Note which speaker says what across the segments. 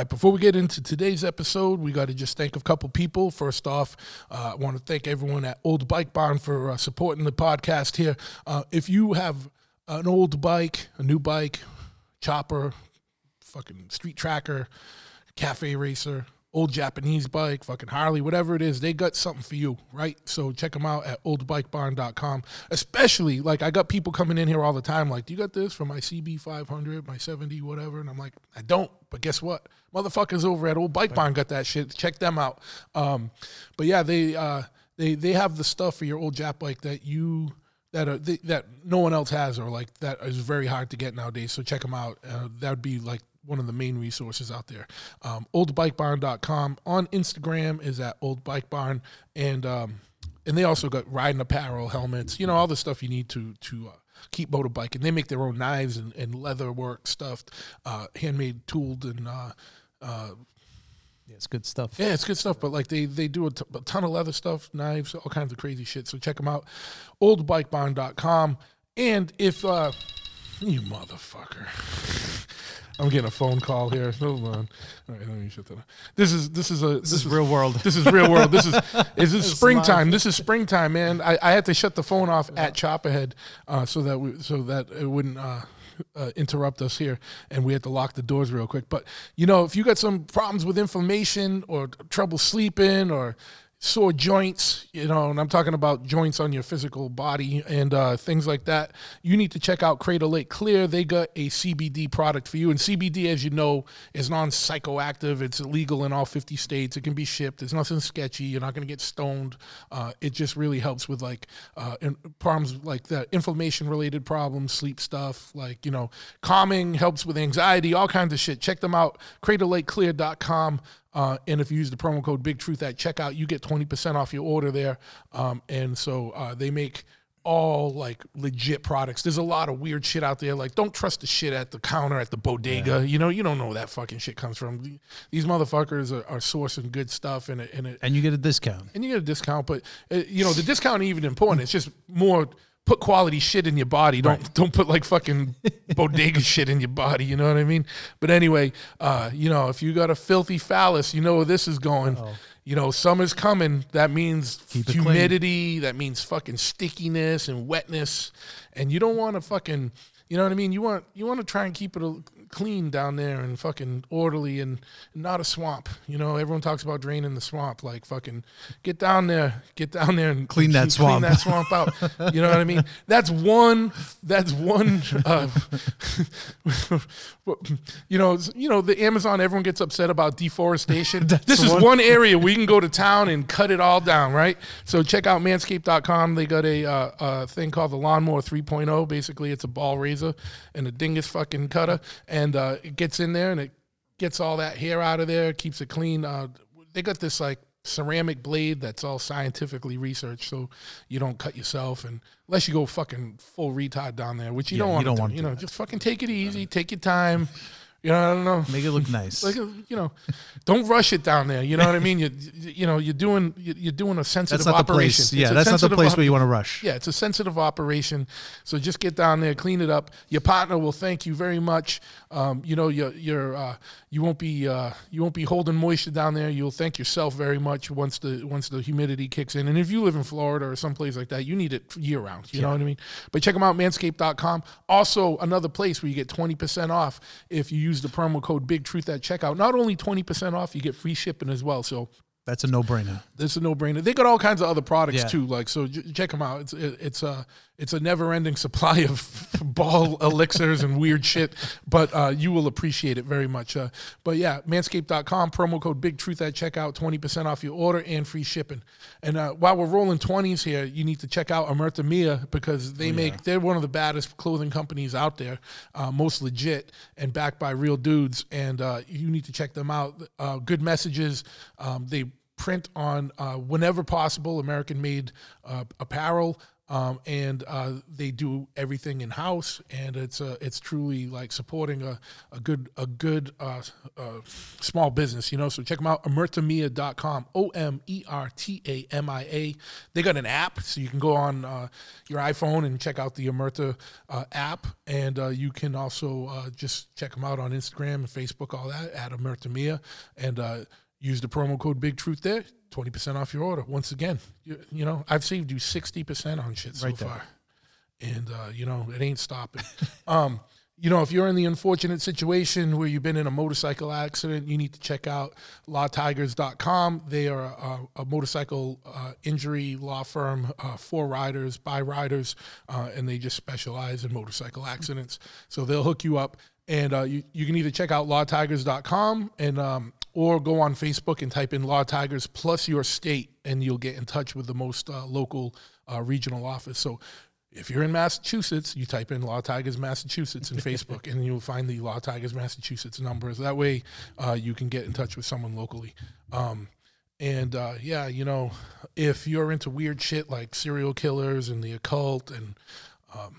Speaker 1: right, before we get into today's episode, we got to just thank a couple people. First off, uh, I want to thank everyone at Old Bike Barn for uh, supporting the podcast here. Uh, if you have an old bike, a new bike, chopper, fucking street tracker, cafe racer, old Japanese bike, fucking Harley, whatever it is, they got something for you, right? So check them out at oldbikebarn.com. Especially, like, I got people coming in here all the time, like, do you got this for my CB 500, my 70, whatever? And I'm like, I don't, but guess what? Motherfuckers over at Old Bike Barn got that shit. Check them out. Um, but yeah, they, uh, they, they have the stuff for your old Jap bike that you that are that no one else has or like that is very hard to get nowadays. So check them out. Uh, that would be like one of the main resources out there. Um, oldbikebarn.com on Instagram is at oldbikebarn and um, and they also got riding apparel, helmets, you know, all the stuff you need to to uh, keep motorbiking. And they make their own knives and, and leather work stuff, uh, handmade tooled and uh, uh,
Speaker 2: Yeah, it's good stuff.
Speaker 1: yeah, it's good stuff. But like they they do a, t- a ton of leather stuff, knives, all kinds of crazy shit. So check them out, oldbikebarn.com. And if uh, you motherfucker. I'm getting a phone call here. Hold on. All right, let me shut that. Up. This is this is a
Speaker 2: This is real world.
Speaker 1: this is real world. This is is this springtime. This is springtime, man. I, I had to shut the phone off at Choppahead uh, so that we so that it wouldn't uh, uh, interrupt us here, and we had to lock the doors real quick. But you know, if you got some problems with inflammation or trouble sleeping or sore joints, you know, and I'm talking about joints on your physical body and uh, things like that, you need to check out Cradle Lake Clear. They got a CBD product for you. And CBD, as you know, is non psychoactive. It's illegal in all 50 states. It can be shipped. There's nothing sketchy. You're not going to get stoned. Uh, it just really helps with like uh, problems like that, inflammation related problems, sleep stuff, like, you know, calming, helps with anxiety, all kinds of shit. Check them out, cradlelakeclear.com. Uh, and if you use the promo code Big Truth at checkout, you get 20% off your order there. Um, and so uh, they make all like legit products. There's a lot of weird shit out there. Like, don't trust the shit at the counter at the bodega. You know, you don't know where that fucking shit comes from. These motherfuckers are, are sourcing good stuff and it, and it,
Speaker 2: And you get a discount.
Speaker 1: and you get a discount. But uh, you know, the discount ain't even important. It's just more put quality shit in your body. Don't don't put like fucking bodega shit in your body. You know what I mean? But anyway, uh, you know, if you got a filthy phallus, you know where this is going. You know, summer's coming. That means
Speaker 2: it clean.
Speaker 1: humidity. That means fucking stickiness and wetness. And you don't want to fucking, you know what I mean? You want you want to try and keep it a, clean down there and fucking orderly and not a swamp. You know, everyone talks about draining the swamp. Like fucking get down there, get down there and
Speaker 2: Clean that
Speaker 1: clean
Speaker 2: swamp.
Speaker 1: that swamp out. You know what I mean? That's one. That's one. Uh, you know, you know the Amazon. Everyone gets upset about deforestation. this is
Speaker 2: one.
Speaker 1: one area we can go to town and cut it all down, right? So check out manscaped.com. They got a, uh, a thing called the Lawnmower 3.0. Basically, it's a ball razor and a dingus fucking cutter, and uh, it gets in there and it gets all that hair out of there, keeps it clean. Uh, they got this like ceramic blade that's all scientifically researched, so you don't cut yourself, and unless you go fucking full retard down there, which you
Speaker 2: Yeah,
Speaker 1: don't
Speaker 2: you
Speaker 1: want
Speaker 2: don't
Speaker 1: to
Speaker 2: wanna.
Speaker 1: You know, just fucking take it easy, take your time. You know, I don't know
Speaker 2: Make it look nice.
Speaker 1: like you know, don't rush it down there. You know what I mean? You you know you're doing you're doing a sensitive
Speaker 2: that's not the
Speaker 1: operation.
Speaker 2: place. Yeah, that's not the place
Speaker 1: op-
Speaker 2: where you want to rush.
Speaker 1: Yeah, it's a sensitive operation. So just get down there, clean it up. Your partner will thank you very much. Um, you know, you're, you're uh, you won't be uh, you won't be holding moisture down there. You'll thank yourself very much once the once the humidity kicks in. And if you live in Florida or someplace like that, you need it year round. You know what I mean? But check them out, manscaped.com. Also, another place where you get 20% off if you use the promo code Big Truth at checkout. Not only 20% off, you get free shipping as well. So
Speaker 2: That's a no brainer.
Speaker 1: That's a no brainer. They got all kinds of other products
Speaker 2: Yeah.
Speaker 1: too. Like so, j- check them out. It's it, it's a it's a never ending supply of ball elixirs and weird shit. But uh, you will appreciate it very much. Uh, but yeah, Manscaped.com promo code Big Truth at checkout, twenty percent off your order and free shipping. And uh, while we're rolling twenties here, you need to check out Omerta Mia because they make they're one of the baddest clothing companies out there, uh, most legit and backed by real dudes. And uh, you need to check them out. Uh, good messages. Um, they print on uh, whenever possible American made uh, apparel. Um, and uh, they do everything in house, and it's uh, it's truly like supporting a, a good a good uh, uh, small business, you know. So check them out, omertamia.com, O M E R T A M I A. They got an app, so you can go on uh, your iPhone and check out the Omerta uh, app, and you can also just check them out on Instagram and Facebook, all that at Omertamia, and use the promo code Big Truth there. Twenty percent off your order. Once again, you, you know I've saved you sixty percent on shit so
Speaker 2: Right
Speaker 1: far, and uh, you know it ain't stopping. um, you know, if you're in the unfortunate situation where you've been in a motorcycle accident, you need to check out lawtigers.com. They are a, a motorcycle uh, injury law firm uh, for riders, by riders, uh, and they just specialize in motorcycle accidents. So they'll hook you up. And uh, you, you can either check out lawtigers.com and um, or go on Facebook and type in Law Tigers plus your state, and you'll get in touch with the most uh, local uh, regional office. So if you're in Massachusetts, you type in Law Tigers Massachusetts in Facebook, and you'll find the Law Tigers Massachusetts numbers. That way, uh, you can get in touch with someone locally. Um, and uh, yeah, you know, if you're into weird shit like serial killers and the occult and um,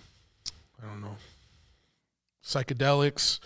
Speaker 1: I don't know, psychedelics,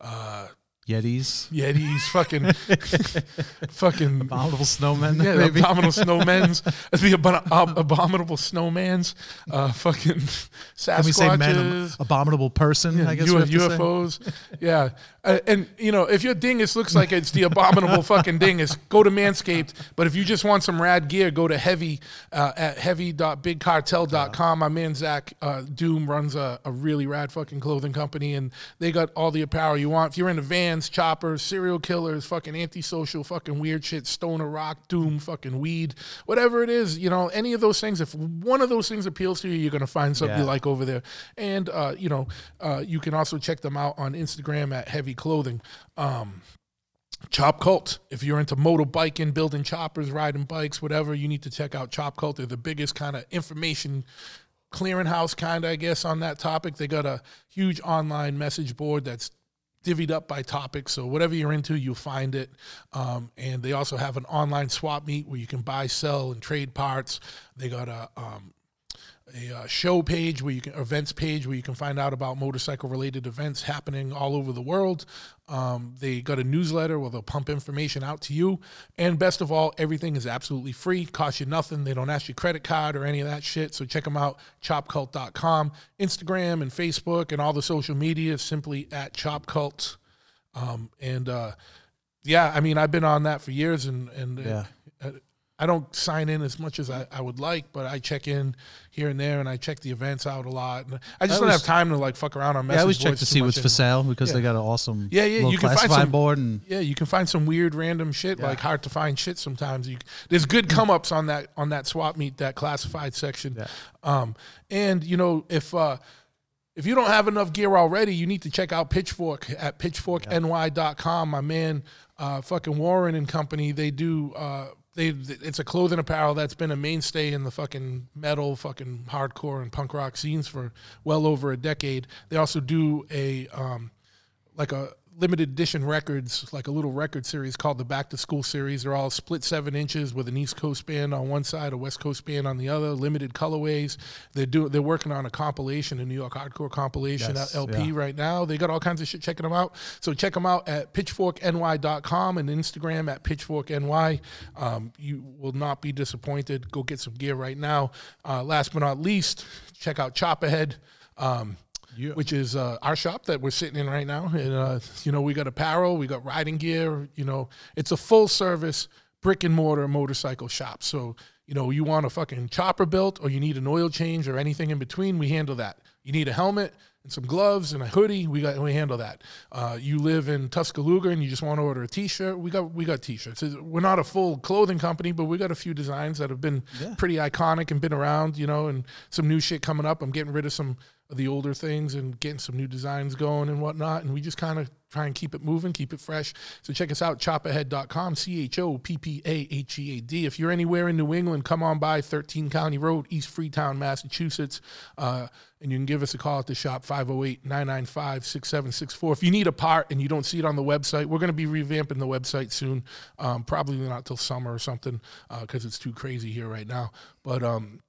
Speaker 1: uh,
Speaker 2: Yetis,
Speaker 1: Yetis, fucking, fucking
Speaker 2: abominable snowmen.
Speaker 1: yeah, the
Speaker 2: maybe.
Speaker 1: abominable snowmen's, the abo- ab- abominable snowman's, uh, fucking
Speaker 2: Can we say man, abominable person? I guess
Speaker 1: U-
Speaker 2: we have to say.
Speaker 1: UFOs. yeah, uh, and you know if your dingus looks like it's the abominable fucking dingus, go to Manscaped. But if you just want some rad gear, go to heavy uh, at heavy.bigcartel.com. My man Zach uh, Doom runs a, a really rad fucking clothing company, and they got all the apparel you want. If you're into choppers, serial killers, fucking antisocial, fucking weird shit, stoner rock, doom, fucking weed, whatever it is, you know, any of those things. If one of those things appeals to you, you're gonna find something you like over there. And uh, you know, uh, you can also check them out on Instagram at Heavy Clothing. Um, Chop Cult. If you're into motorbiking, building choppers, riding bikes, whatever, you need to check out Chop Cult. They're the biggest kind of information clearinghouse, kind of, I guess, on that topic. They got a huge online message board that's divvied up by topic. So whatever you're into, you'll find it. Um, and they also have an online swap meet where you can buy, sell, and trade parts. They got a um, a uh, show page where you can events page where you can find out about motorcycle related events happening all over the world. Um, they got a newsletter where they'll pump information out to you, and best of all, everything is absolutely free, costs you nothing. They don't ask your credit card or any of that shit. So check them out, chopcult.com, Instagram and Facebook and all the social media simply at chopcult. Um, and uh, yeah, I mean, I've been on that for years, and and
Speaker 2: Yeah.
Speaker 1: I don't sign in as much as I, I would like, but I check in here and there, and I check the events out a lot. And I just
Speaker 2: I
Speaker 1: don't
Speaker 2: was-
Speaker 1: have time to like fuck around on message
Speaker 2: Yeah, I always check to see what's for sale because
Speaker 1: Yeah.
Speaker 2: they got an awesome
Speaker 1: Yeah, yeah, you can find
Speaker 2: classified
Speaker 1: some-
Speaker 2: board and
Speaker 1: Yeah, you can find some weird random shit,
Speaker 2: Yeah.
Speaker 1: like hard to find shit sometimes. You, there's good come ups on that on that swap meet, that classified section.
Speaker 2: Yeah.
Speaker 1: Um, and you know if. Uh, if you don't have enough gear already, you need to check out Pitchfork at pitchforkny.com. My man, uh, fucking Warren and company, they do. Uh, they it's a clothing apparel that's been a mainstay in the fucking metal, fucking hardcore and punk rock scenes for well over a decade. They also do a um, like a limited edition records, like a little record series called the Back to School series. They're all split seven inches with an East Coast band on one side, a West Coast band on the other. Limited colorways. They're do they're working on a compilation, a New York hardcore compilation
Speaker 2: Yes,
Speaker 1: LP
Speaker 2: yeah.
Speaker 1: right now. They got all kinds of shit checking them out. So check them out at pitchforkny.com and Instagram at pitchforkny. Um, you will not be disappointed. Go get some gear right now. Uh, last but not least, check out Choppahead. Um,
Speaker 2: Yeah.
Speaker 1: which is uh, our shop that we're sitting in right now. And, uh, you know, we got apparel, we got riding gear, you know, it's a full service brick and mortar motorcycle shop. So, you know, you want a fucking chopper built or you need an oil change or anything in between, we handle that. You need a helmet and some gloves and a hoodie, we got we handle that. Uh, you live in Tuscaloosa and you just want to order a t-shirt, we got we got t-shirts. We're not a full clothing company, but we got a few designs that have been
Speaker 2: Yeah.
Speaker 1: pretty iconic and been around, you know, and some new shit coming up. I'm getting rid of some the older things and getting some new designs going and whatnot. And we just kind of try and keep it moving, keep it fresh. So check us out, choppahead.com, C H O P P A H E A D. If you're anywhere in New England, come on by 13 County Road, East Freetown, Massachusetts. Uh, and you can give us a call at the shop, 508 995 6764. If you need a part and you don't see it on the website, we're going to be revamping the website soon. Um, probably not till summer or something because it's too crazy here right now. But um,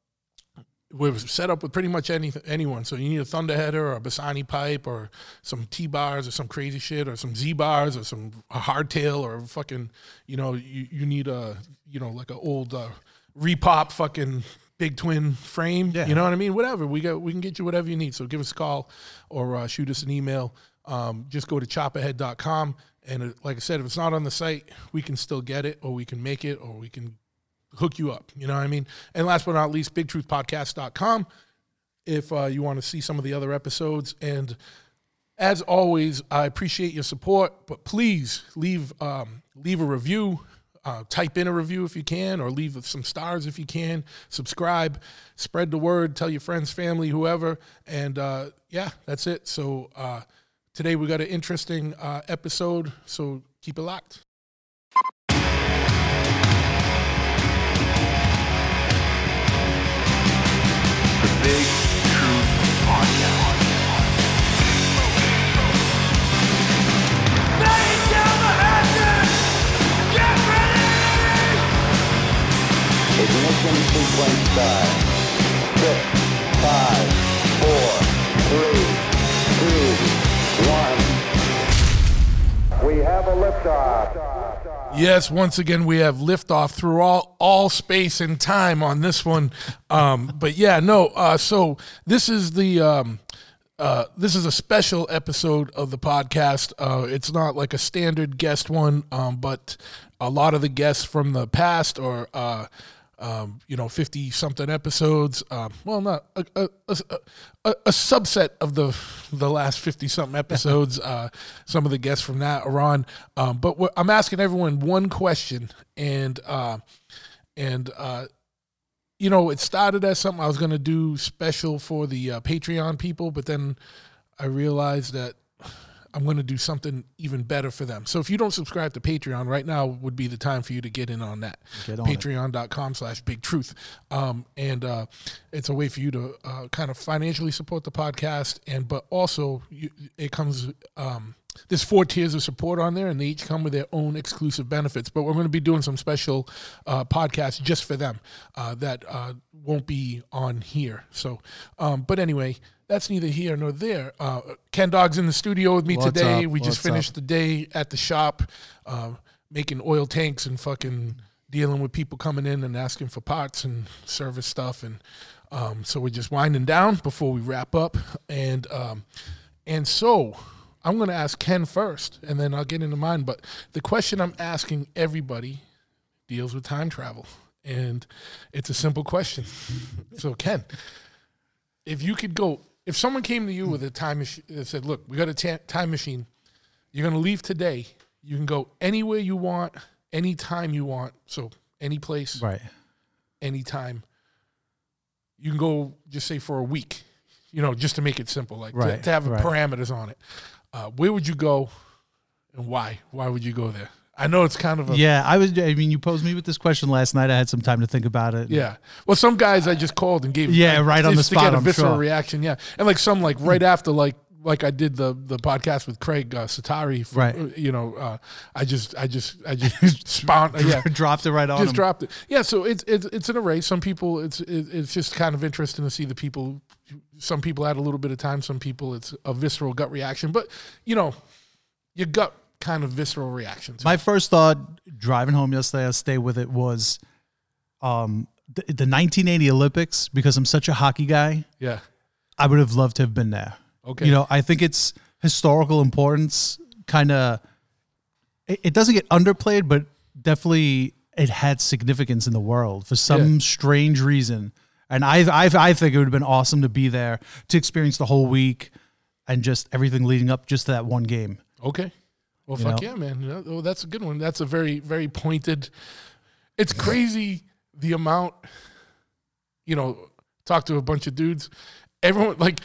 Speaker 1: we're set up with pretty much any anyone. So you need a Thunderheader or a Bassani pipe or some T bars or some crazy shit or some Z bars or some a hardtail or fucking you know you, you need a you know like an old uh, repop fucking big twin frame.
Speaker 2: Yeah.
Speaker 1: You know what I mean? Whatever we got, we can get you whatever you need. So give us a call or uh, shoot us an email. Um, just go to choppahead.com. And it, like I said, if it's not on the site, we can still get it or we can make it or we can hook you up. You know what I mean? And last but not least, bigtruthpodcast.com if uh, you want to see some of the other episodes. And as always, I appreciate your support, but please leave um, leave a review. Uh, type in a review if you can, or leave some stars if you can. Subscribe, spread the word, tell your friends, family, whoever. And uh, yeah, that's it. So uh, today we got an interesting uh, episode, so keep it locked.
Speaker 3: Big Truth Podcast.
Speaker 4: Ignition sequence start. Six, five, four, three, two, one. We have a liftoff.
Speaker 1: Yes, once again we have liftoff through all all space and time on this one. Um, but yeah, no. Uh, so this is the um, uh, this is a special episode of the podcast. Uh, it's not like a standard guest one, um, but a lot of the guests from the past or um, you know, fifty something episodes. Um, well, not a, a, a, a, subset of the the last fifty something episodes. uh, some of the guests from that are on. Um, but I'm asking everyone one question, and uh, and uh, you know, it started as something I was going to do special for the uh, Patreon people, but then I realized that I'm going to do something even better for them. So if you don't subscribe to Patreon right now, would be the time for you to get in on that.
Speaker 2: Get on it.
Speaker 1: Patreon.com slash big truth. Um, and uh, it's a way for you to uh, kind of financially support the podcast. And, but also you, it comes, um, there's four tiers of support on there, and they each come with their own exclusive benefits. But we're going to be doing some special uh, podcasts just for them uh, that uh, won't be on here. So, um, but anyway, that's neither here nor there. Uh, Ken Dog's in the studio with me
Speaker 2: What's
Speaker 1: today.
Speaker 2: up?
Speaker 1: We just finished
Speaker 2: up?
Speaker 1: the day at the shop, uh, making oil tanks and fucking dealing with people coming in and asking for parts and service stuff. And um, so we're just winding down before we wrap up. And um, and so I'm going to ask Ken first, and then I'll get into mine. But the question I'm asking everybody deals with time travel, and it's a simple question. so Ken, if you could go, if someone came to you with a time machine that said, "Look, we got a ta- time machine. You're going to leave today. You can go anywhere you want, anytime you want. So any place,
Speaker 2: Right.
Speaker 1: anytime. You can go just say for a week, you know, just to make it simple, like to- to, have
Speaker 2: right.
Speaker 1: parameters on it. Uh, where would you go, and why? Why would you go there? I know it's kind of a
Speaker 2: Yeah, I was. I mean, you posed me with this question last night. I had some time to think about it.
Speaker 1: Yeah. Well, some guys I just called and gave
Speaker 2: Yeah,
Speaker 1: like,
Speaker 2: right on the
Speaker 1: just to
Speaker 2: spot,
Speaker 1: get a
Speaker 2: I'm
Speaker 1: visceral
Speaker 2: sure.
Speaker 1: reaction. Yeah, and like some like right after like like I did the the podcast with Craig uh, Setari. f-
Speaker 2: Right.
Speaker 1: You know, uh, I just I just I just spawned. uh, yeah.
Speaker 2: dropped it right on
Speaker 1: Just
Speaker 2: him.
Speaker 1: dropped it. Yeah, so it's it's it's an array. Some people, it's it, it's just kind of interesting to see the people. Some people had a little bit of time. Some people, it's a visceral gut reaction. But you know, your gut kind of visceral reactions.
Speaker 2: My first thought driving home yesterday, I'll stay with it, was um, the, the 1980 Olympics because I'm such a hockey guy.
Speaker 1: yeah.
Speaker 2: I would have loved to have been there.
Speaker 1: Okay.
Speaker 2: You know, I think it's historical importance kind of it, it doesn't get underplayed, but definitely it had significance in the world for some
Speaker 1: Yeah.
Speaker 2: strange reason. And I, I, I think it would have been awesome to be there to experience the whole week and just everything leading up just to that one game.
Speaker 1: Okay. Well, fuck
Speaker 2: know?
Speaker 1: yeah, man. Oh, that's a good one. That's a very, very pointed. It's crazy the amount, you know, talk to a bunch of dudes. Everyone, like,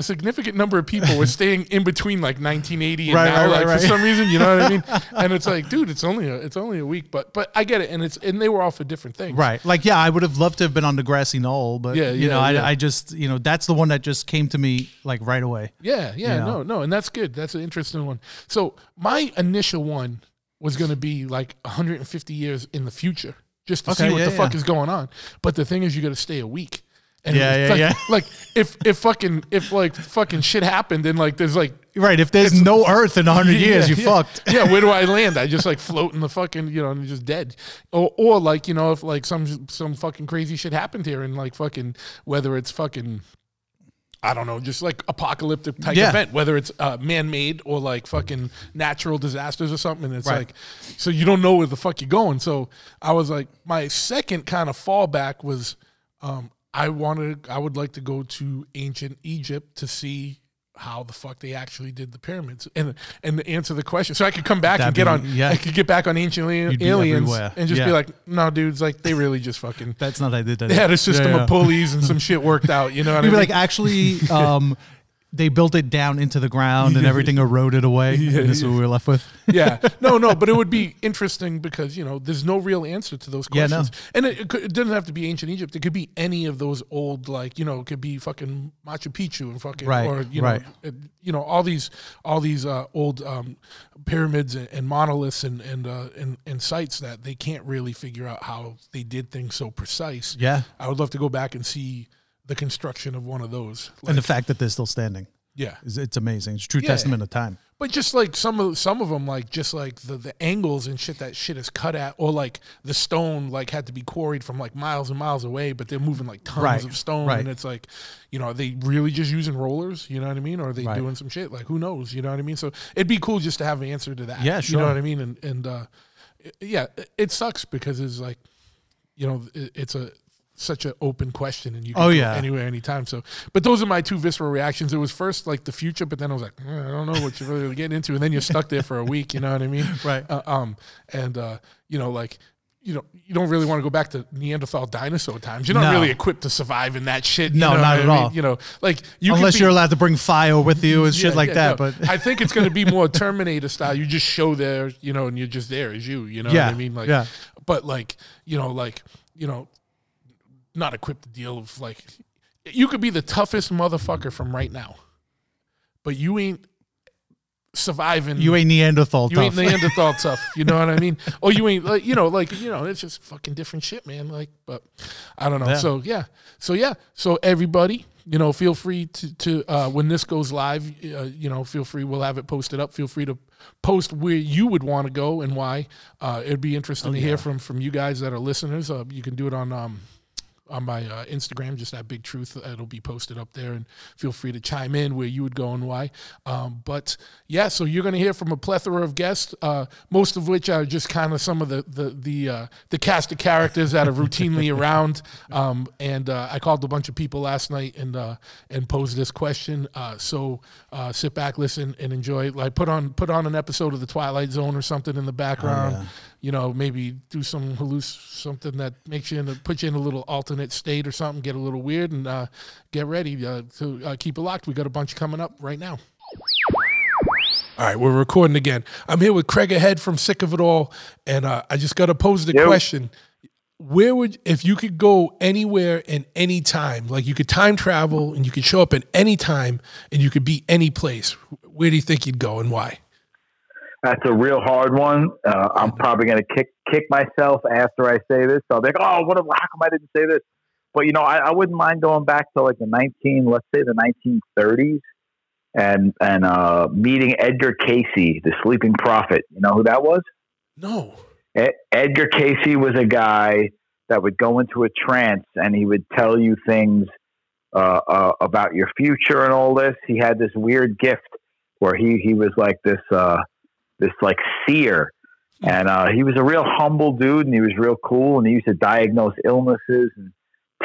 Speaker 1: a significant number of people were staying in between like 1980 and
Speaker 2: Right,
Speaker 1: now,
Speaker 2: right,
Speaker 1: like
Speaker 2: right,
Speaker 1: for some reason, you know what I mean? And it's like, dude, it's only a, it's only a week, but but I get it, and it's and they were all for different things,
Speaker 2: Right. Like, yeah, I would have loved to have been on the grassy knoll, but
Speaker 1: Yeah,
Speaker 2: you
Speaker 1: yeah,
Speaker 2: know,
Speaker 1: yeah.
Speaker 2: I, I just, you know, that's the one that just came to me like right away.
Speaker 1: Yeah, yeah,
Speaker 2: You know?
Speaker 1: no, no, and that's good. That's an interesting one. So my initial one was going to be like 150 years in the future, just to
Speaker 2: Okay,
Speaker 1: see what
Speaker 2: yeah,
Speaker 1: the fuck is going on. But the thing is, you got to stay a week, And
Speaker 2: Yeah, yeah,
Speaker 1: like,
Speaker 2: yeah.
Speaker 1: Like if if fucking if like fucking shit happened and like there's like
Speaker 2: Right. If there's no Earth in hundred years, you're
Speaker 1: yeah.
Speaker 2: fucked.
Speaker 1: Yeah, where do I land? I just like float in the fucking, you know, and just dead. Or, or like, you know, if like some some fucking crazy shit happened here and like fucking whether it's fucking I don't know, just like apocalyptic type
Speaker 2: Yeah.
Speaker 1: event, whether it's uh, man made or like fucking natural disasters or something. And it's
Speaker 2: Right.
Speaker 1: like, so you don't know where the fuck you're going. So I was like, my second kind of fallback was um, I wanted, I would like to go to ancient Egypt to see how the fuck they actually did the pyramids and and to answer the question. So I could come back
Speaker 2: That'd
Speaker 1: and get
Speaker 2: be-
Speaker 1: on,
Speaker 2: yeah.
Speaker 1: I could get back on ancient ali-
Speaker 2: You'd be
Speaker 1: aliens and just be like, no, dudes, like they really just fucking.
Speaker 2: That's not how they did that.
Speaker 1: They had a system
Speaker 2: Yeah, yeah.
Speaker 1: of pulleys and some shit worked out. You know what I
Speaker 2: You'd
Speaker 1: mean?
Speaker 2: be like, actually, um, they built it down into the ground and everything eroded away. and this is what we were left with.
Speaker 1: yeah, no, no, but it would be interesting because you know there's no real answer to those
Speaker 2: Yeah, no.
Speaker 1: questions, and it, it, could, it doesn't have to be ancient Egypt. It could be any of those old, like you know, it could be fucking Machu Picchu and fucking,
Speaker 2: Right,
Speaker 1: or you know,
Speaker 2: right.
Speaker 1: it- you know, all these, all these uh, old um, pyramids and, and monoliths and and, uh, and and sites that they can't really figure out how they did things so precise.
Speaker 2: Yeah.
Speaker 1: I would love to go back and see the construction of one of those.
Speaker 2: And the fact that they're still standing.
Speaker 1: yeah,
Speaker 2: is It's amazing. It's a true
Speaker 1: Yeah.
Speaker 2: testament of time.
Speaker 1: But just like some of some of them, like just like the the angles and shit that shit is cut at, or like the stone like had to be quarried from like miles and miles away, but they're moving like tons
Speaker 2: Right,
Speaker 1: of stone,
Speaker 2: right.
Speaker 1: and it's like, you know, are they really just using rollers? You know what I mean? Or are they
Speaker 2: Right.
Speaker 1: doing some shit? Like who knows? You know what I mean? So it'd be cool just to have an answer to that.
Speaker 2: Yeah, sure.
Speaker 1: You know what I mean? And and uh, yeah, it sucks because it's like, you know, it's a such an open question and you can
Speaker 2: Oh,
Speaker 1: go
Speaker 2: yeah.
Speaker 1: anywhere anytime so but those are my two visceral reactions it was first like the future but then i was like eh, i don't know what you're really getting into and then you're stuck there for a week you know what i mean
Speaker 2: Right.
Speaker 1: uh, um and uh you know like you know, you don't really want to go back to Neanderthal dinosaur times. You're not
Speaker 2: No.
Speaker 1: really equipped to survive in that shit. you
Speaker 2: No,
Speaker 1: know
Speaker 2: not at
Speaker 1: I mean?
Speaker 2: all.
Speaker 1: You know, like you
Speaker 2: Unless
Speaker 1: be-
Speaker 2: you're allowed to bring fire with you and shit like
Speaker 1: yeah,
Speaker 2: that.
Speaker 1: no.
Speaker 2: But
Speaker 1: I think it's going to be more Terminator style. You just show there, you know, and you're just there as you. You know
Speaker 2: Yeah,
Speaker 1: what I mean? Like,
Speaker 2: yeah.
Speaker 1: but like, you know, like, you know, not equipped to deal with like, you could be the toughest motherfucker from right now, but you ain't surviving.
Speaker 2: you ain't Neanderthal tough.
Speaker 1: You
Speaker 2: tough.
Speaker 1: ain't Neanderthal tough. You know what I mean? Or you ain't like you know like you know it's just fucking different shit, man. Like, but I don't know.
Speaker 2: Yeah.
Speaker 1: So yeah, so yeah, so everybody, you know, feel free to to uh, when this goes live, uh, you know, feel free. We'll have it posted up. Feel free to post where you would want to go and why. Uh, it'd be interesting to hear from from you guys that are listeners. Uh, you can do it on um, on my uh, Instagram, just that big truth. It'll be posted up there, and feel free to chime in where you would go and why. Um, but yeah, so you're going to hear from a plethora of guests, uh, most of which are just kind of some of the the the uh, the cast of characters that are routinely around. Um, and uh, I called a bunch of people last night and uh, and posed this question. Uh, so uh, sit back, listen, and enjoy. Like put on put on an episode of the Twilight Zone or something in the background you know, maybe do some halluc something that makes you in a, put you in a little alternate state or something, get a little weird, and uh, get ready uh, to uh, keep it locked. We got a bunch coming up right now. All right, we're recording again. I'm here with Craig Ahead from Sick of It All, and uh, I just got to pose the
Speaker 4: Yo.
Speaker 1: question: Where would, if you could go anywhere and any time, like you could time travel and you could show up at any time and you could be any place, where do you think you'd go and why?
Speaker 4: That's a real hard one. Uh, I'm probably going to kick kick myself after I say this. So I'll be like, oh, what? How come I didn't say this? But you know, I, I wouldn't mind going back to like the 19, let's say the 1930s, and and uh, meeting Edgar Cayce, the Sleeping Prophet. You know who that was?
Speaker 1: No.
Speaker 4: Ed- Edgar Cayce was a guy that would go into a trance and he would tell you things uh, uh, about your future and all this. He had this weird gift where he he was like this uh, this like seer, and uh, he was a real humble dude and he was real cool and he used to diagnose illnesses and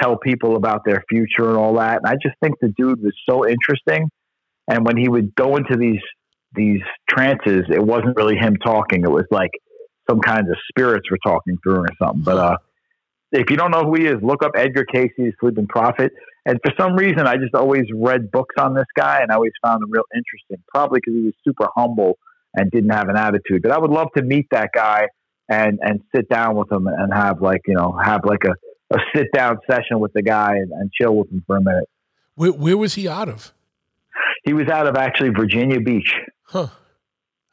Speaker 4: tell people about their future and all that. And I just think the dude was so interesting. And when he would go into these these trances, it wasn't really him talking. It was like some kinds of spirits were talking through him or something. But uh, if you don't know who he is, look up Edgar Cayce, Sleeping Prophet. And for some reason, I just always read books on this guy, and I always found him real interesting. Probably because he was super humble and didn't have an attitude. But I would love to meet that guy and and sit down with him and have like you know have like a, a sit down session with the guy and, and chill with him for a minute.
Speaker 1: Where, where was he out of?
Speaker 4: He was out of actually Virginia Beach.
Speaker 1: Huh.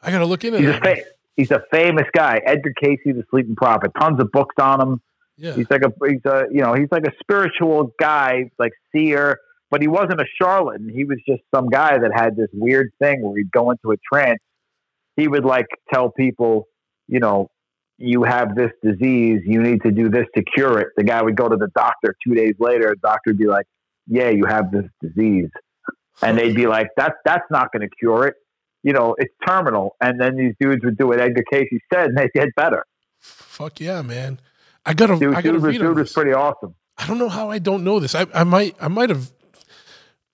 Speaker 1: I got to look into
Speaker 4: He's a
Speaker 1: that.
Speaker 4: fa- he's a famous guy, Edgar Cayce, the Sleeping Prophet. Tons of books on him.
Speaker 1: Yeah.
Speaker 4: He's like a he's a you know he's like a spiritual guy, like seer, but he wasn't a charlatan. He was just some guy that had this weird thing where he'd go into a trance. He would like tell people, you know, you have this disease, you need to do this to cure it. The guy would go to the doctor two days later. The doctor would be like, "Yeah, you have this disease," and they'd be like, "That's that's not going to cure it." You know, it's terminal. And then these dudes would do what Edgar Cayce said, and they get better.
Speaker 1: Fuck yeah, man. I gotta
Speaker 4: Dude,
Speaker 1: I gotta
Speaker 4: dude, was,
Speaker 1: read
Speaker 4: dude was pretty awesome.
Speaker 1: I don't know how I don't know this. I, I might I might have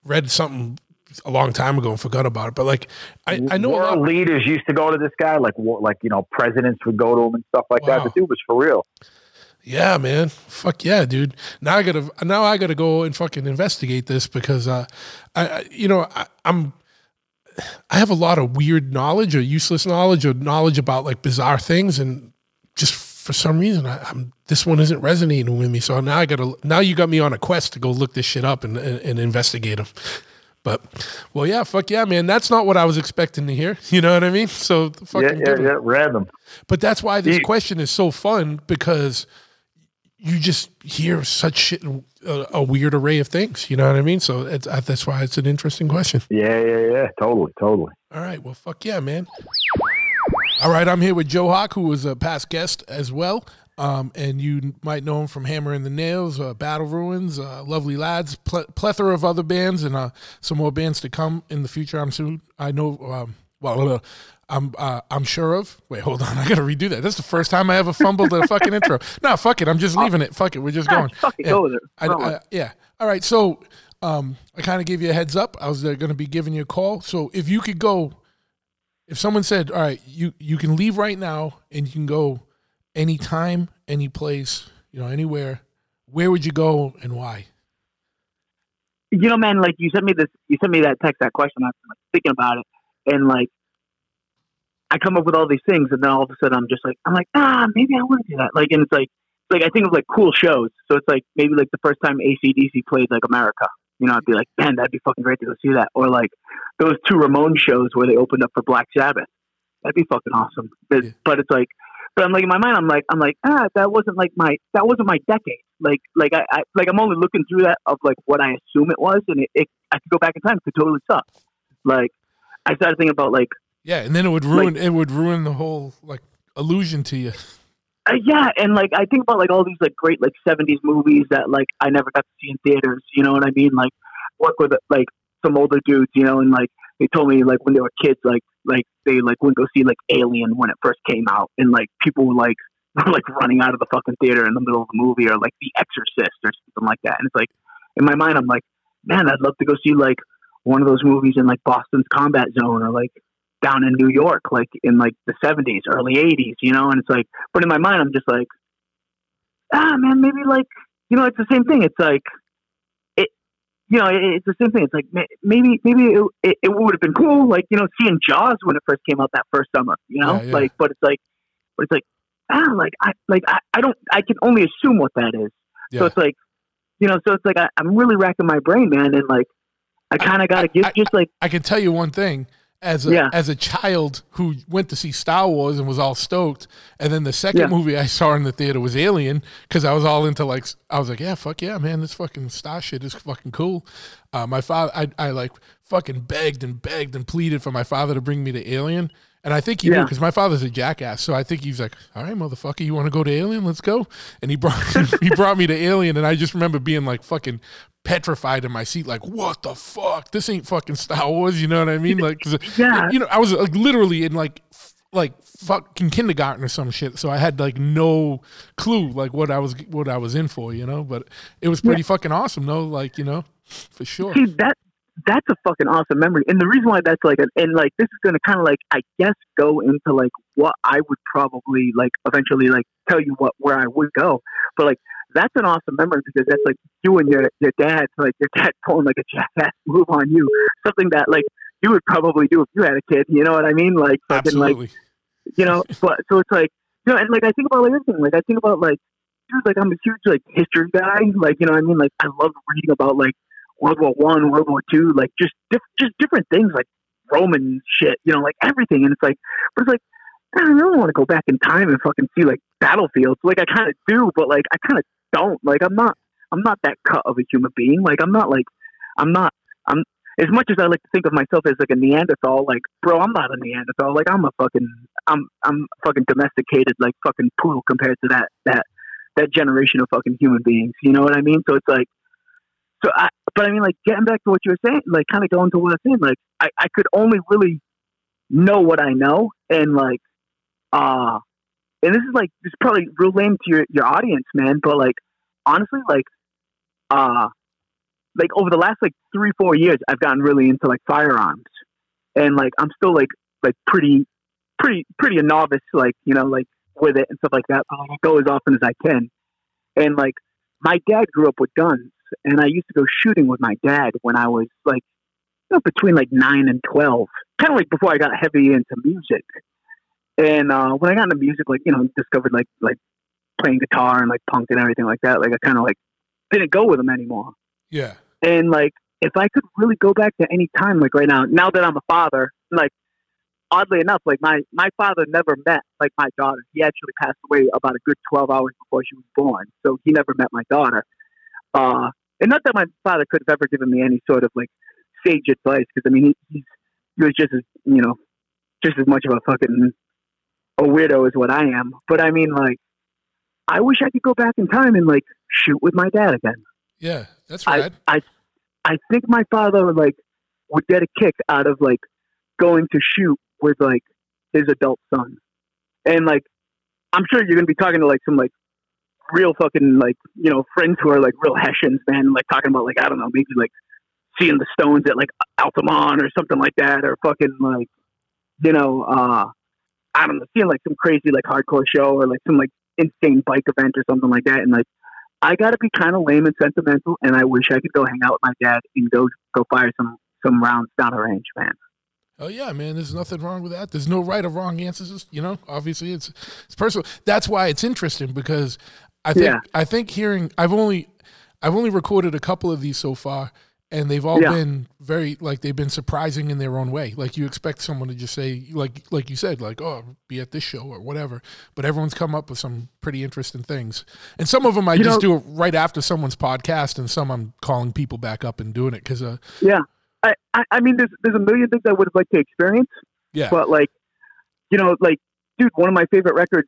Speaker 1: read something a long time ago and forgot about it. But like I, I know a
Speaker 4: world leaders used to go to this guy, like like you know presidents would go to him and stuff like that.
Speaker 1: Wow.
Speaker 4: The dude was for real.
Speaker 1: Yeah, man. Fuck yeah, dude. Now I gotta now I gotta go and fucking investigate this because uh I, you know I, I'm I have a lot of weird knowledge or useless knowledge or knowledge about like bizarre things and just for some reason I, I'm this one isn't resonating with me. So now I gotta now you got me on a quest to go look this shit up and and, and investigate them. But well, yeah, fuck yeah, man. That's not what I was expecting to hear. You know what I mean? So fucking
Speaker 4: Yeah, yeah, yeah, random.
Speaker 1: But that's why this question is so fun because you just hear such shit, a, a weird array of things. You know what I mean? So it's, uh, that's why it's an interesting question.
Speaker 4: Yeah, yeah, yeah. Totally, totally.
Speaker 1: All right. Well, fuck yeah, man. All right. I'm here with Joehawk, who was a past guest as well. Um, and you might know him from Hammer and the Nails, uh, Battle Ruins, uh, Lovely Lads, ple- plethora of other bands, and uh, some more bands to come in the future. I'm soon. I know. Um, well, uh, I'm uh, I'm sure of. Wait, hold on. I gotta redo that. That's the first time I ever fumbled a fucking intro. No, fuck it. I'm just leaving it. Fuck it. We're just going.
Speaker 5: Fuck it,
Speaker 1: Yeah.
Speaker 5: go with it.
Speaker 1: I, I- yeah. All right. So um, I kind of gave you a heads up. I was going to be giving you a call. So if you could go, if someone said, "All right, you you can leave right now and you can go anytime, any place, you know, anywhere," where would you go and why?
Speaker 5: you know, man, like you sent me this, you sent me that text, that question. I'm like thinking about it, and like I come up with all these things, and then all of a sudden I'm just like, I'm like, ah, maybe I want to do that. Like, and it's like, like I think of like cool shows. So it's like maybe like the first time ACDC played like America. You know, I'd be like, man, that'd be fucking great to go see that. Or like those two Ramones shows where they opened up for Black Sabbath. That'd be fucking awesome. But,
Speaker 1: Yeah.
Speaker 5: but it's like, but I'm like in my mind, I'm like, I'm like, ah, that wasn't like my, that wasn't my decade. Like, like I, I like I'm only looking through that of like what I assume it was, and it, it I could go back in time, it could totally suck. Like, I started thinking about like,
Speaker 1: Yeah, and then it would ruin it would ruin the whole like illusion to you.
Speaker 5: uh, yeah, and like I think about like all these like great like '70s movies that like I never got to see in theaters. You know what I mean? Like work with like some older dudes, you know, and like they told me like when they were kids, like like they like wouldn't go see like Alien when it first came out, and like people were like were like running out of the fucking theater in the middle of the movie, or like The Exorcist or something like that. And it's like in my mind, I'm like, man, I'd love to go see like one of those movies in like Boston's Combat Zone or like down in New York, like in like the seventies, early eighties, you know, and it's like but in my mind I'm just like, ah man, maybe like you know, it's the same thing. It's like you know, it's the same thing. It's like maybe maybe it, it, it would have been cool, like, you know, seeing Jaws when it first came out that first summer, you know?
Speaker 1: Yeah, yeah.
Speaker 5: Like but it's like but it's like ah like I like I, I don't I can only assume what that is.
Speaker 1: Yeah.
Speaker 5: So it's like you know, so it's like I, I'm really racking my brain, man, and like I kind of got to give
Speaker 1: I-
Speaker 5: just like
Speaker 1: I can tell you one thing. As a,
Speaker 5: Yeah.
Speaker 1: as a child who went to see Star Wars and was all stoked, and then the second
Speaker 5: Yeah.
Speaker 1: movie I saw in the theater was Alien because I was all into like I was like yeah fuck yeah man this fucking star shit is fucking cool. Uh, my father I I like fucking begged and begged and pleaded for my father to bring me to Alien, and I think he knew because my father's a jackass, so I think he was like all right motherfucker you want to go to Alien let's go, and he brought he brought me to Alien, and I just remember being like fucking petrified in my seat, like, what the fuck? This ain't fucking Star Wars, you know what I mean? Like, 'cause,
Speaker 5: Yeah.
Speaker 1: you know, I was like literally in like, like fucking kindergarten or some shit, so I had like no clue like what I was what I was in for, you know. But it was pretty fucking awesome, though. Like, you know, for sure.
Speaker 5: see that that's a fucking awesome memory. And the reason why that's like an, and like this is going to kind of like i guess go into like what i would probably like eventually like tell you what where i would go. But like that's an awesome memory because that's like you and your your dad like your dad pulling like a jackass move on you. Something that like you would probably do if you had a kid you know what i mean? Like fucking like you know but so it's like you know and like i think about like everything like i think about like dude like i'm a huge like history guy like you know what i mean? Like i love reading about like world war one world war two like just diff- just different things like roman shit you know like everything and it's like but it's like I don't really want to go back in time and fucking see like battlefields. Like I kind of do, but like I kind of don't. Like I'm not. I'm not that cut of a human being. Like I'm not like. I'm not. I'm as much as I like to think of myself as like a Neanderthal. Like, bro, I'm not a Neanderthal. Like I'm a fucking. I'm. I'm fucking domesticated. Like fucking poodle compared to that. That. That generation of fucking human beings. You know what I mean? So it's like. So I. But I mean, like getting back to what you were saying, like kind of going to what I was saying. Like I. I could only really know what I know, and like uh and this is like this is probably real lame to your, your audience, man, but like honestly, like uh like over the last like three, four years I've gotten really into like firearms. And like I'm still like like pretty pretty pretty a novice, like, you know, like with it and stuff like that. But I go as often as I can. And like my dad grew up with guns and I used to go shooting with my dad when I was like you know, between like nine and twelve. Kind of like before I got heavy into music. And uh, when I got into music, like you know, discovered like like playing guitar and like punk and everything like that. Like I kind of like didn't go with them anymore.
Speaker 1: Yeah.
Speaker 5: And like if I could really go back to any time, like right now, now that I'm a father, like oddly enough, like my my father never met like my daughter. He actually passed away about a good twelve hours before she was born, so he never met my daughter. Uh, and not that my father could have ever given me any sort of like sage advice, because I mean he, he's he was just as you know just as much of a fucking a weirdo as what I am. But I mean, like, I wish I could go back in time and like shoot with my dad again.
Speaker 1: Yeah. That's
Speaker 5: I. I, I think my father like would get a kick out of like going to shoot with like his adult son, and like I'm sure you're gonna be talking to like some like real fucking like you know friends who are like real Hessians, man, like talking about like I don't know maybe like seeing the Stones at like Altamont or something like that, or fucking like you know uh I don't know seeing like some crazy like hardcore show or like some like insane bike event or something like that, and like I got to be kind of lame and sentimental, and I wish I could go hang out with my dad and go go fire some some rounds down the range, man.
Speaker 1: Oh yeah, man. There's nothing wrong with that. There's no right or wrong answers. You know, obviously it's it's personal. That's why it's interesting because I think
Speaker 5: Yeah.
Speaker 1: I think hearing I've only I've only recorded a couple of these so far, and they've all
Speaker 5: Yeah.
Speaker 1: been very like they've been surprising in their own way. Like you expect someone to just say like like you said like oh be at this show or whatever, but everyone's come up with some pretty interesting things. And some of them I
Speaker 5: You
Speaker 1: just
Speaker 5: know-
Speaker 1: do it right after someone's podcast, and some I'm calling people back up and doing it because uh
Speaker 5: Yeah, I, I mean, there's there's a million things I would have liked to experience,
Speaker 1: yeah
Speaker 5: but like, you know, like, dude, one of my favorite records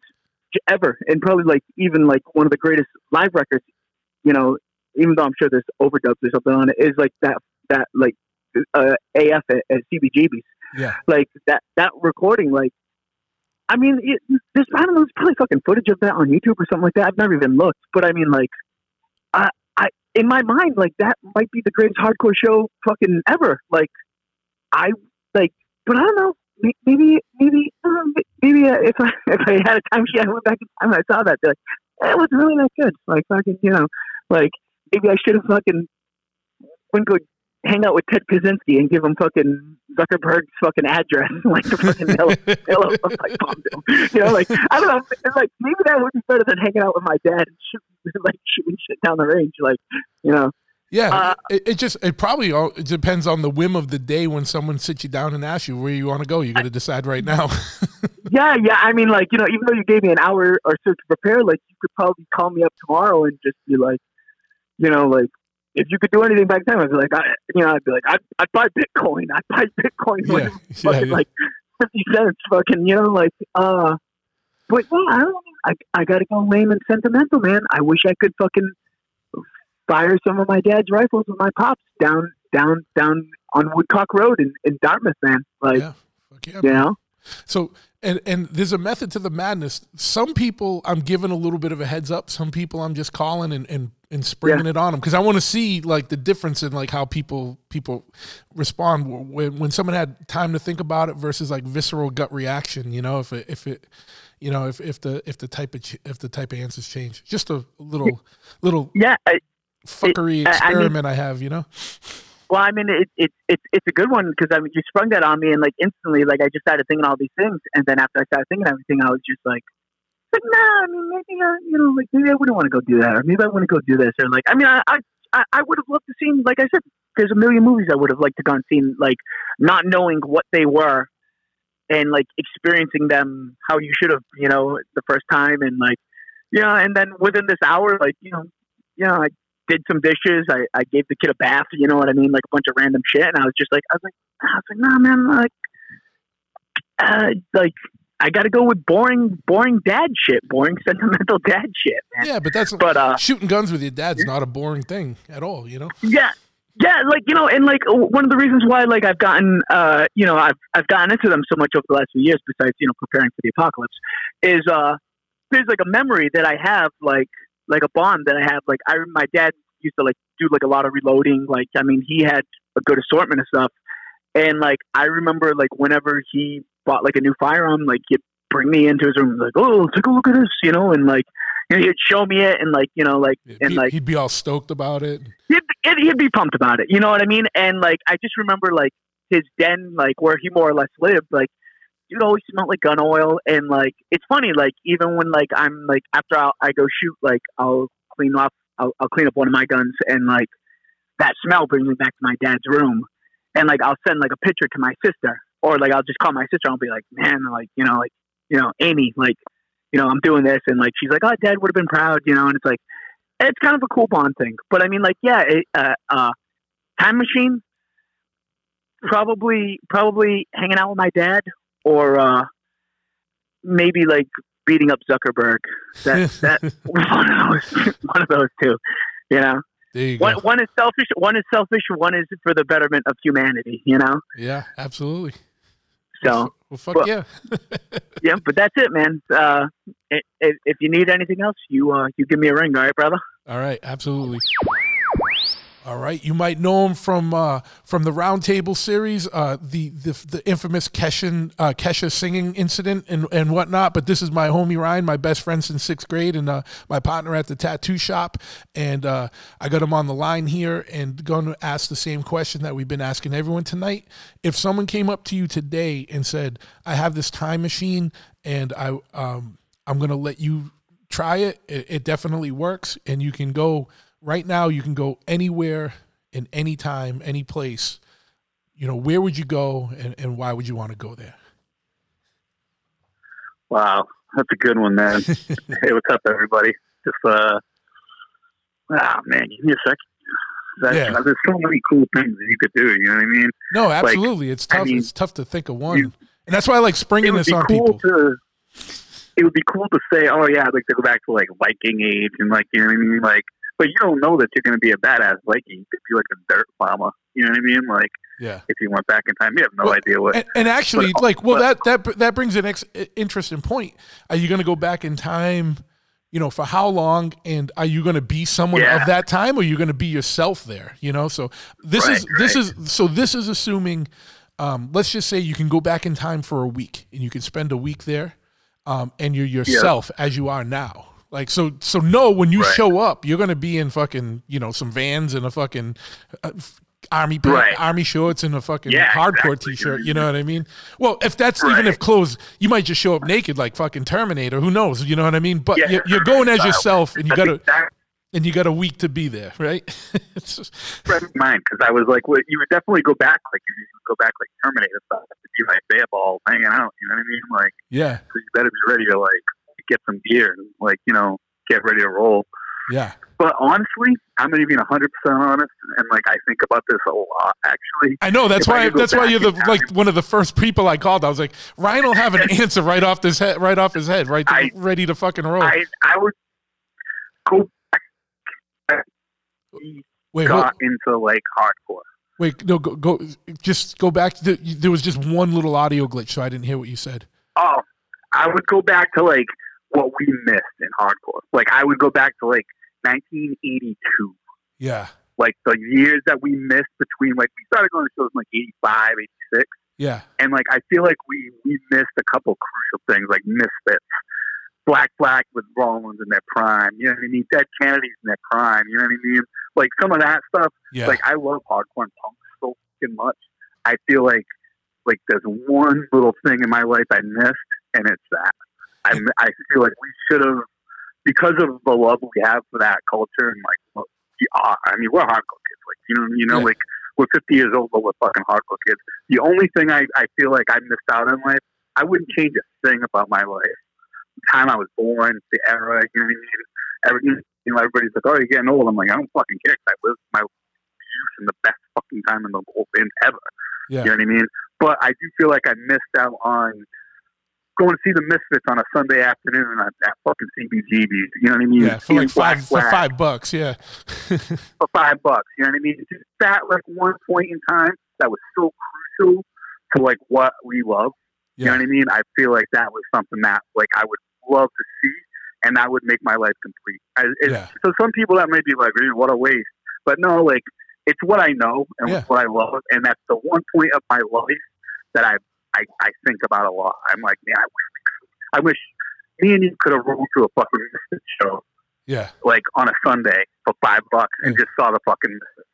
Speaker 5: ever, and probably like even like one of the greatest live records, you know, even though I'm sure there's overdubs or something on it, is like that that like uh, AF at, at CBGB's.
Speaker 1: yeah.
Speaker 5: Like that that recording like i mean it, there's i don't know there's probably fucking footage of that on youtube or something like that. I've never even looked but i mean like i i in my mind like that might be the greatest hardcore show fucking ever. Like i like but i don't know maybe maybe uh, maybe uh, if i if i had a time machine i went back in time and i saw that they're like, "Eh, it was really not good like fucking you know like maybe i should have fucking went go hang out with Ted Kaczynski and give him fucking Zuckerberg's fucking address, like the fucking yellow, yellow like bomb him. You know, like I don't know, like maybe that would be better than hanging out with my dad and shooting, like shooting shit down the range, like you know.
Speaker 1: Yeah,
Speaker 5: Uh,
Speaker 1: it, it just it probably all it depends on the whim of the day when someone sits you down and asks you where you want to go. You got to decide right now.
Speaker 5: Yeah, yeah. I mean, like you know, even though you gave me an hour or so to prepare, like you could probably call me up tomorrow and just be like, you know, like if you could do anything back then, I'd be like, I, you know, I'd be like, I'd, I'd buy Bitcoin. I'd buy Bitcoin
Speaker 1: Yeah, yeah,
Speaker 5: fucking
Speaker 1: yeah.
Speaker 5: like fifty cents, fucking, you know, like, uh. But yeah, I don't. I I gotta go lame and sentimental, man. I wish I could fucking fire some of my dad's rifles with my pops down down down on Woodcock Road in, in Dartmouth, man. Like,
Speaker 1: yeah, fuck yeah.
Speaker 5: you
Speaker 1: man.
Speaker 5: know.
Speaker 1: So and and there's a method to the madness. Some people I'm giving a little bit of a heads up. Some people I'm just calling and and, and springing it on them because I want to see like the difference in like how people people respond when when someone had time to think about it versus like visceral gut reaction. You know, if it if it you know if, if the if the type of if the type of answers change. Just a little little
Speaker 5: Yeah, I,
Speaker 1: fuckery
Speaker 5: I- I mean-
Speaker 1: experiment I have. You know.
Speaker 5: Well, I mean, it, it, it, it's a good one because I mean, you sprung that on me, and like instantly, like I just started thinking all these things, and then after I started thinking everything, I was just like, like, nah, I mean, maybe, uh, you know, like maybe I wouldn't want to go do that, or maybe I want to go do this, or like, I mean, I, I, I- I would have loved to see, like I said, there's a million movies I would have liked to gone seen, like not knowing what they were, and like experiencing them how you should have, you know, the first time, and like, you know, and then within this hour, like, you know, you know, I did some dishes, I, I gave the kid a bath, you know what I mean, like a bunch of random shit, and I was just like, I was like, I was like, nah, man, like, uh, like. I got to go with boring, boring dad shit, boring sentimental dad shit, man.
Speaker 1: Yeah, but that's
Speaker 5: But uh,
Speaker 1: shooting guns with your dad's not a boring thing at all. You know.
Speaker 5: Yeah, yeah, like you know, and like one of the reasons why like I've gotten uh you know I've I've gotten into them so much over the last few years, besides you know preparing for the apocalypse, is uh there's like a memory that I have like like a bond that I have like I my dad used to like do like a lot of reloading like I mean he had a good assortment of stuff and like I remember like whenever he bought like a new firearm like he'd bring me into his room like oh take a look at this you know and like you know, he'd show me it and like you know like and
Speaker 1: He-
Speaker 5: like
Speaker 1: he'd be all stoked about it.
Speaker 5: he'd, he'd, he'd be pumped about it. You know what I mean? And like, I just remember like his den, like where he more or less lived, like dude always smelled like gun oil. And like, it's funny, like even when like I'm like after I'll, I go shoot, like I'll clean off, I'll, I'll clean up one of my guns, and like that smell brings me back to my dad's room. And like I'll send like a picture to my sister, or like I'll just call my sister. and I'll be like, man, like you know, like you know, Amy, like you know, I'm doing this, and like she's like, oh, dad would have been proud, you know, and it's like it's kind of a cool bond thing. But I mean, like, yeah, it, uh, uh, time machine, probably, probably hanging out with my dad, or uh, maybe like beating up Zuckerberg. That that one of those, one of those two. You know,
Speaker 1: There you go.
Speaker 5: one one is selfish, one is selfish, one is for the betterment of humanity. You know,
Speaker 1: Yeah, absolutely.
Speaker 5: so.
Speaker 1: Well, fuck
Speaker 5: Well-
Speaker 1: yeah.
Speaker 5: Yeah, but that's it, man. Uh, if, if you need anything else, you uh, you give me a ring, all right, brother.
Speaker 1: All right, absolutely. All right, you might know him from uh, from the Roundtable series, uh, the, the the infamous Keshan uh, Kesha singing incident and, and whatnot. But this is my homie Ryan, my best friend since sixth grade, and uh, my partner at the tattoo shop. And uh, I got him on the line here, and going to ask the same question that we've been asking everyone tonight. If someone came up to you today and said, "I have this time machine, and I um, I'm going to let you try it. it. It definitely works, and you can go right now. You can go anywhere, in any time, any place. You know, where would you go, and, and why would you want to go there?
Speaker 6: Wow, that's a good one, man. hey, what's up, everybody? Just uh, ah, man, give me a second.
Speaker 1: Yeah.
Speaker 6: There's so many cool things that you could do. You know what I mean?
Speaker 1: No, absolutely, it's
Speaker 6: I
Speaker 1: tough.
Speaker 6: mean,
Speaker 1: it's tough to think of one,
Speaker 6: you-
Speaker 1: and that's why I like springing this on
Speaker 6: cool
Speaker 1: people.
Speaker 6: to. It would be cool to say, "Oh yeah, I'd like to go back to like Viking age," and like you know what I mean, like. But you don't know that you're going to be a badass Viking. You could be like a dirt bomber. You know what I mean? Like
Speaker 1: Yeah.
Speaker 6: if you went back in time, you have no
Speaker 1: Well,
Speaker 6: idea what.
Speaker 1: And, and actually, like, well, that that that brings an ex- interesting point. Are you going to go back in time? You know, for how long? And are you going to be someone
Speaker 6: Yeah.
Speaker 1: of that time, or are you going to be yourself there? You know, so this
Speaker 6: Right,
Speaker 1: is this is so this is assuming. Um, let's just say you can go back in time for a week, and you can spend a week there, um, and you're yourself as you are now. Like so, so no, when you
Speaker 6: Right.
Speaker 1: show up, you're gonna be in fucking, you know, some vans and a fucking uh, army
Speaker 6: Right.
Speaker 1: army shorts and a fucking
Speaker 6: Yeah,
Speaker 1: hardcore
Speaker 6: exactly.
Speaker 1: t-shirt. You know what I mean? Well, if that's even if clothes, you might just show up naked like fucking Terminator. Who knows? You know what I mean? But
Speaker 6: Yeah,
Speaker 1: you're, you're going as yourself, and you got a
Speaker 6: exact-
Speaker 1: and you got a week to be there, right? It's just-
Speaker 6: friend of mine because I was like, well, you would definitely go back, like you go back like Terminator stuff to be like they have all hanging out. You know what I mean? Like,
Speaker 1: yeah,
Speaker 6: so you better be ready to like get some gear and like you know get ready to roll.
Speaker 1: yeah.
Speaker 6: But honestly, I'm gonna be 100 percent honest, and like I think about this a lot actually.
Speaker 1: I know that's
Speaker 6: If
Speaker 1: why that's why you're the
Speaker 6: time-
Speaker 1: like one of the first people I called. I was like, Ryan will have an answer right off his head, right off his head, right
Speaker 6: I-
Speaker 1: ready to fucking roll.
Speaker 6: I I would go back.
Speaker 1: wait,
Speaker 6: got into like hardcore.
Speaker 1: wait, no, go, go, just go back. To the, there was just one little audio glitch, so I didn't hear what you said.
Speaker 6: Oh, I would go back to like what we missed in hardcore. Like I would go back to like 1982.
Speaker 1: Yeah,
Speaker 6: like the years that we missed between like we started going to shows in like 85 86
Speaker 1: yeah,
Speaker 6: and like i feel like we we missed a couple crucial things like misfits. Black black with rollins in their prime. You know what i mean? Dead kennedys in their prime. You know what i mean? Like some of that stuff.
Speaker 1: Yeah.
Speaker 6: like i love hardcore and punk so fucking much. I feel like like there's one little thing in my life i missed and it's that i, I feel like we should have because of the love we have for that culture and like what we are. Uh, I mean, we're hardcore kids. Like you know, you know,
Speaker 1: Yeah.
Speaker 6: like we're 50 years old, but we're fucking hardcore kids. The only thing I, I feel like I missed out in life I wouldn't change a thing about my life. The time I was born, the era, you know what I mean? Everything, you know, everybody's like, "Oh, you're getting old." I'm like, I don't fucking care. 'cause I lived my youth in the best fucking time in the whole thing ever.
Speaker 1: Yeah.
Speaker 6: You know what I mean? But I do feel like I missed out on going to see the Misfits on a Sunday afternoon at, at fucking CBGB's. You know what I mean?
Speaker 1: Yeah, for like five for five bucks. Yeah.
Speaker 6: for five bucks. You know what I mean? Just that like one point in time that was so crucial to like what we love. You know what I mean? I feel like that was something that like I would love to see, and that would make my life complete. I,
Speaker 1: Yeah.
Speaker 6: So some people that may be like, "Ew, "What a waste," but no, like it's what I know and
Speaker 1: Yeah.
Speaker 6: what I love, and that's the one point of my life that I I, I think about a lot. I'm like, man, I wish, I wish me and you could have rolled to a fucking Misfits show
Speaker 1: Yeah.
Speaker 6: like on a Sunday for five bucks and just saw the fucking Misfits.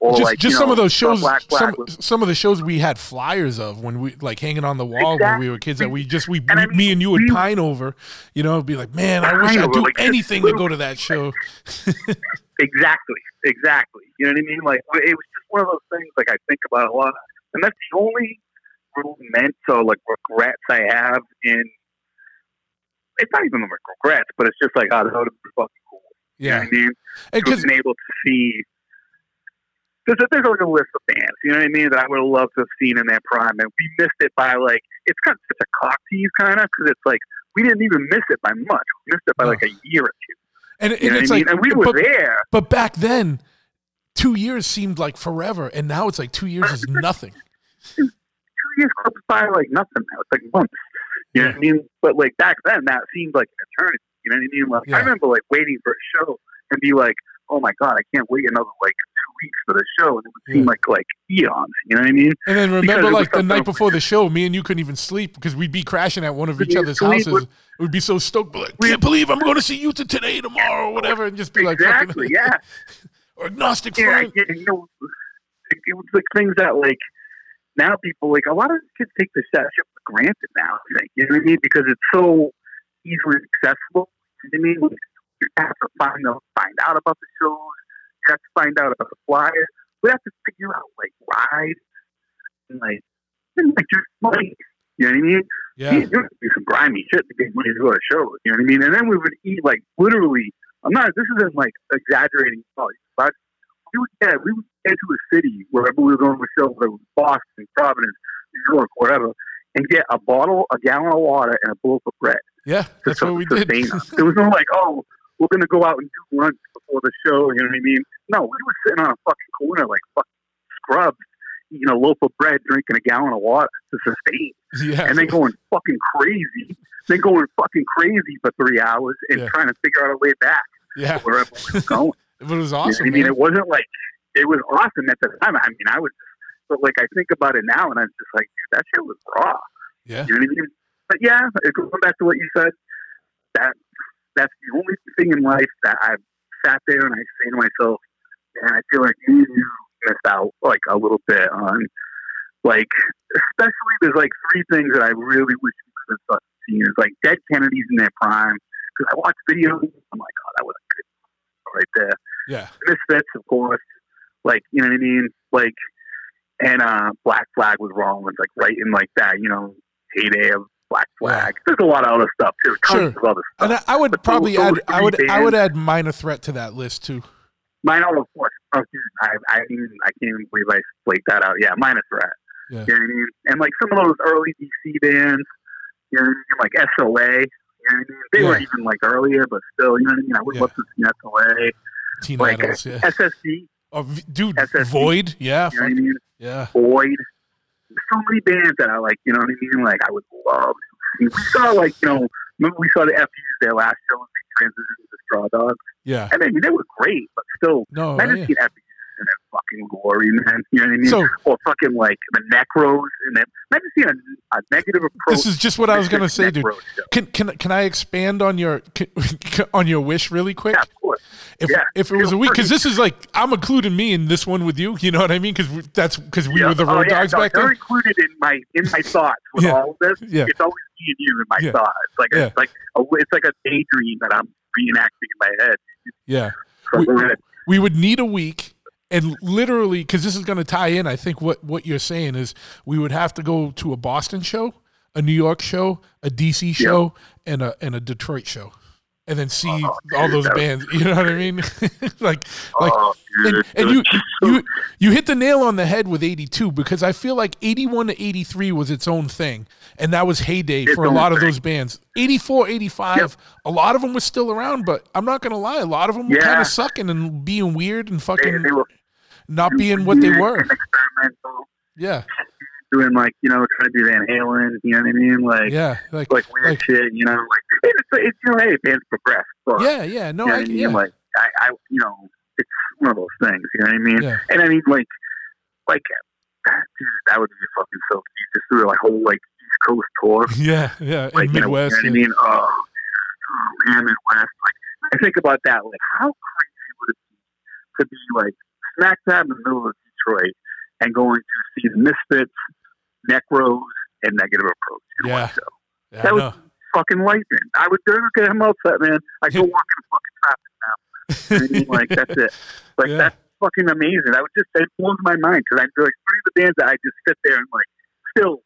Speaker 6: Or
Speaker 1: just
Speaker 6: like,
Speaker 1: just some
Speaker 6: know,
Speaker 1: of those shows
Speaker 6: Black Flag
Speaker 1: some some of the shows we had flyers of when we like hanging on the wall when we were kids that we just we,
Speaker 6: And I
Speaker 1: we- me and you would
Speaker 6: we-
Speaker 1: pine over you know be like man i wish i'd do
Speaker 6: like,
Speaker 1: anything to go to that show
Speaker 6: Exactly, exactly. You know what I mean? Like it was just one of those things. Like I think about a lot, and that's the only or like regrets I have in. It's not even like regrets, but it's just like, oh, that would have been fucking cool. You know
Speaker 1: yeah
Speaker 6: I mean?
Speaker 1: and
Speaker 6: to have
Speaker 1: 'cause-
Speaker 6: been able to see. There's, a, there's like a list of bands, you know what I mean, that I would have loved to have seen in their prime, and we missed it by like it's kind of such a cock tease, kind of, because it's like we didn't even miss it by much. We missed it by
Speaker 1: No.
Speaker 6: like a year or two.
Speaker 1: and, and it's
Speaker 6: what I
Speaker 1: like
Speaker 6: mean? And we were
Speaker 1: but,
Speaker 6: there.
Speaker 1: but back then two years seemed like forever and now it's like two years is nothing
Speaker 6: years goes by like nothing now. It's like months. You know what I mean? But like back then, that seemed like an eternity. You know what I mean? Like
Speaker 1: Yeah.
Speaker 6: I remember like waiting for a show and be like, "Oh my god, I can't wait another like two weeks for the show," and it would seem
Speaker 1: Yeah.
Speaker 6: like like eons. You know what I mean?
Speaker 1: and then remember
Speaker 6: it was
Speaker 1: like the night before the show me and you couldn't even sleep because we'd be crashing at one of each other's houses
Speaker 6: with-
Speaker 1: we'd be so stoked like can't believe i'm going to see you to today tomorrow or whatever and just be like
Speaker 6: exactly. Yeah.
Speaker 1: or agnostic
Speaker 6: Yeah. yeah, You know, it, it was like things that like now people like a lot of kids take this that shit for granted now. I think, you know what I mean? Because it's so easily accessible. You know what I mean? You have to find out find out about the shows. You have to find out about the flyers. We have to figure out like rides and like and, like just money. You know what I mean?
Speaker 1: yeah
Speaker 6: You know, do some grimy shit to get money to go to shows. You know what I mean? And then we would eat like literally. I'm not. This isn't like exaggerating, probably, but we would get we would get to a city wherever we were going to show, whether it was Boston, Providence, New York, whatever, and get a bottle, a gallon of water, and a loaf of bread.
Speaker 1: yeah that's what we did.
Speaker 6: There was no like, oh, we're gonna go out and do lunch before the show. You know what I mean? No, we were sitting on a fucking corner like fucking scrubs, eating a loaf of bread, drinking a gallon of water to sustain
Speaker 1: yeah
Speaker 6: and then going fucking crazy, then going fucking crazy for three hours and
Speaker 1: Yeah.
Speaker 6: trying to figure out a way back
Speaker 1: yeah
Speaker 6: to wherever we were going.
Speaker 1: But it was awesome
Speaker 6: I mean,
Speaker 1: man.
Speaker 6: it wasn't like it was awesome at the time. I mean, I was, but like I think about it now, and I'm just like, dude, that shit was raw.
Speaker 1: yeah
Speaker 6: You know what I mean? But yeah, it- going back to what you said, that that's the only thing in life that I've sat there and I say to myself, man, I feel like you missed out like a little bit on, like, especially there's like three things that I really wish we could have seen. Is like Dead Kennedys in their prime because I watched videos. I'm like, oh, that was a good right there.
Speaker 1: Yeah
Speaker 6: Misfits, of course. Like, you know what I mean? Like, and uh, Black Flag was wrong. It's like right in like that, you know, heyday of Black Flag. There's a lot of other stuff too. Tons
Speaker 1: Sure.
Speaker 6: of other stuff.
Speaker 1: and I, I would
Speaker 6: But
Speaker 1: probably
Speaker 6: those-
Speaker 1: add
Speaker 6: those
Speaker 1: i would i would add minor threat to that list too
Speaker 6: Minor, of course. Oh, dude, I, I, didn't I can't even believe I flaked that out. Yeah, Minor threat.
Speaker 1: Yeah.
Speaker 6: You know what I mean? And like some of those early DC bands, you know, what I mean? like SOA. You know what I mean? They were
Speaker 1: Yeah.
Speaker 6: even like earlier, but still, you know what I mean? I would
Speaker 1: Yeah.
Speaker 6: love to see SOA.
Speaker 1: Teen
Speaker 6: Like
Speaker 1: Idles yeah
Speaker 6: SSD.
Speaker 1: oh, dude
Speaker 6: SSD.
Speaker 1: void yeah
Speaker 6: You know I mean?
Speaker 1: yeah
Speaker 6: Void. So many bands that I like, you know what I mean? Like I would love. to see. We saw like you know, remember we saw the FUs their last show and they transitioned to the Straw Dogs.
Speaker 1: yeah and
Speaker 6: I mean, they were great, but still,
Speaker 1: no
Speaker 6: I
Speaker 1: yeah.
Speaker 6: didn't see FUs in their fucking glory, man. You know what I mean?
Speaker 1: So-
Speaker 6: or fucking like the Necros and then imagine seeing a, a negative approach.
Speaker 1: this is just what i was gonna say dude
Speaker 6: show.
Speaker 1: Can can can I expand on your can, on your wish really quick?
Speaker 6: Yeah, of course.
Speaker 1: If
Speaker 6: yeah,
Speaker 1: if it was a week, because this is like I'm including me in this one with you. You know what I mean? Because that's because we
Speaker 6: Yeah.
Speaker 1: were the
Speaker 6: Oh,
Speaker 1: road
Speaker 6: yeah,
Speaker 1: dogs
Speaker 6: no,
Speaker 1: back
Speaker 6: They're
Speaker 1: then.
Speaker 6: included in my in my thoughts with all of this.
Speaker 1: Yeah.
Speaker 6: It's always me and you in my
Speaker 1: Yeah.
Speaker 6: thoughts. Like
Speaker 1: Yeah.
Speaker 6: it's like a, it's like a daydream that I'm reenacting in my head.
Speaker 1: Yeah,
Speaker 6: So
Speaker 1: We- we would need a week, and literally because this is going to tie in. I think what what you're saying is we would have to go to a Boston show. a New York show, a DC show, and a and a Detroit show, and then see
Speaker 6: Oh,
Speaker 1: all
Speaker 6: dude,
Speaker 1: those
Speaker 6: was-
Speaker 1: bands. You know what I mean? like like
Speaker 6: oh,
Speaker 1: and, and you you you hit the nail on the head with 82 because I feel like 81 to 83 was its own thing and that was heyday
Speaker 6: Its
Speaker 1: for a lot of those bands 84 85
Speaker 6: Yep.
Speaker 1: a lot of them were still around but I'm not going to lie a lot of them were kind of sucking and being weird and
Speaker 6: they,
Speaker 1: fucking
Speaker 6: they were
Speaker 1: not being what they were
Speaker 6: experimental,
Speaker 1: yeah
Speaker 6: doing like you know trying to do Van Halen. You know what I mean? Like
Speaker 1: yeah like
Speaker 6: like weird
Speaker 1: like-
Speaker 6: shit. You know, like it's, it's you know hey bands progress. But,
Speaker 1: yeah yeah no
Speaker 6: you know
Speaker 1: I,
Speaker 6: I mean?
Speaker 1: yeah
Speaker 6: Like I, I you know it's one of those things. You know what I mean?
Speaker 1: yeah
Speaker 6: And I mean, like, like, dude, that would be fucking so. You just do like whole like East Coast tour,
Speaker 1: yeah yeah
Speaker 6: like
Speaker 1: in
Speaker 6: you know,
Speaker 1: Midwest
Speaker 6: You know what I mean? Oh, oh man, Midwest. Like, I think about that. Like, how crazy would it be to be like smack dab in the middle of Detroit and going to see the Misfits, Necros, and Negative Approach
Speaker 1: Yeah. yeah, I
Speaker 6: that was fucking lightning. I would never get him upset, man. I go walk in fucking traffic now. I mean? Like that's it. Like
Speaker 1: Yeah.
Speaker 6: that's fucking amazing. That would just it blows my mind because I feel like three of the bands that I just sit there and like still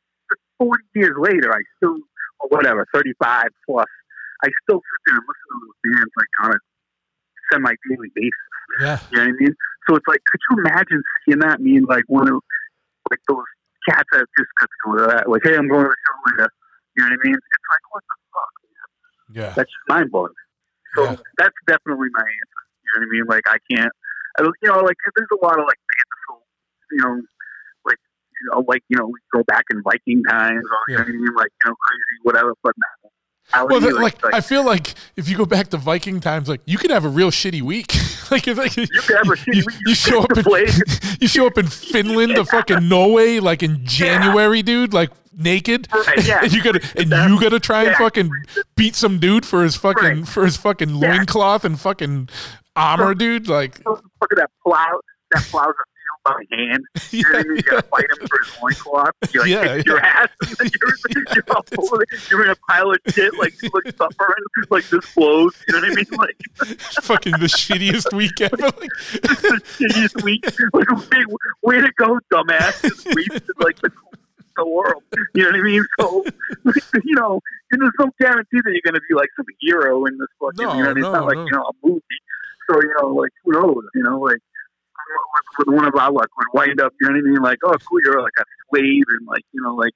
Speaker 6: forty years later I still or whatever thirty five plus I still sit there and listen to those bands like on a semi daily basis.
Speaker 1: yeah
Speaker 6: You know what I mean? So it's like, could you imagine seeing that? Me and like one of like those cats that just got to go that. Like, hey, I'm going to the show later. You know what I mean? It's like, what the fuck?
Speaker 1: yeah
Speaker 6: That's just mind blowing. So
Speaker 1: Yeah.
Speaker 6: that's definitely my answer. You know what I mean? Like I can't. I you know, like there's a lot of like fantasy, you know, like you know, like you know, we go back in Viking times, or you know what I mean? Like you know, crazy whatever. But no. I
Speaker 1: well, the, like, I feel like if you go back to Viking times, like you could have a real shitty week. like, it's like
Speaker 6: you could have a shitty
Speaker 1: you,
Speaker 6: week.
Speaker 1: you show up in you show up in Finland to fucking Norway like in January, dude, like naked.
Speaker 6: Right, yeah.
Speaker 1: and you gotta and you gotta try and fucking beat some dude for his fucking
Speaker 6: Right.
Speaker 1: for his fucking
Speaker 6: Yeah.
Speaker 1: loincloth and fucking armor, dude. Like
Speaker 6: Look at that plow. That plows by hand. You know what I mean? You gotta fight him for his loincloth. You like
Speaker 1: Yeah,
Speaker 6: kick your ass. You're, you're, all full you're in a pile of shit, like, like suffering, like this blows. You know what I mean? Like
Speaker 1: fucking the shittiest week ever. Like,
Speaker 6: the shittiest week. Like, way, way to go, dumbass. Just wasted like the, the world. You know what I mean? So, you know, there's no guarantee that you're going to be like some hero in this fucking.
Speaker 1: No,
Speaker 6: you know what I mean?
Speaker 1: no,
Speaker 6: it's not like you know a movie. So you know, like who knows? You know, like with, with one of our luck would wind up. You know what I mean? Like, oh, cool, you're like a slave in like you know like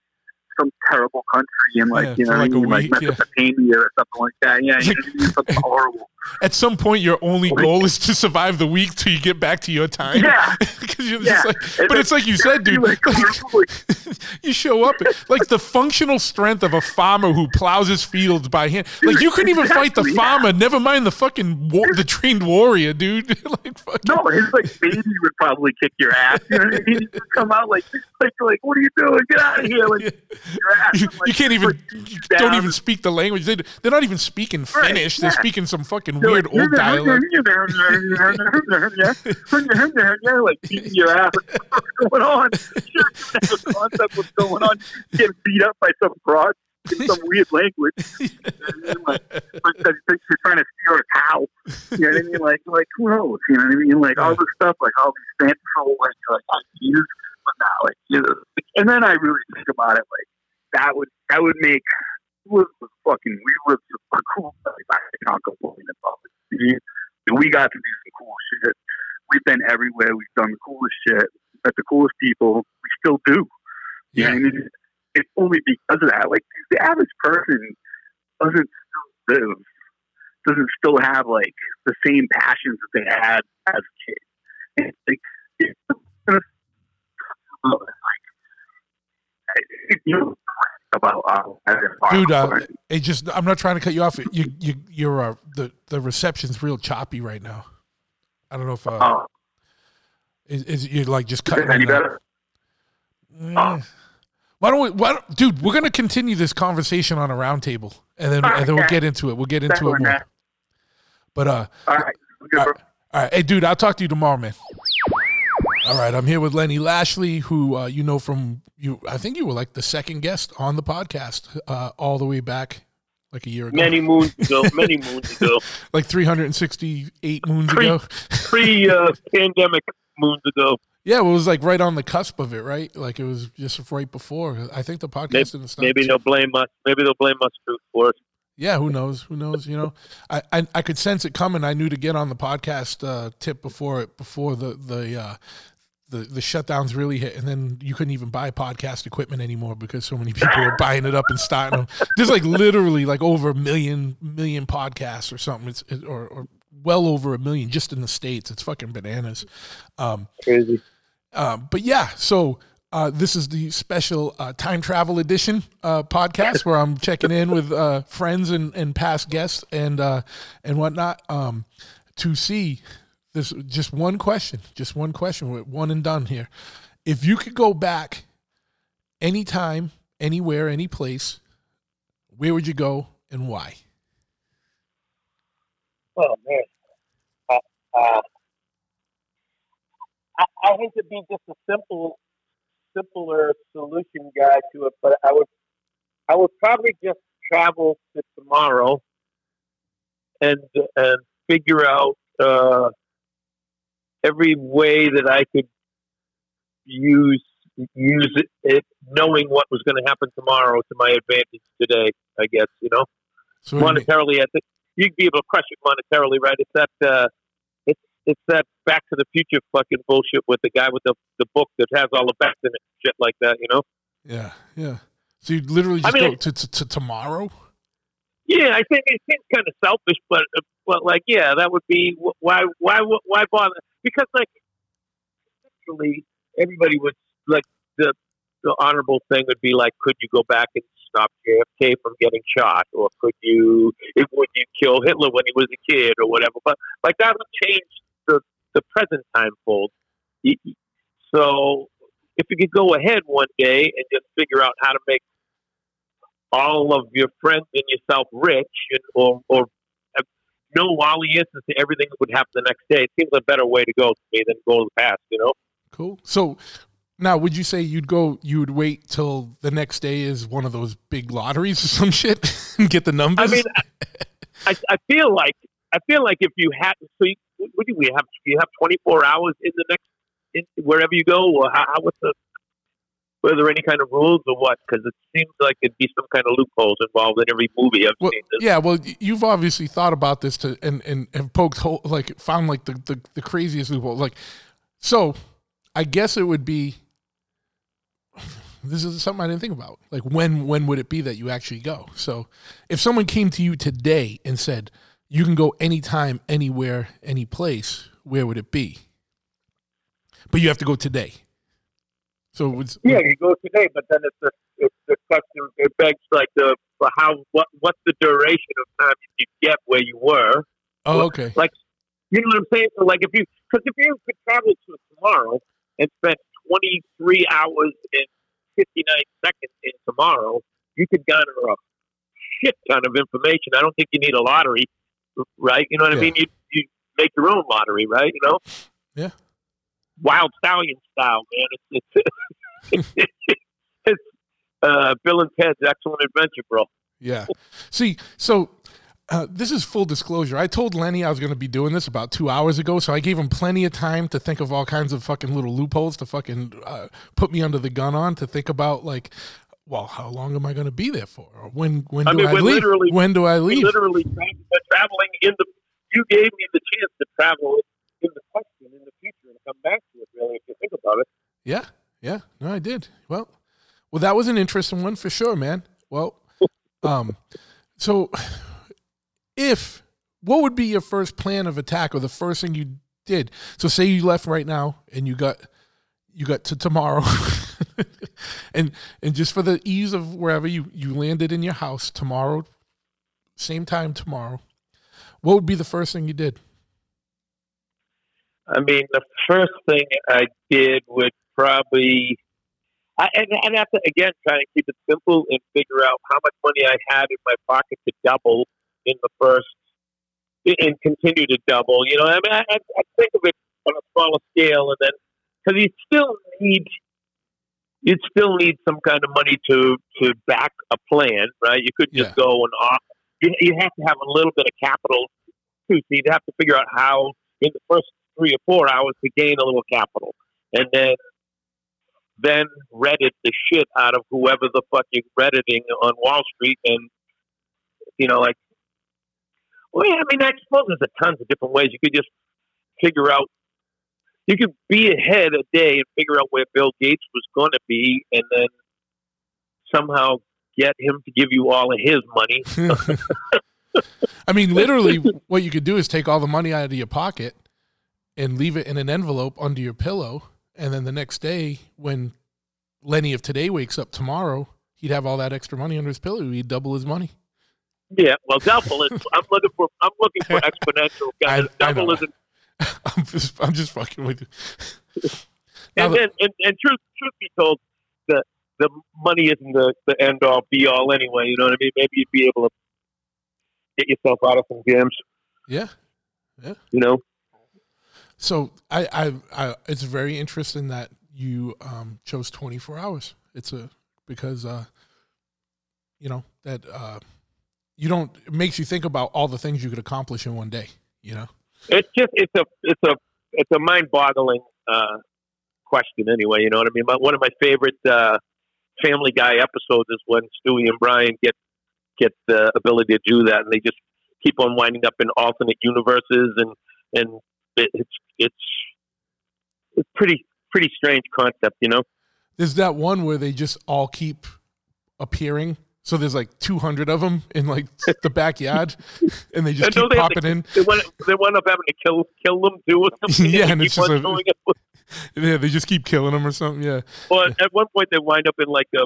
Speaker 6: some terrible country and like
Speaker 1: Yeah,
Speaker 6: you know I
Speaker 1: like a
Speaker 6: mean, like
Speaker 1: week, yeah.
Speaker 6: Or something like that. Yeah, you know I something horrible.
Speaker 1: At some point, your only goal is to survive the week till you get back to your time.
Speaker 6: Yeah. Yeah.
Speaker 1: just like, but it's like you said, dude.
Speaker 6: Like,
Speaker 1: you show up like the functional strength of a farmer who plows his fields by hand. Like you couldn't even fight the
Speaker 6: yeah.
Speaker 1: farmer. Never mind the fucking war- the trained warrior, dude. like fucking,
Speaker 6: No, his like baby would probably kick your ass. You know what I mean? He'd come out like, like, like, what are you doing? Get out of here! Like,
Speaker 1: Yeah. You,
Speaker 6: like,
Speaker 1: you can't even you don't even speak the language. They they're not even speaking
Speaker 6: Right,
Speaker 1: Finnish. They're speaking some fucking
Speaker 6: They're
Speaker 1: weird
Speaker 6: like,
Speaker 1: old dialect.
Speaker 6: like beating your ass. What's going on? You don't have a concept what's going on. Getting beat up by some broad in some weird language. You know what I mean? Like, like you're trying to steal a cow. You know what I mean? Like, like who knows? You know what I mean? Like all this stuff, like all these fanciful like like ideas, but not like you know. And then I really think about it, like that would that would make was fucking we were a cool. I can't complain about it. We got to do some cool shit. We've been everywhere. We've done the coolest shit. Met the coolest people. We still do.
Speaker 1: Yeah.
Speaker 6: And I mean? It's only because of that. Like the average person doesn't still live, doesn't still have like the same passions that they had as a kid. And it's like, it's like, you know, about uh,
Speaker 1: Dude, uh, it just I'm not trying to cut you off. You you you're uh, the the reception's real choppy right now. I don't know if uh,
Speaker 6: uh,
Speaker 1: is, is you like just cutting
Speaker 6: any better?
Speaker 1: Eh. Why don't we? Why don't, dude? We're gonna continue this conversation on a roundtable, and then and then we'll get into it. We'll get into it more. But uh,
Speaker 6: All right.
Speaker 1: All right, all right, hey, dude, I'll talk to you tomorrow, man. All right, I'm here with Lenny Lashley, who uh, you know from you. I think you were like the second guest on the podcast, uh, all the way back like a year ago,
Speaker 7: many moons ago, many moons ago,
Speaker 1: like 368 moons
Speaker 7: Pre-
Speaker 1: ago.
Speaker 7: pre uh, pandemic moons ago.
Speaker 1: Yeah, well, it was like right on the cusp of it, right? Like it was just right before. I think the podcast
Speaker 7: Maybe,
Speaker 1: didn't start.
Speaker 7: maybe they'll blame us. Maybe they'll blame us for it.
Speaker 1: Yeah, who knows? Who knows? You know, I, I I could sense it coming. I knew to get on the podcast uh, tip before it before the the uh, the the shutdowns really hit, and then you couldn't even buy podcast equipment anymore because so many people were buying it up and starting them. There's like literally like over a million million podcasts or something. It's it, or or well over a million just in the states. It's fucking bananas. Um,
Speaker 7: Crazy.
Speaker 1: um, but yeah, so uh, this is the special uh, time travel edition uh, podcast where I'm checking in with uh, friends and, and past guests and uh, and whatnot um, to see this. Just one question, just one question, one and done here. If you could go back anytime, anywhere, any place, where would you go and why?
Speaker 7: Oh man. Uh, uh, I, I hate to be just a simple, simpler solution guy to it, but I would, I would probably just travel to tomorrow, and and figure out uh, every way that I could use use it, it knowing what was going to happen tomorrow to my advantage today. I guess you know
Speaker 1: So what you mean?
Speaker 7: monetarily, I think you'd be able to crush it monetarily, right? It's that uh, it's it's that Back to the Future fucking bullshit with the guy with the the book that has all the bets in it, and shit like that. You know?
Speaker 1: yeah, yeah. So you literally
Speaker 7: I
Speaker 1: just
Speaker 7: mean,
Speaker 1: go to, to, to tomorrow.
Speaker 7: Yeah, I think it seems kind of selfish, but uh, but like, yeah, that would be why why why bother? Because like, actually, everybody would like the the honorable thing would be like, could you go back and stop JFK from getting shot, or could you it, would you kill Hitler when he was a kid, or whatever? But like that would change the the present time fold. So if you could go ahead one day and just figure out how to make all of your friends and yourself rich, and, or or know all the answers to everything that would happen the next day, it seems a better way to go to me than go to the past. You know.
Speaker 1: Cool. So now, would you say you'd go? You would wait till the next day is one of those big lotteries or some shit and get the numbers?
Speaker 7: I mean, I, I feel like I feel like if you had so you, what do we have? You have twenty four hours in the next in, wherever you go, or how, how what's the were there any kind of rules or what? Because it seems like there'd be some kind of loopholes involved in every movie I've
Speaker 1: well,
Speaker 7: seen. This-
Speaker 1: yeah. Well, you've obviously thought about this to and and have poked hole, like found like the, the the craziest loophole. Like, so I guess it would be. This is something I didn't think about. Like, when when would it be that you actually go? So, if someone came to you today and said you can go anytime, anywhere, any place, where would it be? But you have to go today. So it's
Speaker 7: Yeah, you go today, but then it's the it's the question. It begs like the for how what what's the duration of time you get where you were?
Speaker 1: oh okay.
Speaker 7: Like, you know what I'm saying? So like if you because if you could travel to tomorrow and spend 23 hours and 59 seconds in tomorrow, you could garner a shit ton of information. I don't think you need a lottery, right? You know what
Speaker 1: Yeah.
Speaker 7: I mean? You you make your own lottery, right? You know?
Speaker 1: Yeah.
Speaker 7: Wild stallion style, man. It's it's it's, it's uh, Bill and Ted's Excellent Adventure, bro.
Speaker 1: Yeah. See, so uh, this is full disclosure. I told Lenny I was going to be doing this about two hours ago, so I gave him plenty of time to think of all kinds of fucking little loopholes to fucking uh, put me under the gun on to think about like, well, how long am I going to be there for? Or when when
Speaker 7: I
Speaker 1: do
Speaker 7: mean,
Speaker 1: I leave? when do I leave?
Speaker 7: literally tra- traveling in the. You gave me the chance to travel in the question in the future and come back to it. Really, if you think about it.
Speaker 1: Yeah, yeah. No, I did. Well, well, that was an interesting one for sure, man. Well, um, so if what would be your first plan of attack or the first thing you did? So say you left right now and you got you got to tomorrow, and and just for the ease of wherever you you landed in your house tomorrow, same time tomorrow. What would be the first thing you did?
Speaker 7: I mean, the first thing I did would probably. I, and I'd have to again try to keep it simple and figure out how much money I had in my pocket to double in the first and continue to double. You know, I mean, I, I, I think of it on a smaller scale, and then because you still need you'd still need some kind of money to to back a plan, right? You could just
Speaker 1: Yeah.
Speaker 7: go and off. You, you have to have a little bit of capital too. So you'd have to figure out how in the first three or four hours to gain a little capital, and then then Reddit the shit out of whoever the fucking redditing on Wall Street, and you know, like, well, yeah, I mean, I suppose there's a tons of different ways you could just figure out. You could be ahead a day and figure out where Bill Gates was going to be, and then somehow get him to give you all of his money.
Speaker 1: I mean, literally, what you could do is take all the money out of your pocket and leave it in an envelope under your pillow, and then the next day, when Lenny of today wakes up tomorrow, he'd have all that extra money under his pillow. He'd double his money.
Speaker 7: Yeah, well, double is. I'm looking for. I'm looking for exponential. Guys.
Speaker 1: I-
Speaker 7: double isn't.
Speaker 1: I'm just, I'm just fucking with you.
Speaker 7: And then, and, and truth, truth be told, the the money isn't the, the end all be all anyway. You know what I mean? Maybe you'd be able to get yourself out of some jams.
Speaker 1: Yeah, yeah.
Speaker 7: You know?
Speaker 1: So I, I, I, it's very interesting that you um, chose 24 hours. It's a because uh, you know that uh, you don't. It makes you think about all the things you could accomplish in one day. You know.
Speaker 7: It's just it's a it's a it's a mind boggling uh, question anyway. You know what I mean? My, one of my favorite uh, Family Guy episodes is when Stewie and Brian get get the ability to do that, and they just keep on winding up in alternate universes, and and it, it's it's it's pretty pretty strange concept, you know.
Speaker 1: There's that one where they just all keep appearing. So there's like 200 of them in like the backyard, and they just keep
Speaker 7: they
Speaker 1: popping
Speaker 7: to-
Speaker 1: in.
Speaker 7: They wind, they wind up having to kill kill them. Or something,
Speaker 1: Yeah, and
Speaker 7: They
Speaker 1: it's just a-. Yeah, they just keep killing them or something. Yeah.
Speaker 7: Well, at one point they wind up in like a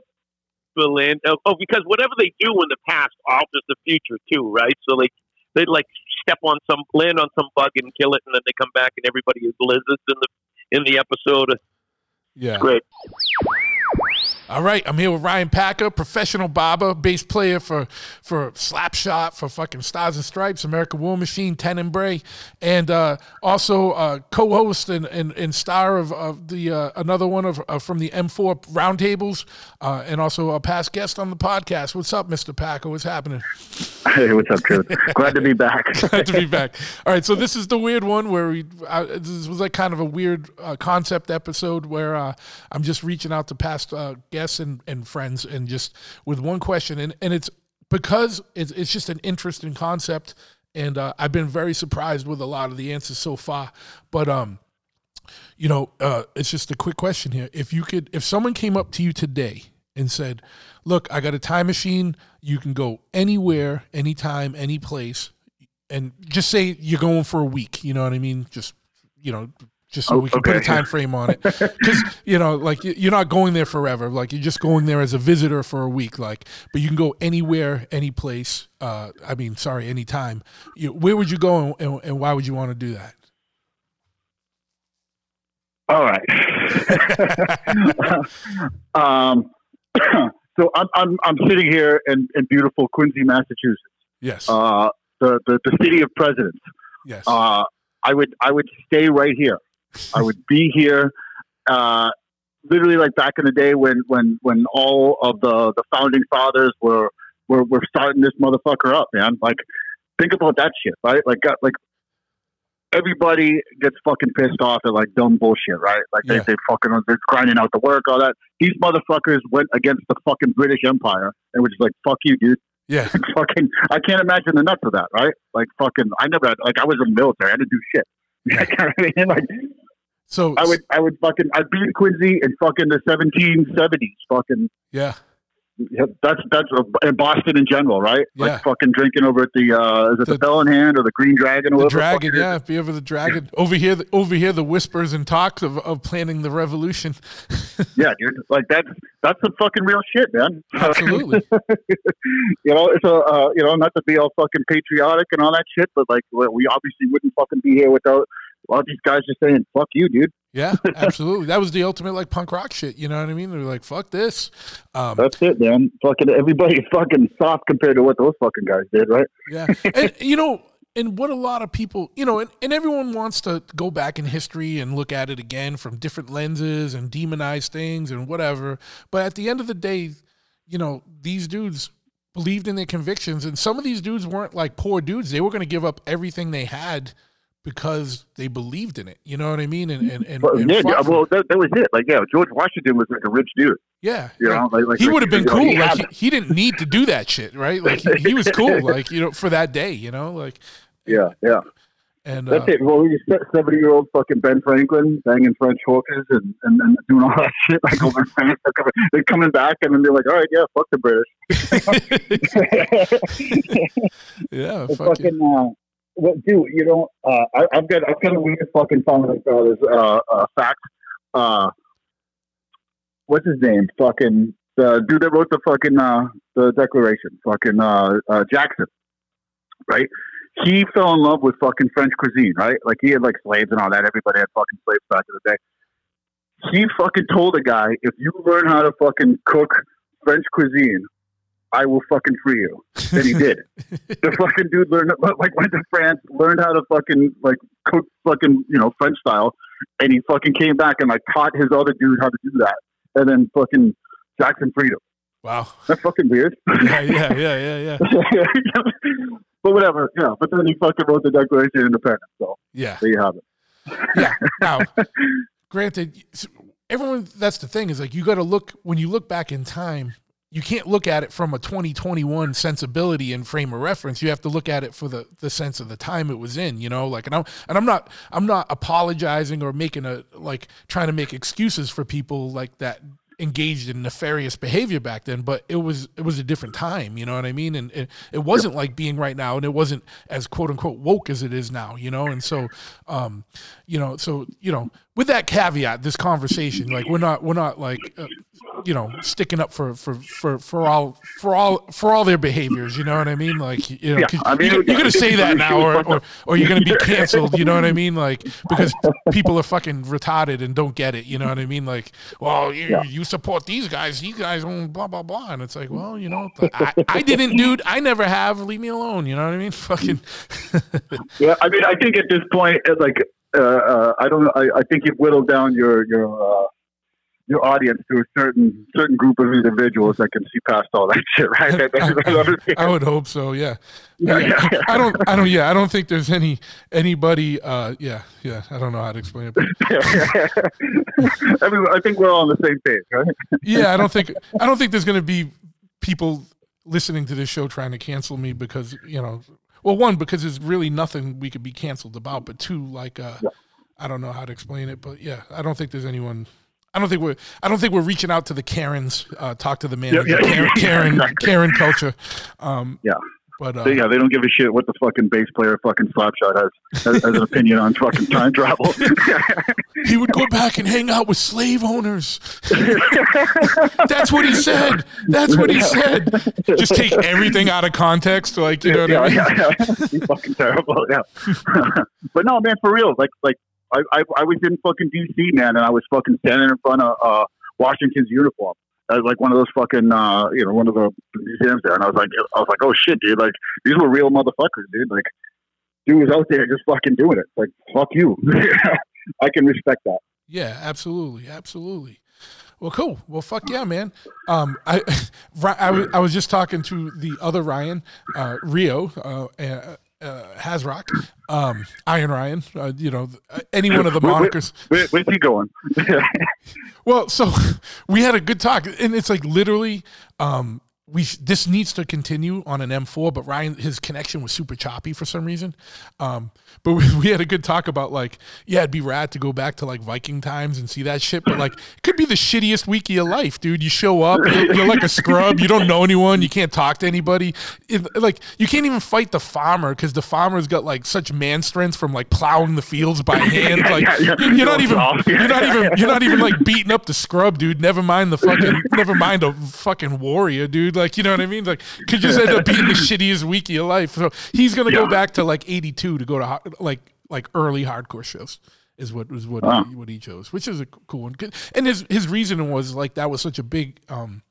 Speaker 7: the land. Oh, oh, because whatever they do in the past alters the future too, right? So like they like step on some land on some bug and kill it, and then they come back and everybody is lizards in the in the episode.
Speaker 1: Yeah.
Speaker 7: Great.
Speaker 1: All right, I'm here with Ryan Packer, professional barber, bass player for for Slapshot, for fucking Stars and Stripes, American War Machine, Ten and Bray, and uh, also uh, co-host and, and, and star of, of the uh, another one of uh, from the M4 Roundtables, uh, and also a past guest on the podcast. What's up, Mister Packer? What's happening?
Speaker 6: Hey, what's up, Chris? Glad to be back.
Speaker 1: Glad to be back. All right, so this is the weird one where we. Uh, this was like kind of a weird uh, concept episode where uh, I'm just reaching out to past uh, guests and, and friends and just with one question, and, and it's because it's it's just an interesting concept, and uh, I've been very surprised with a lot of the answers so far. But um, you know, uh, it's just a quick question here. If you could, if someone came up to you today and said, "Look, I got a time machine. You can go anywhere, anytime, any place, and just say you're going for a week. You know what I mean? Just you know." Just so
Speaker 6: Oh,
Speaker 1: we can put a time frame on it, because you know, like you- you're not going there forever. Like you're just going there as a visitor for a week. Like, but you can go anywhere, any place. Uh, I mean, sorry, anytime. You, where would you go, and, and, and why would you want to do that?
Speaker 6: All right. um, so I'm, I'm I'm sitting here in, in beautiful Quincy, Massachusetts,
Speaker 1: Yes,
Speaker 6: uh, the, the the city of presidents.
Speaker 1: yes,
Speaker 6: Uh, I would I would stay right here. I would be here. Uh, literally, like back in the day when when when all of the the founding fathers were were were starting this motherfucker up, man. Like, think about that shit, right? Like, got like. Everybody gets fucking pissed off at like dumb bullshit, right? Like they,
Speaker 1: Yeah.
Speaker 6: they fucking they're grinding out the work, all that. These motherfuckers went against the fucking British Empire and was just like, "Fuck you, dude."
Speaker 1: yeah,
Speaker 6: fucking I can't imagine the nuts of that, right? Like fucking I never had like I was in the military, I didn't do shit. You know I mean? Like
Speaker 1: So
Speaker 6: I would I would fucking I'd be in Quincy in fucking the seventeen seventies, fucking
Speaker 1: yeah,
Speaker 6: yeah, that's that's in Boston in general, right?
Speaker 1: Yeah.
Speaker 6: Like fucking drinking over at the uh is it the,
Speaker 1: The-
Speaker 6: Bell in Hand or the Green Dragon or
Speaker 1: the dragon. Yeah, be over the dragon. Over here, the, over here, the whispers and talks of, of planning the revolution.
Speaker 6: Yeah, dude. Like that's that's some fucking real shit, man.
Speaker 1: Absolutely.
Speaker 6: you know, it's a uh, you know, not to be all fucking patriotic and all that shit, but like we obviously wouldn't fucking be here without all these guys just saying "fuck you, dude."
Speaker 1: Yeah, absolutely. That was the ultimate like punk rock shit. You know what I mean? They're like, "Fuck this." Um,
Speaker 6: That's it, man. Fucking everybody's fucking soft compared to what those fucking guys did, right?
Speaker 1: Yeah. And, you know, and what a lot of people, you know, and, and everyone wants to go back in history and look at it again from different lenses and demonize things and whatever. But at the end of the day, you know, these dudes believed in their convictions. And some of these dudes weren't like poor dudes. They were going to give up everything they had because they believed in it. You know what I mean? And and, and,
Speaker 6: Well,
Speaker 1: and
Speaker 6: yeah, yeah, well, that, that was it. Like, yeah, George Washington was like a rich dude.
Speaker 1: yeah,
Speaker 6: You know, like, like
Speaker 1: he would have been
Speaker 6: know,
Speaker 1: cool.
Speaker 6: he
Speaker 1: like he, he didn't need to do that shit, right? Like he, he was cool, like you know, for that day, you know, like
Speaker 6: yeah, yeah.
Speaker 1: and
Speaker 6: That's
Speaker 1: uh,
Speaker 6: it. Well, you seventy-year-old fucking Ben Franklin banging French hookers and, and, and doing all that shit like over in France. They're coming, they're coming back and then they're like, all right, yeah, fuck the British.
Speaker 1: yeah, fuck
Speaker 6: fucking, uh, what, dude, you know, uh, I, I've got, I've got a weird fucking like uh, this, uh, uh, fact. Uh, what's his name? Fucking the dude that wrote the fucking uh, the Declaration, fucking uh, uh, Jackson, right? He fell in love with fucking French cuisine, right? Like he had like slaves and all that. Everybody had fucking slaves back in the day. He fucking told a guy, if you learn how to fucking cook French cuisine, I will fucking free you. And he did. the fucking dude learned like went to France, learned how to fucking like cook fucking you know French style, and he fucking came back and like taught his other dude how to do that, and then fucking Jackson freed him.
Speaker 1: Wow.
Speaker 6: That's fucking weird.
Speaker 1: Yeah, yeah, yeah, yeah, yeah.
Speaker 6: but whatever, yeah. But then he fucking wrote the Declaration of Independence. So
Speaker 1: Yeah.
Speaker 6: there you have it.
Speaker 1: yeah. Now, granted, everyone. That's the thing is like you got to look when you look back in time. You can't look at it from a 2021 sensibility and frame of reference. You have to look at it for the, the sense of the time it was in, you know, like, and I'm, and I'm not, I'm not apologizing or making a, like trying to make excuses for people like that engaged in nefarious behavior back then, but it was, it was a different time, you know what I mean? And it, it wasn't like being right now and it wasn't as quote unquote woke as it is now, you know? And so, um, you know, so, you know, with that caveat, this conversation, like we're not, we're not like, uh, you know, sticking up for, for, for, for all, for all, for all their behaviors. You know what I mean? Like, you know,
Speaker 6: Yeah, I mean,
Speaker 1: you're, you're gonna say that now, or, or, or you're gonna be canceled. You know what I mean? Like, because people are fucking retarded and don't get it. You know what I mean? Like, well, you,
Speaker 6: Yeah.
Speaker 1: you support these guys, these guys own blah blah blah, and it's like, well, you know, I, I didn't, dude. I never have. Leave me alone. You know what I mean? Fucking.
Speaker 6: Yeah, I mean, I think at this point, uh, like, uh, uh, I don't know. I, I think you've whittled down your your uh, your audience to a certain certain group of individuals that can see past all that shit, right? That- understand.
Speaker 1: I would hope so. Yeah.
Speaker 6: Yeah, yeah, yeah.
Speaker 1: I don't. I don't. Yeah. I don't think there's any anybody. Uh. Yeah. Yeah. I don't know how to explain it. But
Speaker 6: I think we're all on the same page, right?
Speaker 1: yeah. I don't think. I don't think there's going to be people listening to this show trying to cancel me because you know. Well, one because there's really nothing we could be canceled about, but two, like, uh, I don't know how to explain it, but yeah, I don't think there's anyone. I don't think we're. I don't think we're reaching out to the Karens. Uh, talk to the man.
Speaker 6: yeah,
Speaker 1: Karen,
Speaker 6: yeah,
Speaker 1: Karen,
Speaker 6: exactly.
Speaker 1: Karen culture. Um,
Speaker 6: Yeah.
Speaker 1: But uh,
Speaker 6: So, yeah, they don't give a shit what the fucking bass player fucking Slapshot has, has, has an opinion on fucking time travel.
Speaker 1: he would go back and hang out with slave owners. That's what he said. That's what he said. Just take everything out of context, like you know what
Speaker 6: yeah,
Speaker 1: I mean.
Speaker 6: yeah, yeah. He's fucking terrible. Yeah. but no, man, for real. Like, like I, I, I was in fucking DC, man, and I was fucking standing in front of uh, Washington's uniform. As like one of those fucking, uh, you know, one of the museums there, and I was like, I was like, oh shit, dude, like these were real motherfuckers, dude. Like, dude was out there just fucking doing it. Like, fuck you. I can respect that.
Speaker 1: Yeah, absolutely, absolutely. Well, cool. Well, fuck yeah, man. Um, I, I, was, I was just talking to the other Ryan, uh, Rio, uh, uh, uh, Hasrock, um, Iron Ryan. Uh, you know, any one of the monikers.
Speaker 6: Where, where's he going?
Speaker 1: Well, so we had a good talk, and it's like literally, um, we this needs to continue on an M4, but Ryan his connection was super choppy for some reason. Um, but we, we had a good talk about like, yeah, it'd be rad to go back to like Viking times and see that shit, but like, it could be the shittiest week of your life, dude. You show up, you're, you're like a scrub, you don't know anyone, you can't talk to anybody, It- like you can't even fight the farmer because the farmer's got like such man strength from like plowing the fields by hand,
Speaker 6: Yeah,
Speaker 1: like
Speaker 6: yeah, yeah.
Speaker 1: you're you're not even you're not even you're not even like beating up the scrub, dude. Never mind the fucking never mind a fucking warrior, dude. Like you know what I mean? Like could just end up being the shittiest week of your life. So he's gonna go back to like '82 to go to like like early hardcore shows. Is what was what
Speaker 6: Wow.
Speaker 1: he, what he chose, which is a cool one. And his his reasoning was like that was such a big um,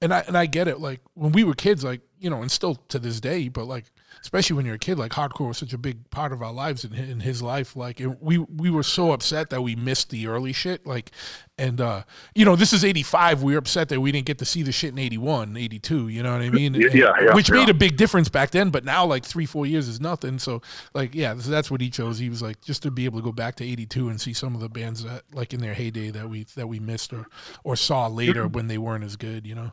Speaker 1: and I and I get it. Like when we were kids, like you know, and still to this day, but like especially when you're a kid, like hardcore was such a big part of our lives in, in his life. Like it, we we were so upset that we missed the early shit. Like, and uh, you know, this is '85. We were upset that we didn't get to see the shit in '81, '82. You know what I mean?
Speaker 6: Yeah, yeah, yeah,
Speaker 1: Which
Speaker 6: yeah.
Speaker 1: made a big difference back then, but now like three, four years is nothing. So like, yeah, so that's what he chose. He was like just to be able to go back to '82 and see some of the bands that like in their heyday that we that we missed or or saw later when they weren't as good. You know?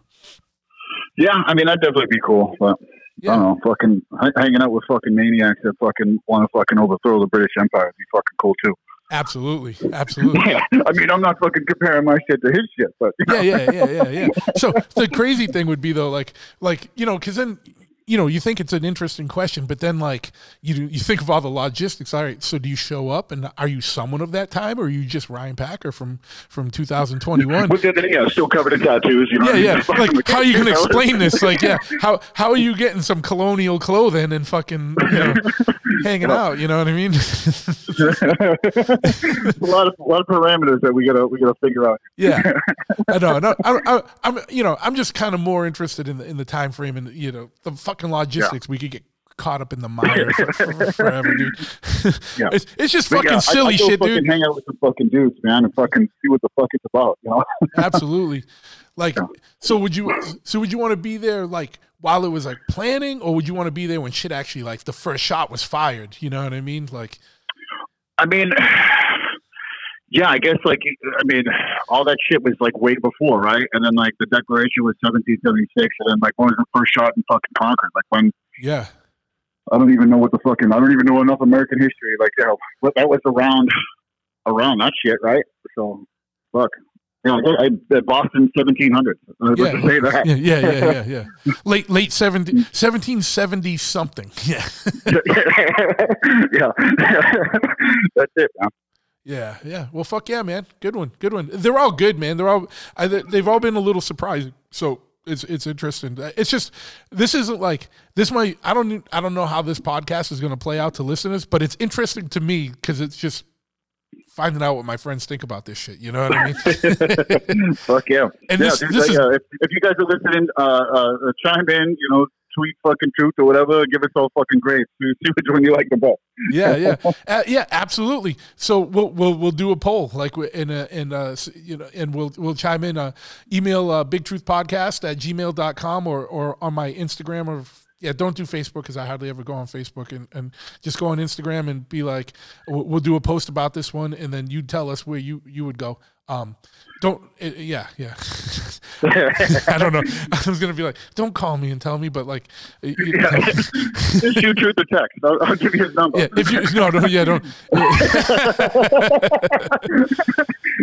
Speaker 6: Yeah, I mean that'd definitely be cool, but
Speaker 1: Yeah.
Speaker 6: I don't know, fucking hanging out with fucking maniacs that fucking want to fucking overthrow the British Empire would be fucking cool too.
Speaker 1: Absolutely, absolutely.
Speaker 6: Yeah, I mean I'm not fucking comparing my shit to his shit, but
Speaker 1: yeah, yeah, yeah, yeah, yeah. So the crazy thing would be though, like, like you know, because then you know you think it's an interesting question, but then like you you think of all the logistics. All right, so do you show up, and are you someone of that time, or are you just Ryan Packer from from 2021?
Speaker 6: But then, yeah, still covered in tattoos. You know,
Speaker 1: Yeah, yeah. Like, how are you gonna explain this? Like, yeah, how how are you getting some colonial clothing and fucking you know hanging out? You know what I mean?
Speaker 6: a lot of a lot of parameters that we gotta we gotta figure out.
Speaker 1: Yeah, I know. No, I, I, I'm, you know, I'm just kind of more interested in the in the time frame and you know the fucking logistics. We could get caught up in the mire for, for, forever, dude.
Speaker 6: Yeah.
Speaker 1: it's, it's just
Speaker 6: But
Speaker 1: fucking
Speaker 6: yeah, I-
Speaker 1: silly
Speaker 6: I, go
Speaker 1: shit,
Speaker 6: fucking
Speaker 1: dude.
Speaker 6: Hang out with some fucking dudes, man, and fucking see what the fuck it's about. You know?
Speaker 1: Absolutely. Like, so would you? So would you want to be there like while it was like planning, or would you want to be there when shit actually like the first shot was fired? You know what I mean? Like,
Speaker 6: I mean, yeah, I guess like I mean, all that shit was like way before, right? And then like the Declaration was 1776, and then like when was the first shot in fucking Concord? Like when
Speaker 1: yeah,
Speaker 6: I don't even know what the fucking I don't even know enough American history. Like you know, what that was around around that shit, right? So fuck. You know, I, I, uh, Boston 1700s. I was
Speaker 1: Yeah.
Speaker 6: about to say that.
Speaker 1: yeah, yeah, yeah, yeah, yeah. Late, late 17, 1770 something. Yeah,
Speaker 6: yeah. That's it, man.
Speaker 1: Yeah, yeah. Well, fuck yeah, man. Good one, good one. They're all good, man. They're all, I, they've all been a little surprising. So it's it's interesting. It's just this isn't like this might. I don't I don't know how this podcast is going to play out to listeners, but it's interesting to me because it's just finding out what my friends think about this shit. You know what I mean?
Speaker 6: Fuck yeah.
Speaker 1: And
Speaker 6: yeah,
Speaker 1: this-
Speaker 6: dude,
Speaker 1: this
Speaker 6: like,
Speaker 1: is-
Speaker 6: uh, if, if you guys are listening, uh, uh, uh, chime in, you know, tweet fucking truth or whatever. Give us all fucking grades. See see which one you like the best.
Speaker 1: yeah, yeah, uh, yeah, absolutely. So we'll we'll we'll do a poll like in a, in uh you know and we'll we'll chime in. Uh, email uh, big truth podcast at gmail.com or or on my Instagram or. Yeah, don't do Facebook because I hardly ever go on Facebook and, and just go on Instagram and be like, we'll, we'll do a post about this one and then you tell us where you, you would go. Um, don't, uh, yeah, yeah. I don't know. I was going to be like, don't call me and tell me, but like, eh, you know,
Speaker 6: shoot truth or text. I'll, I'll give you his number.
Speaker 1: yeah, if you no no yeah don't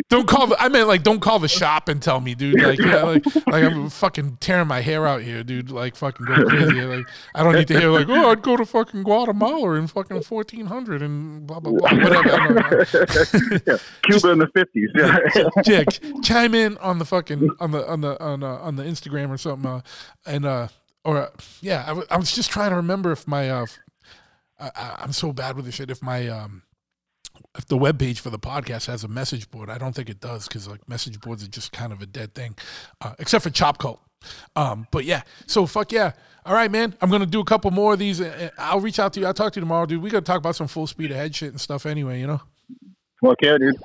Speaker 1: don't call the I meant like don't call the shop and tell me dude like yeah like like I'm fucking tearing my hair out here dude like fucking go crazy like I don't need to hear like oh I'd go to fucking Guatemala in fucking fourteen hundred and blah blah blah whatever I don't know.
Speaker 6: yeah. Cuba in the 50s. Yeah.
Speaker 1: yeah, chime in on the fucking on the on the on uh, on the Instagram or something, uh, and uh, or uh, yeah, I, w- I was just trying to remember if my uh, I, I'm so bad with this shit. If my um, if the web page for the podcast has a message board, I don't think it does because like message boards are just kind of a dead thing, uh, except for Chop Cult. Um, but yeah, so fuck yeah. All right, man. I'm gonna do a couple more of these. I'll reach out to you. I'll talk to you tomorrow, dude. We gotta talk about some full speed ahead shit and stuff anyway. You know.
Speaker 6: Fuck yeah, dude.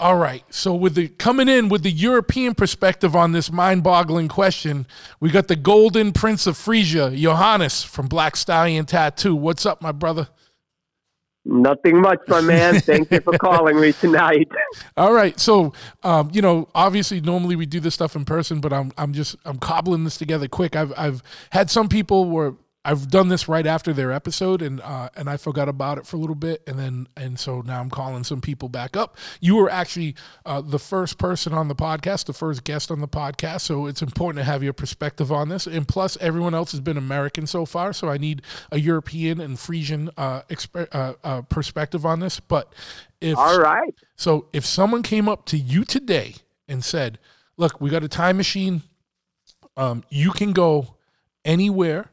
Speaker 1: All right. So with the coming in with the European perspective on this mind-boggling question, we got the Golden Prince of Frisia, Johannes from Black Stallion Tattoo. What's up, my brother?
Speaker 8: Nothing much, my man. Thank you for calling me tonight.
Speaker 1: All right. So, um, you know, obviously, normally we do this stuff in person, but I'm I'm just I'm cobbling this together quick. I've I've had some people where I've done this right after their episode, and uh, and I forgot about it for a little bit, and then and so now I'm calling some people back up. You were actually uh, the first person on the podcast, the first guest on the podcast, so it's important to have your perspective on this. And plus, everyone else has been American so far, so I need a European and Frisian uh, exp- uh, uh, perspective on this. But if
Speaker 8: All right.
Speaker 1: so if someone came up to you today and said, "Look, we got a time machine. Um, you can go anywhere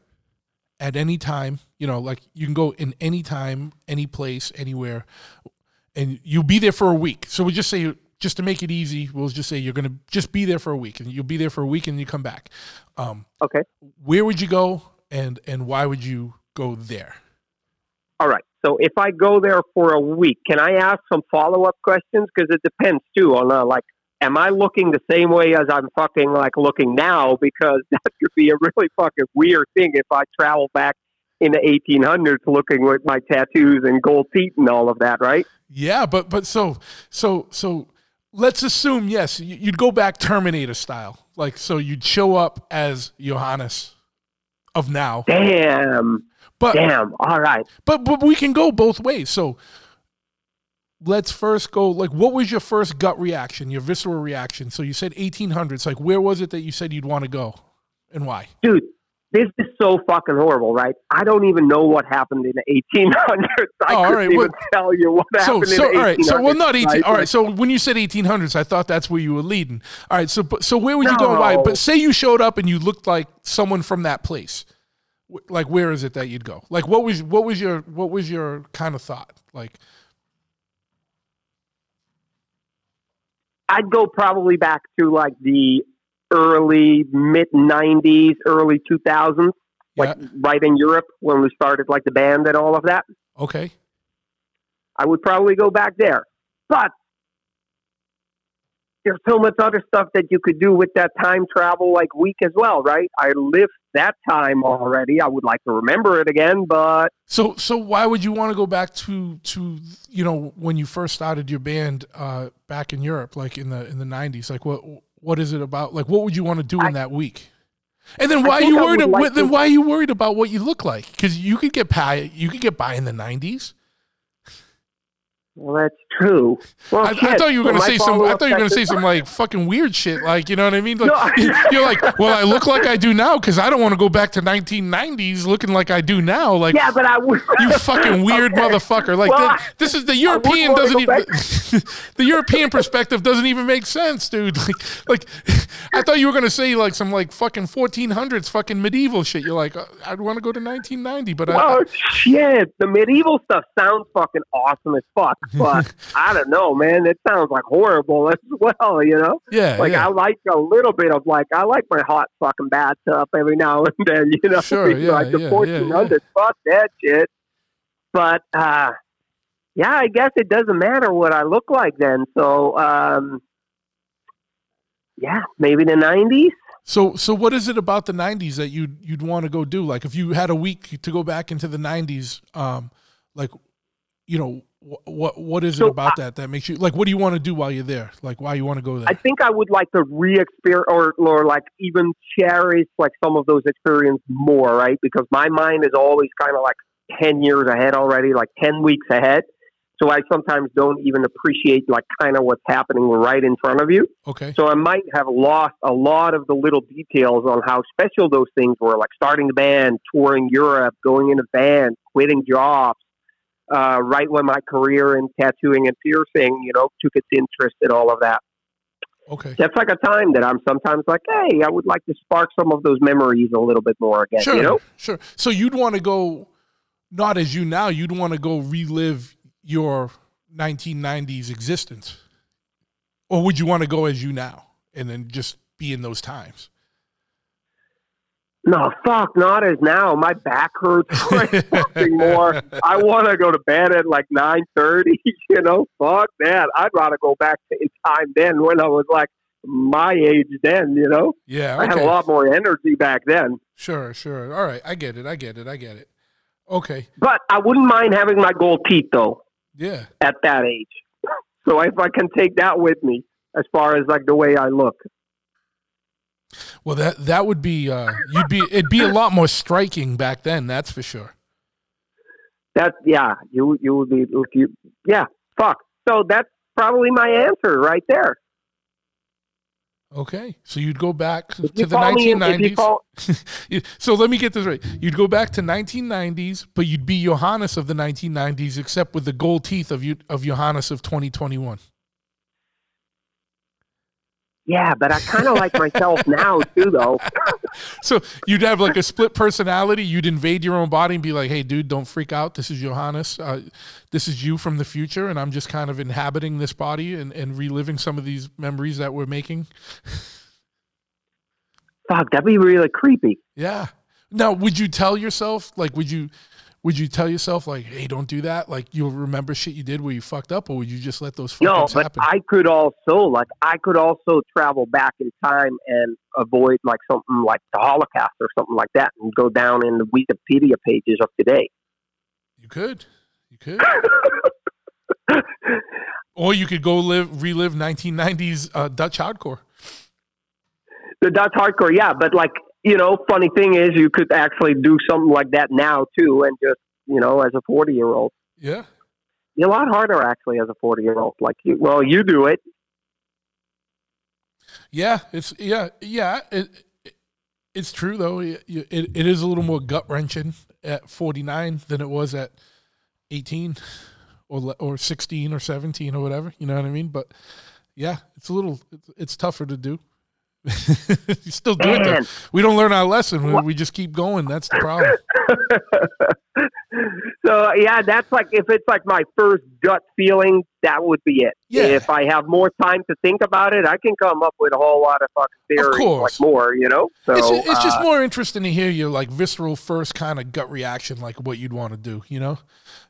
Speaker 1: at any time. You know, like you can go in any time, any place, anywhere, and you'll be there for a week. So we just say." Just to make it easy, we'll just say you're gonna just be there for a week, and you'll be there for a week, and you come back. Um,
Speaker 8: Okay.
Speaker 1: where would you go, and and why would you go there?
Speaker 8: All right. So if I go there for a week, can I ask some follow up questions? Because it depends too on uh, like, am I looking the same way as I'm fucking like looking now? Because that could be a really fucking weird thing if I travel back in the 1800s looking with my tattoos and gold teeth and all of that, right?
Speaker 1: Yeah, but but so so so let's assume yes, you- you'd go back Terminator style, like so you'd show up as Johannes of now,
Speaker 8: Damn.
Speaker 1: but
Speaker 8: Damn. All right.
Speaker 1: but but we can go both ways. So let's first go like what was your first gut reaction, your visceral reaction? So you said 1800s, like where was it that you said you'd want to go, and why?
Speaker 8: Dude, this is so fucking horrible, right? I don't even know what happened in the 1800s. I
Speaker 1: Oh, all
Speaker 8: couldn't
Speaker 1: right,
Speaker 8: even
Speaker 1: well-
Speaker 8: tell you what
Speaker 1: So,
Speaker 8: happened
Speaker 1: so
Speaker 8: in the
Speaker 1: all right. So, well, not eighteen.
Speaker 8: right?
Speaker 1: All right. So, when you said eighteen hundreds, I thought that's where you were leading. All right. So, but, so where would you go and why? But say you showed up and you looked like someone from that place. Like, where is it that you'd go? Like, what was what was your what was your kind of thought? Like,
Speaker 8: I'd go probably back to like the early mid 90s, early 2000s, like
Speaker 1: yeah,
Speaker 8: right in Europe when we started like the band and all of that.
Speaker 1: okay,
Speaker 8: I would probably go back there. But there's so much other stuff that you could do with that time travel like week as well, right? I lived that time already. I would like to remember it again, but
Speaker 1: So, so why would you want to go back to to you know when you first started your band uh, back in Europe, like in the in the nineties? Like, what what is it about? Like, what would you want to do in
Speaker 8: I-
Speaker 1: that week? And then why are you worried?
Speaker 8: like
Speaker 1: then why are you worried about what you look like? Because you could get by. You could get by in the nineties.
Speaker 8: well, that's true. Well,
Speaker 1: I, I thought you were gonna say some. I thought you were gonna say some like fucking weird shit. Like you know what I mean? Like
Speaker 8: No.
Speaker 1: you're like, well, I look like I do now because I don't want to go back to 1990s looking like I do now. Like
Speaker 8: Yeah, but I would.
Speaker 1: you fucking weird
Speaker 8: Okay.
Speaker 1: motherfucker. Like
Speaker 8: Well,
Speaker 1: the- this is the European doesn't even the European perspective doesn't even make sense, dude. Like like I thought you were gonna say like some like fucking 1400s fucking medieval shit. You're like, uh, I'd want to go to 1990, but I,
Speaker 8: Oh shit! The medieval stuff sounds fucking awesome as fuck, but I don't know, man. It sounds like horrible as well. You know,
Speaker 1: yeah,
Speaker 8: like
Speaker 1: yeah.
Speaker 8: I like a little bit of like I like my hot fucking bathtub every now and then. You know,
Speaker 1: Sure, yeah,
Speaker 8: like the
Speaker 1: yeah, yeah,
Speaker 8: fourteen hundred, fuck that shit. But uh yeah, I guess it doesn't matter what I look like then. So um yeah, maybe the nineties.
Speaker 1: So so what is it about the 90s that you'd you'd want to go do? Like if you had a week to go back into the 90s, um, like you know what what is it
Speaker 8: So,
Speaker 1: about uh, that that makes you like what do you want to do while you're there? Like why you want to go there?
Speaker 8: I think I would like to re-experience or, or like even cherish like some of those experiences more, right? Because my mind is always kind of like 10 years ahead already, like 10 weeks ahead. So I sometimes don't even appreciate like kind of what's happening right in front of you.
Speaker 1: okay.
Speaker 8: So I might have lost a lot of the little details on how special those things were, like starting the band, touring Europe, going in a van, quitting jobs, uh, right when my career in tattooing and piercing, you know, took its interest in all of that
Speaker 1: Okay.
Speaker 8: that's like a time that I'm sometimes like, hey, I would like to spark some of those memories a little bit more again.
Speaker 1: Sure.
Speaker 8: You know?
Speaker 1: Sure. So you'd want to go not as you now, you'd want to go relive your 1990s existence. Or would you want to go as you now and then just be in those times?
Speaker 8: No, fuck, not as now. My back hurts fucking more. I want to go to bed at like nine thirty. You know, fuck that. I'd rather go back in time then when I was like my age then. You know,
Speaker 1: Yeah.
Speaker 8: I had a lot more energy back then.
Speaker 1: Sure, sure. All right. I get it. I get it. I get it. Okay.
Speaker 8: But I wouldn't mind having my gold teeth though
Speaker 1: Yeah.
Speaker 8: at that age. So if I can take that with me as far as like the way I look.
Speaker 1: Well, that that would be uh, you'd be it'd be a lot more striking back then. That's for sure.
Speaker 8: That's yeah. You you would be you yeah. Fuck. So that's probably my answer right there.
Speaker 1: Okay, so you'd go back
Speaker 8: If
Speaker 1: to the
Speaker 8: call me,
Speaker 1: 1990s.
Speaker 8: call,
Speaker 1: so let me get this right. You'd go back to 1990s, but you'd be Johannes of the 1990s, except with the gold teeth of you of Johannes of 2021.
Speaker 8: Yeah, but I kind of like myself now too, though.
Speaker 1: So you'd have like a split personality. You'd invade your own body and be like, "Hey, dude, don't freak out. This is Johannes. Uh, this is you from the future, and I'm just kind of inhabiting this body and, and reliving some of these memories that we're making."
Speaker 8: Fuck, that'd be really creepy.
Speaker 1: Yeah. Now, would you tell yourself like would you would you tell yourself like, hey, don't do that? Like you'll remember shit you did where you fucked up, or would you just let those fuck
Speaker 8: No, but
Speaker 1: happen?
Speaker 8: I could also like I could also travel back in time and avoid like something like the Holocaust or something like that, and go down in the Wikipedia pages of today.
Speaker 1: you could, you could, or you could go live relive 1990s uh, Dutch hardcore.
Speaker 8: The Dutch hardcore, yeah, but like you know, funny thing is, you could actually do something like that now too, and just you know, as a forty year old,
Speaker 1: Yeah,
Speaker 8: a lot harder actually as a forty year old. Like, you, well, you do it.
Speaker 1: yeah, it's yeah, yeah. It, it- it's true though. It, it, it is a little more gut wrenching at 49 than it was at 18 or or 16 or 17 or whatever. You know what I mean? But yeah, it's a little. It's, it's tougher to do. still do it. Though. We don't learn our lesson. We, we just keep going. That's the problem.
Speaker 8: so yeah, that's like if it's like my first gut feeling, that would be it.
Speaker 1: Yeah.
Speaker 8: If I have more time to think about it, I can come up with a whole lot of fucking theories,
Speaker 1: course.
Speaker 8: like more, you know. So
Speaker 1: it's just, it's just
Speaker 8: uh,
Speaker 1: more interesting to hear your like visceral first kind of gut reaction, like what you'd want to do. You know?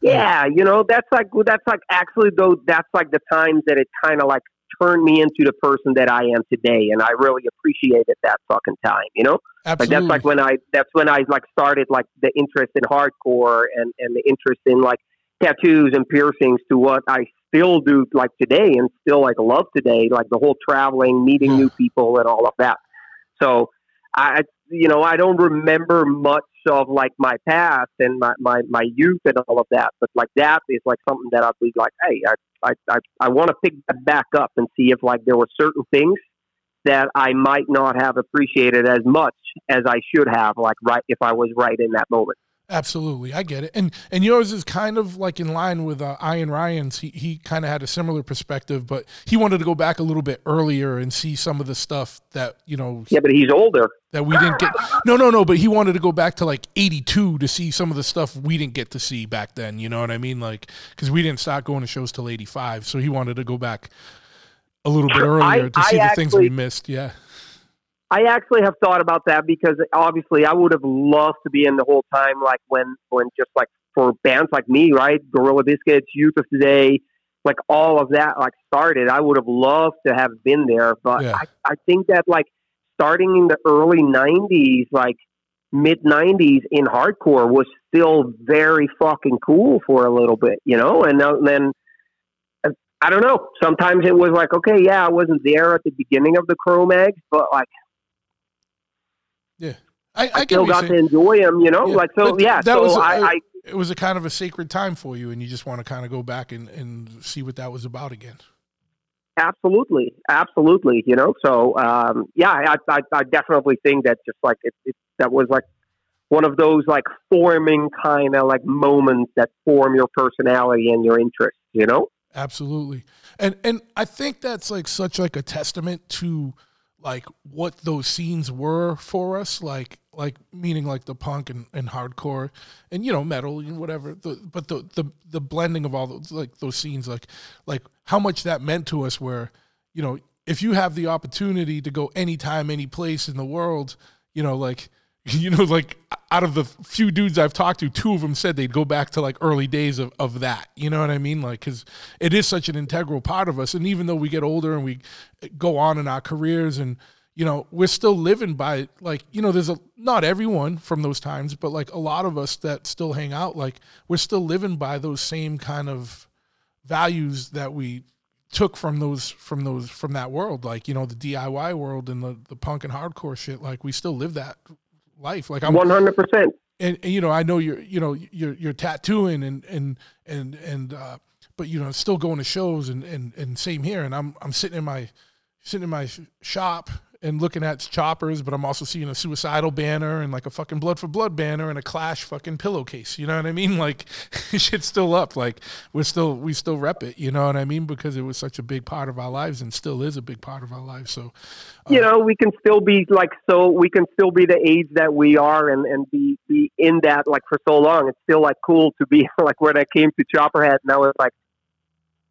Speaker 8: yeah, you know, that's like that's like actually though that's like the times that it kind of like turned me into the person that I am today, and I really appreciated that fucking time, you know. Like
Speaker 1: Absolutely.
Speaker 8: that's like when I that's when I like started like the interest in hardcore and and the interest in like tattoos and piercings to what I still do like today and still like love today, like the whole traveling, meeting
Speaker 1: Yeah.
Speaker 8: new people and all of that. So I you know, I don't remember much of like my past and my, my, my youth and all of that, but like that is like something that I'd be like, hey, I I, I, I want to pick that back up and see if like there were certain things that I might not have appreciated as much as I should have, like right if I was right in that moment.
Speaker 1: Absolutely, I get it, and and yours is kind of like in line with uh, Iron Ryan's. He he kind of had a similar perspective, but he wanted to go back a little bit earlier and see some of the stuff that you know
Speaker 8: Yeah, but he's older.
Speaker 1: that we didn't get. No, no, no. But he wanted to go back to like '82 to see some of the stuff we didn't get to see back then. You know what I mean? Like because we didn't start going to shows till '85, so he wanted to go back a little bit earlier
Speaker 8: I-
Speaker 1: to see
Speaker 8: I
Speaker 1: the things we missed. Yeah,
Speaker 8: I actually have thought about that because obviously I would have loved to be in the whole time, like when, when just like for bands like me, right? Gorilla Biscuits, Youth of Today, like all of that, like started. I would have loved to have been there, but
Speaker 1: Yeah.
Speaker 8: I, I think that like starting in the early '90s, like mid '90s in hardcore, was still very fucking cool for a little bit, you know, and then- then. I don't know. Sometimes it was like, okay, yeah, I wasn't there at the beginning of the Cro-Mags, but like
Speaker 1: yeah. I, I,
Speaker 8: I still got to enjoy them, you know.
Speaker 1: Yeah,
Speaker 8: Like so,
Speaker 1: but
Speaker 8: yeah.
Speaker 1: that
Speaker 8: so
Speaker 1: was
Speaker 8: I, I,
Speaker 1: It was a kind of a sacred time for you, and you just want to kind of go back and, and see what that was about again.
Speaker 8: absolutely, absolutely, you know. So um, yeah, I, I, I definitely think that just like it, it, that was like one of those like forming kind of like moments that form your personality and your interests, you know.
Speaker 1: Absolutely. And and I think that's like such like a testament to like what those scenes were for us, like like meaning like the punk and, and hardcore and you know metal and whatever. The, but the, the the blending of all those like those scenes, like like how much that meant to us. Where you know if you have the opportunity to go anytime, any place in the world, you know like you know like out of the few dudes I've talked to, two of them said they'd go back to like early days of, of that. You know what I mean? Like, cause it is such an integral part of us. And even though we get older and we eh, go on in our careers and, you know, we're still living by like, you know, there's a, not everyone from those times, but like a lot of us that still hang out, like we're still living by those same kind of values that we took from those, from those, from that world. Like, you know, the DIY world and the, the punk and hardcore shit. Like we still live that life. Like I'm,
Speaker 8: One hundred percent.
Speaker 1: and, and, you know, I know you're, you know, you're you're tattooing and and and and, uh, but you know, still going to shows and and and same here. And I'm I'm sitting in my sitting in my shop and looking at choppers, but I'm also seeing a suicidal banner and like a fucking blood for blood banner and a clash fucking pillowcase. You know what I mean? Like shit's still up. Like we're still we still rep it. You know what I mean? Because it was such a big part of our lives and still is a big part of our lives. So
Speaker 8: You know, we can still be like so. We can still be the age that we are, and and be be in that like for so long. It's still like cool to be like when I came to Choppahead, and I was like,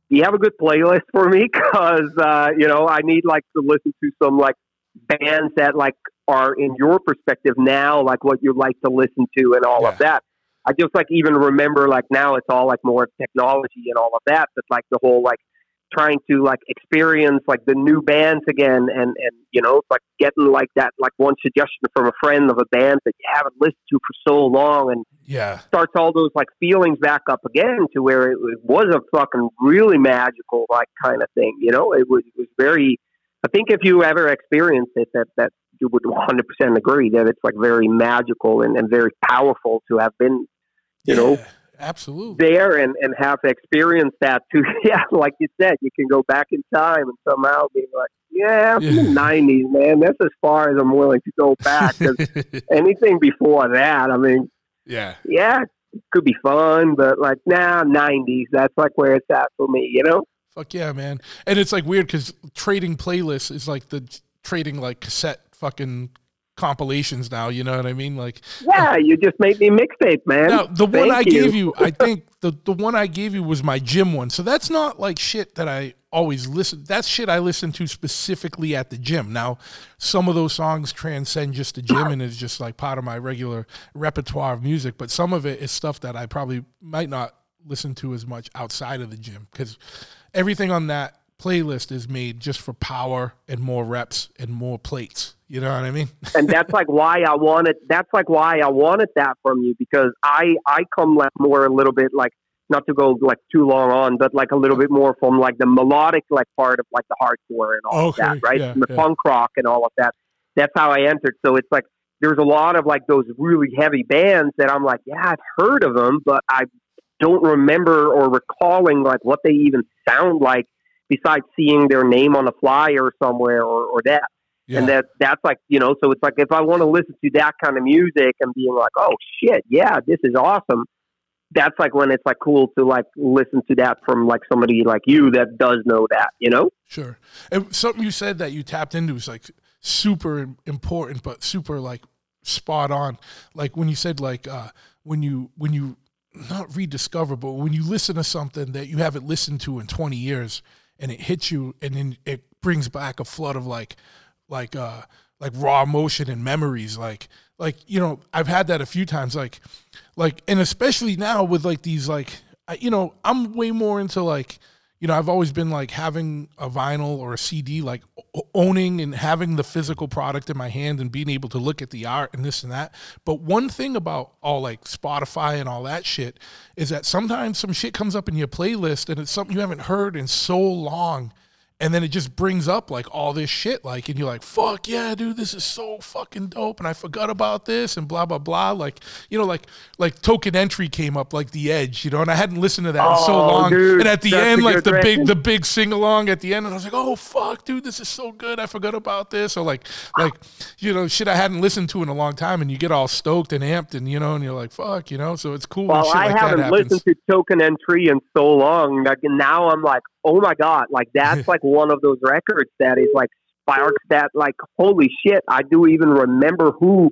Speaker 8: "Do you have a good playlist for me?" Because uh, you know, I need like to listen to some like bands that like are in your perspective now, like what you like to listen to and all of that. I just like even remember like now it's all like more technology and all of that, but like the whole like trying to like experience like the new bands again and and you know like getting like that like one suggestion from a friend of a band that you haven't listened to for so long and
Speaker 1: Yeah.
Speaker 8: starts all those like feelings back up again to where it, it was a fucking really magical like kind of thing you know it was, it was very i think if you ever experienced it that that you would 100% agree that it's like very magical and, and very powerful to have been you know
Speaker 1: Yeah, absolutely.
Speaker 8: there and, and have experienced that too. Yeah, like you said, you can go back in time and somehow be like, yeah,
Speaker 1: Yeah.
Speaker 8: the nineties, man. That's as far as I'm willing to go back. 'Cause anything before that, I mean,
Speaker 1: yeah.
Speaker 8: yeah, could be fun, but like now, nineties, that's like where it's at for me. You know?
Speaker 1: Fuck yeah, man. And it's like weird because trading playlists is like the trading like cassette fucking compilations now. You know what I mean? Like
Speaker 8: Yeah, uh, you just made me mixtape, man.
Speaker 1: now the one
Speaker 8: Thank
Speaker 1: I gave you, I think the the one I gave you was my gym one. So that's not like shit that I always listen. That's shit I listen to specifically at the gym. Now some of those songs transcend just the gym and is just like part of my regular repertoire of music. But some of it is stuff that I probably might not listen to as much outside of the gym because everything on that playlist is made just for power and more reps and more plates. You know what I mean?
Speaker 8: and that's like why I wanted. That's like why I wanted that from you because I I come like more a little bit like not to go like too long on, but like a little bit more from like the melodic like part of like the hardcore and all
Speaker 1: Okay,
Speaker 8: of that, right?
Speaker 1: yeah,
Speaker 8: the
Speaker 1: yeah.
Speaker 8: punk rock and all of that. That's how I entered. So it's like there's a lot of like those really heavy bands that I'm like, yeah, I've heard of them, but I don't remember or recalling like what they even sound like besides seeing their name on a flyer somewhere or, or that.
Speaker 1: Yeah.
Speaker 8: And that that's like you know, so it's like if I want to listen to that kind of music and being like, oh shit, yeah, this is awesome. That's like when it's like cool to like listen to that from like somebody like you that does know that, you know?
Speaker 1: Sure. And something you said that you tapped into is like super important, but super like spot on. Like when you said like uh, when you when you not rediscover, but when you listen to something that you haven't listened to in twenty years, and it hits you, and then it brings back a flood of like like uh like raw emotion and memories like like you know i've had that a few times like like and especially now with like these like I, you know i'm way more into like you know i've always been like having a vinyl or a cd like owning and having the physical product in my hand and being able to look at the art and this and that. But one thing about all like spotify and all that shit is that sometimes some shit comes up in your playlist and it's something you haven't heard in so long and then it just brings up like all this shit like and you're like fuck yeah dude this is so fucking dope and i forgot about this and blah blah blah like you know like like token entry came up like the edge you know and i hadn't listened to that in so
Speaker 8: Oh,
Speaker 1: long
Speaker 8: dude,
Speaker 1: and at the end like the big the big sing along at the end and i was like oh fuck dude this is so good i forgot about this or like like you know shit i hadn't listened to in a long time and you get all stoked and amped and you know and you're like fuck you know so it's cool
Speaker 8: Well, I
Speaker 1: like
Speaker 8: haven't listened to Token Entry in so long. Like now I'm like, oh my god, like that's like one of those records that is like sparks that like holy shit. I do even remember who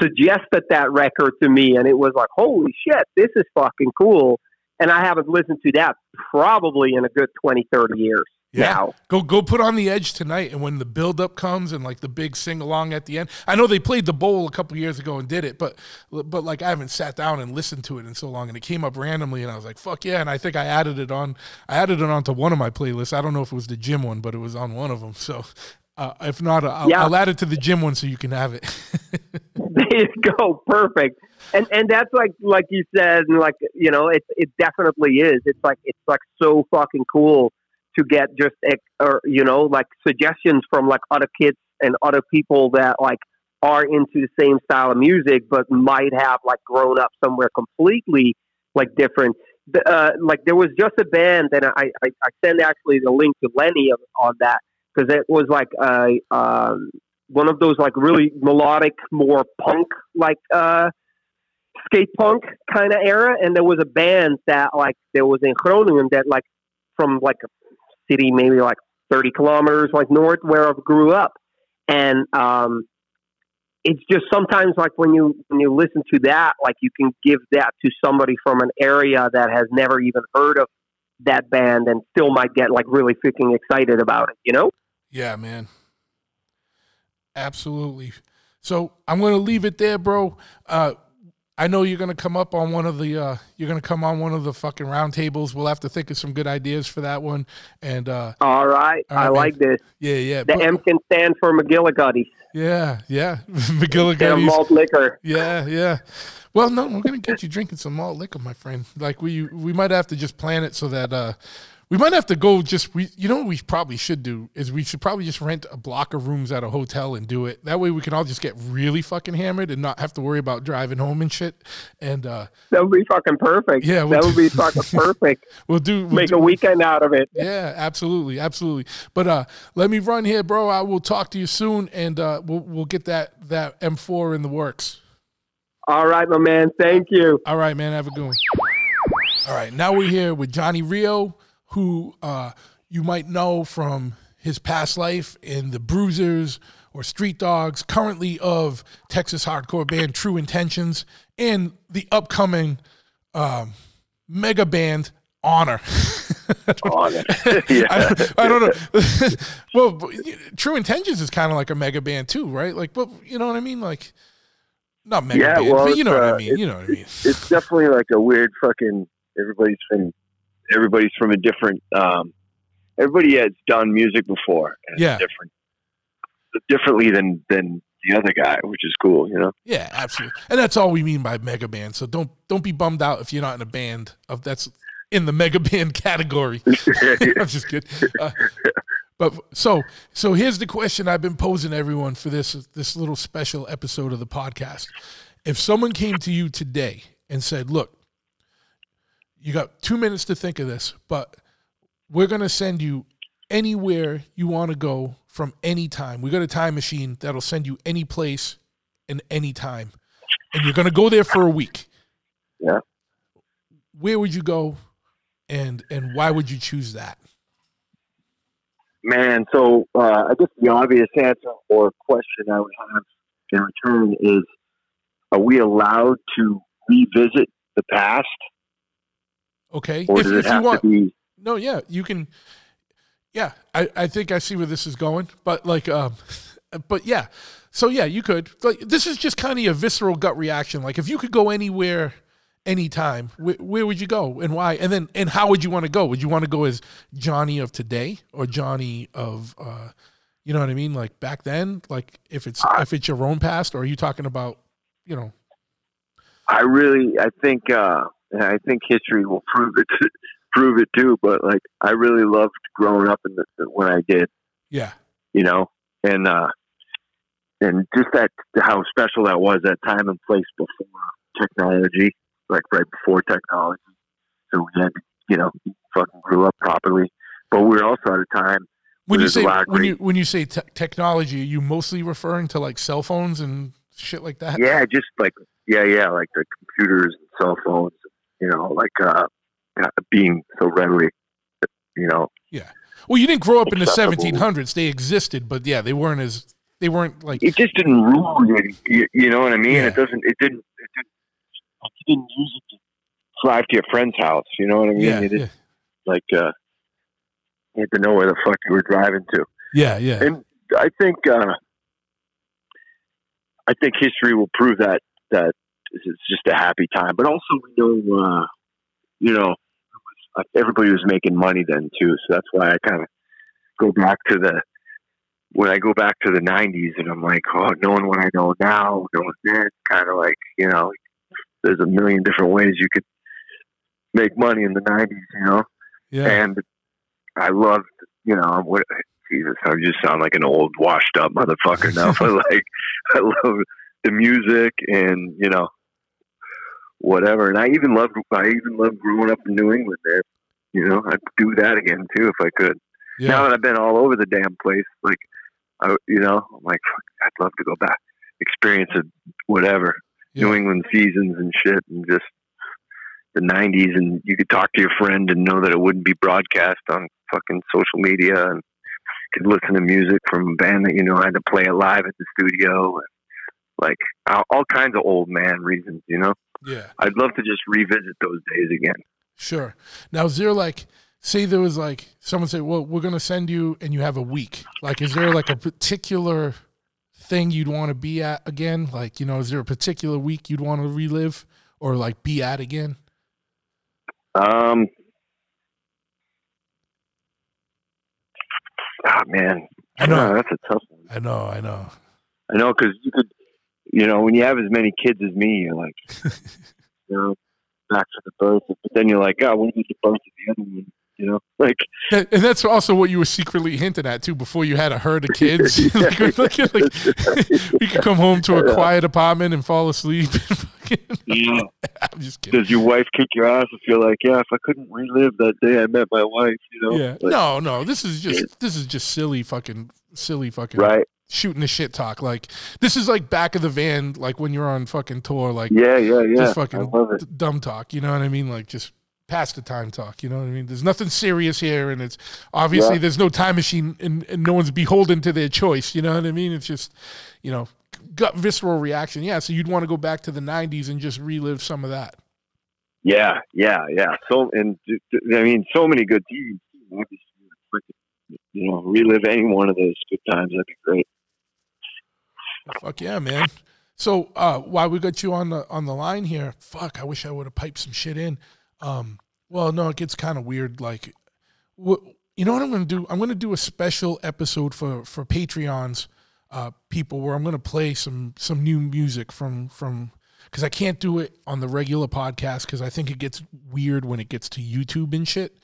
Speaker 8: suggested that record to me, and it was like, holy shit, this is fucking cool. And I haven't listened to that probably in a good 20, 30 years
Speaker 1: Yeah.
Speaker 8: now.
Speaker 1: Go go put on the edge tonight, and when the build up comes and like the big sing along at the end, I know they played the bowl a couple years ago and did it, but but like I haven't sat down and listened to it in so long, and it came up randomly, and I was like, fuck yeah, and I think I added it on, I added it onto one of my playlists. I don't know if it was the gym one, but it was on one of them. So uh, if not, I'll,
Speaker 8: Yeah.
Speaker 1: I'll add it to the gym one so you can have it.
Speaker 8: there you go perfect and and that's like like you said and like you know it it definitely is it's like it's like so fucking cool to get just eh, or you know like suggestions from like other kids and other people that like are into the same style of music but might have like grown up somewhere completely like different uh, like there was just a band and I, I, I send actually the link to Lenny on, that because it was like a um, one of those like really melodic, more punk like uh, skate punk kind of era. And there was a band that like there was in Groningen that like from like city maybe like thirty kilometers like north where I grew up, and um, it's just sometimes like when you when you listen to that, like you can give that to somebody from an area that has never even heard of that band and still might get like really freaking excited about it, you know?
Speaker 1: yeah, man. Absolutely. So I'm going to leave it there, bro. Uh, I know you're going to come up on one of the uh, you're going to come on one of the fucking roundtables. We'll have to think of some good ideas for that one. And uh,
Speaker 8: All right.
Speaker 1: All right,
Speaker 8: I
Speaker 1: man.
Speaker 8: like this.
Speaker 1: yeah, yeah,
Speaker 8: The
Speaker 1: but-
Speaker 8: M can stand for McGillicuddy.
Speaker 1: yeah, yeah,
Speaker 8: And malt liquor.
Speaker 1: Yeah, yeah. Well, no, we're gonna get you drinking some malt liquor, my friend. Like we we might have to just plan it so that uh we might have to go just we you know what we probably should do is we should probably just rent a block of rooms at a hotel and do it. That way we can all just get really fucking hammered and not have to worry about driving home and shit. And uh
Speaker 8: That would be fucking perfect.
Speaker 1: Yeah, we'll
Speaker 8: that would
Speaker 1: do-
Speaker 8: be fucking perfect.
Speaker 1: we'll do we'll
Speaker 8: Make
Speaker 1: do-
Speaker 8: a weekend out of it.
Speaker 1: Yeah, absolutely, absolutely. But uh let me run here, bro. I will talk to you soon and uh we'll we'll get that that M4 in the works.
Speaker 8: All right, my man. Thank you.
Speaker 1: All right, man. Have a good one. All right, now we're here with Johnny Rioux, who uh, you might know from his past life in the Bruisers or Street Dogs, currently of Texas hardcore band True Intentions, and the upcoming um, mega band Honor.
Speaker 9: Honor.
Speaker 1: I,
Speaker 9: yeah.
Speaker 1: don't, I don't know. well, True Intentions is kind of like a mega band too, right? Like, but you know what I mean? Like, not mega
Speaker 9: Yeah,
Speaker 1: band,
Speaker 9: well,
Speaker 1: but you know
Speaker 9: it's,
Speaker 1: what I
Speaker 9: uh,
Speaker 1: mean. You know what I mean.
Speaker 9: it's definitely like a weird fucking. Everybody's from. Everybody's from a different. um Everybody has done music before. and
Speaker 1: Yeah.
Speaker 9: Different. Differently than than the other guy, which is cool. You know.
Speaker 1: Yeah, absolutely. And that's all we mean by mega band. So don't don't be bummed out if you're not in a band of that's in the mega band category. I'm just kidding. Uh, but so so here's the question I've been posing everyone for this this little special episode of the podcast. If someone came to you today and said, "Look, you got 2 minutes to think of this, but we're going to send you anywhere you want to go from any time. We got a time machine that'll send you any place and any time. And you're going to go there for a week.
Speaker 9: Yeah.
Speaker 1: Where would you go and and why would you choose that?
Speaker 9: Man, so uh, I guess the obvious answer or question I would have in return is: Are we allowed to revisit the past,
Speaker 1: Okay?
Speaker 9: or
Speaker 1: if
Speaker 9: does
Speaker 1: if
Speaker 9: it
Speaker 1: you
Speaker 9: have
Speaker 1: want
Speaker 9: to be?
Speaker 1: No, yeah, you can. Yeah, I, I think I see where this is going, but like, um, but yeah, so yeah, you could. Like, this is just kind of a visceral gut reaction. Like, if you could go anywhere, anytime, where, where would you go and why? And then, and how would you want to go? Would you want to go as Johnny of today or Johnny of, uh, you know what I mean? Like back then, like if it's if it's your own past, or are you talking about, you know?
Speaker 9: I really, I think, uh, and I think history will prove it, prove it too. But like, I really loved growing up in the, when I did,
Speaker 1: Yeah,
Speaker 9: you know, and uh, and just that how special that was that time and place before technology, like right before technology. So we had, to, you know, fucking grew up properly, but we were also at a time
Speaker 1: when you say when
Speaker 9: great-
Speaker 1: you when you say te- technology, are you mostly referring to like cell phones and shit like that?
Speaker 9: Yeah, just like yeah, yeah, like the computers and cell phones, you know, like uh, uh, being so readily, you know. Yeah.
Speaker 1: Well, you didn't grow up in the 1700s. They existed, but yeah, they weren't as they weren't like
Speaker 9: It just didn't rule you. You, you know what I mean?
Speaker 1: Yeah.
Speaker 9: It doesn't. It didn't. It didn't. You didn't use it to drive to your friend's house. You know what I mean?
Speaker 1: yeah, yeah,
Speaker 9: like. uh You had to know where the fuck you were driving to.
Speaker 1: yeah, yeah,
Speaker 9: And I think. uh I think history will prove that that it's just a happy time. But also, we know, uh, you know, everybody was making money then too. So that's why I kind of go back to the when I go back to the '90s, and I'm like, oh, knowing what I know now, knowing then, kind of like, you know, there's a million different ways you could make money in the '90s, you know.
Speaker 1: yeah.
Speaker 9: And I loved, you know, what Jesus, I just sound like an old, washed up motherfucker now, but like, I love the music and you know, whatever. And I even loved, I even loved growing up in New England. There, you know, I'd do that again too if I could.
Speaker 1: yeah.
Speaker 9: Now that I've been all over the damn place, like, I, you know, I'm like, fuck, I'd love to go back, experience it, whatever.
Speaker 1: Yeah.
Speaker 9: New England seasons and shit, and just the '90s, and you could talk to your friend and know that it wouldn't be broadcast on fucking social media, and could listen to music from a band that you know had to play it live at the studio, and like all kinds of old man reasons. You know,
Speaker 1: yeah.
Speaker 9: I'd love to just revisit those days again.
Speaker 1: Sure. Now, is there like, say there was like someone say, "Well, we're gonna send you, and you have a week." Like, is there like a particular thing you'd want to be at again? Like, you know, is there a particular week you'd want to relive or like be at again?
Speaker 9: Um, ah, man,
Speaker 1: I know.
Speaker 9: Ah, that's a tough one.
Speaker 1: I know, I know.
Speaker 9: I know because you could, you know, when you have as many kids as me, you're like, you know, back to the birth, but then you're like, oh, what was the birth of the other one? You know, like
Speaker 1: And and that's also what you were secretly hinting at too before you had a herd of kids. like, like, like, we could come home to a quiet apartment and fall asleep.
Speaker 9: yeah.
Speaker 1: I'm just kidding.
Speaker 9: Does your wife kick your ass if you're like, yeah, if I couldn't relive that day I met my wife, you know?
Speaker 1: Yeah.
Speaker 9: Like,
Speaker 1: No, no. This is just this is just silly fucking silly fucking
Speaker 9: Right.
Speaker 1: Shooting the shit talk. Like this is like back of the van, like when you're on fucking tour, like
Speaker 9: Yeah, yeah, yeah.
Speaker 1: just fucking d- dumb talk. You know what I mean? Like just past the time talk. You know what I mean? There's nothing serious here, and it's obviously
Speaker 9: Yeah.
Speaker 1: there's no time machine, and, and no one's beholden to their choice. You know what I mean? It's just you know gut visceral reaction. Yeah. So you'd want to go back to the '90s and just relive some of that.
Speaker 9: Yeah, yeah, yeah. So, and I mean, so many good teams. too. I'd be freaking, you know, relive any one of those good times. That'd be great.
Speaker 1: Fuck yeah, man. So uh while we got you on the on the line here, fuck, I wish I would have piped some shit in. Um well no, it gets kind of weird like wh- you know what I'm going to do? I'm going to do a special episode for for Patreons uh people where I'm going to play some some new music from from cuz I can't do it on the regular podcast cuz I think it gets weird when it gets to YouTube and shit.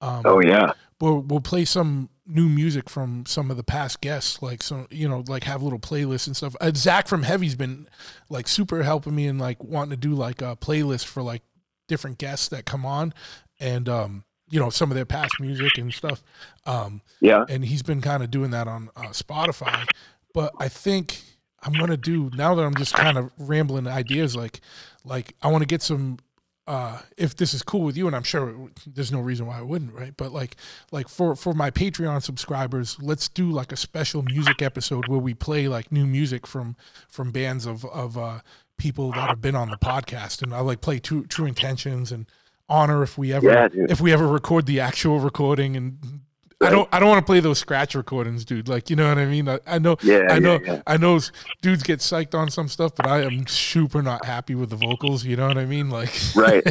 Speaker 1: Um
Speaker 9: Oh yeah,
Speaker 1: we'll we'll play some new music from some of the past guests, like some you know, like have little playlists and stuff. Uh, Zach from Heavy's been like super helping me and like wanting to do like a playlist for like different guests that come on, and um, you know, some of their past music and stuff. Um,
Speaker 9: yeah.
Speaker 1: and he's been kind of doing that on uh, Spotify. But I think I'm gonna do now that I'm just kind of rambling ideas. Like, like I want to get some. Uh, if this is cool with you, and I'm sure it- there's no reason why I wouldn't, right? But like, like for for my Patreon subscribers, let's do like a special music episode where we play like new music from from bands of of uh, people that have been on the podcast, and I like play True True Intentions and Honor if we ever
Speaker 9: Yeah,
Speaker 1: if we ever record the actual recording and I don't I don't want to play those scratch recordings, dude. Like you know what I mean? I, I know
Speaker 9: Yeah,
Speaker 1: I know
Speaker 9: yeah, yeah.
Speaker 1: I know dudes get psyched on some stuff, but I am super not happy with the vocals, you know what I mean? Like
Speaker 9: Right.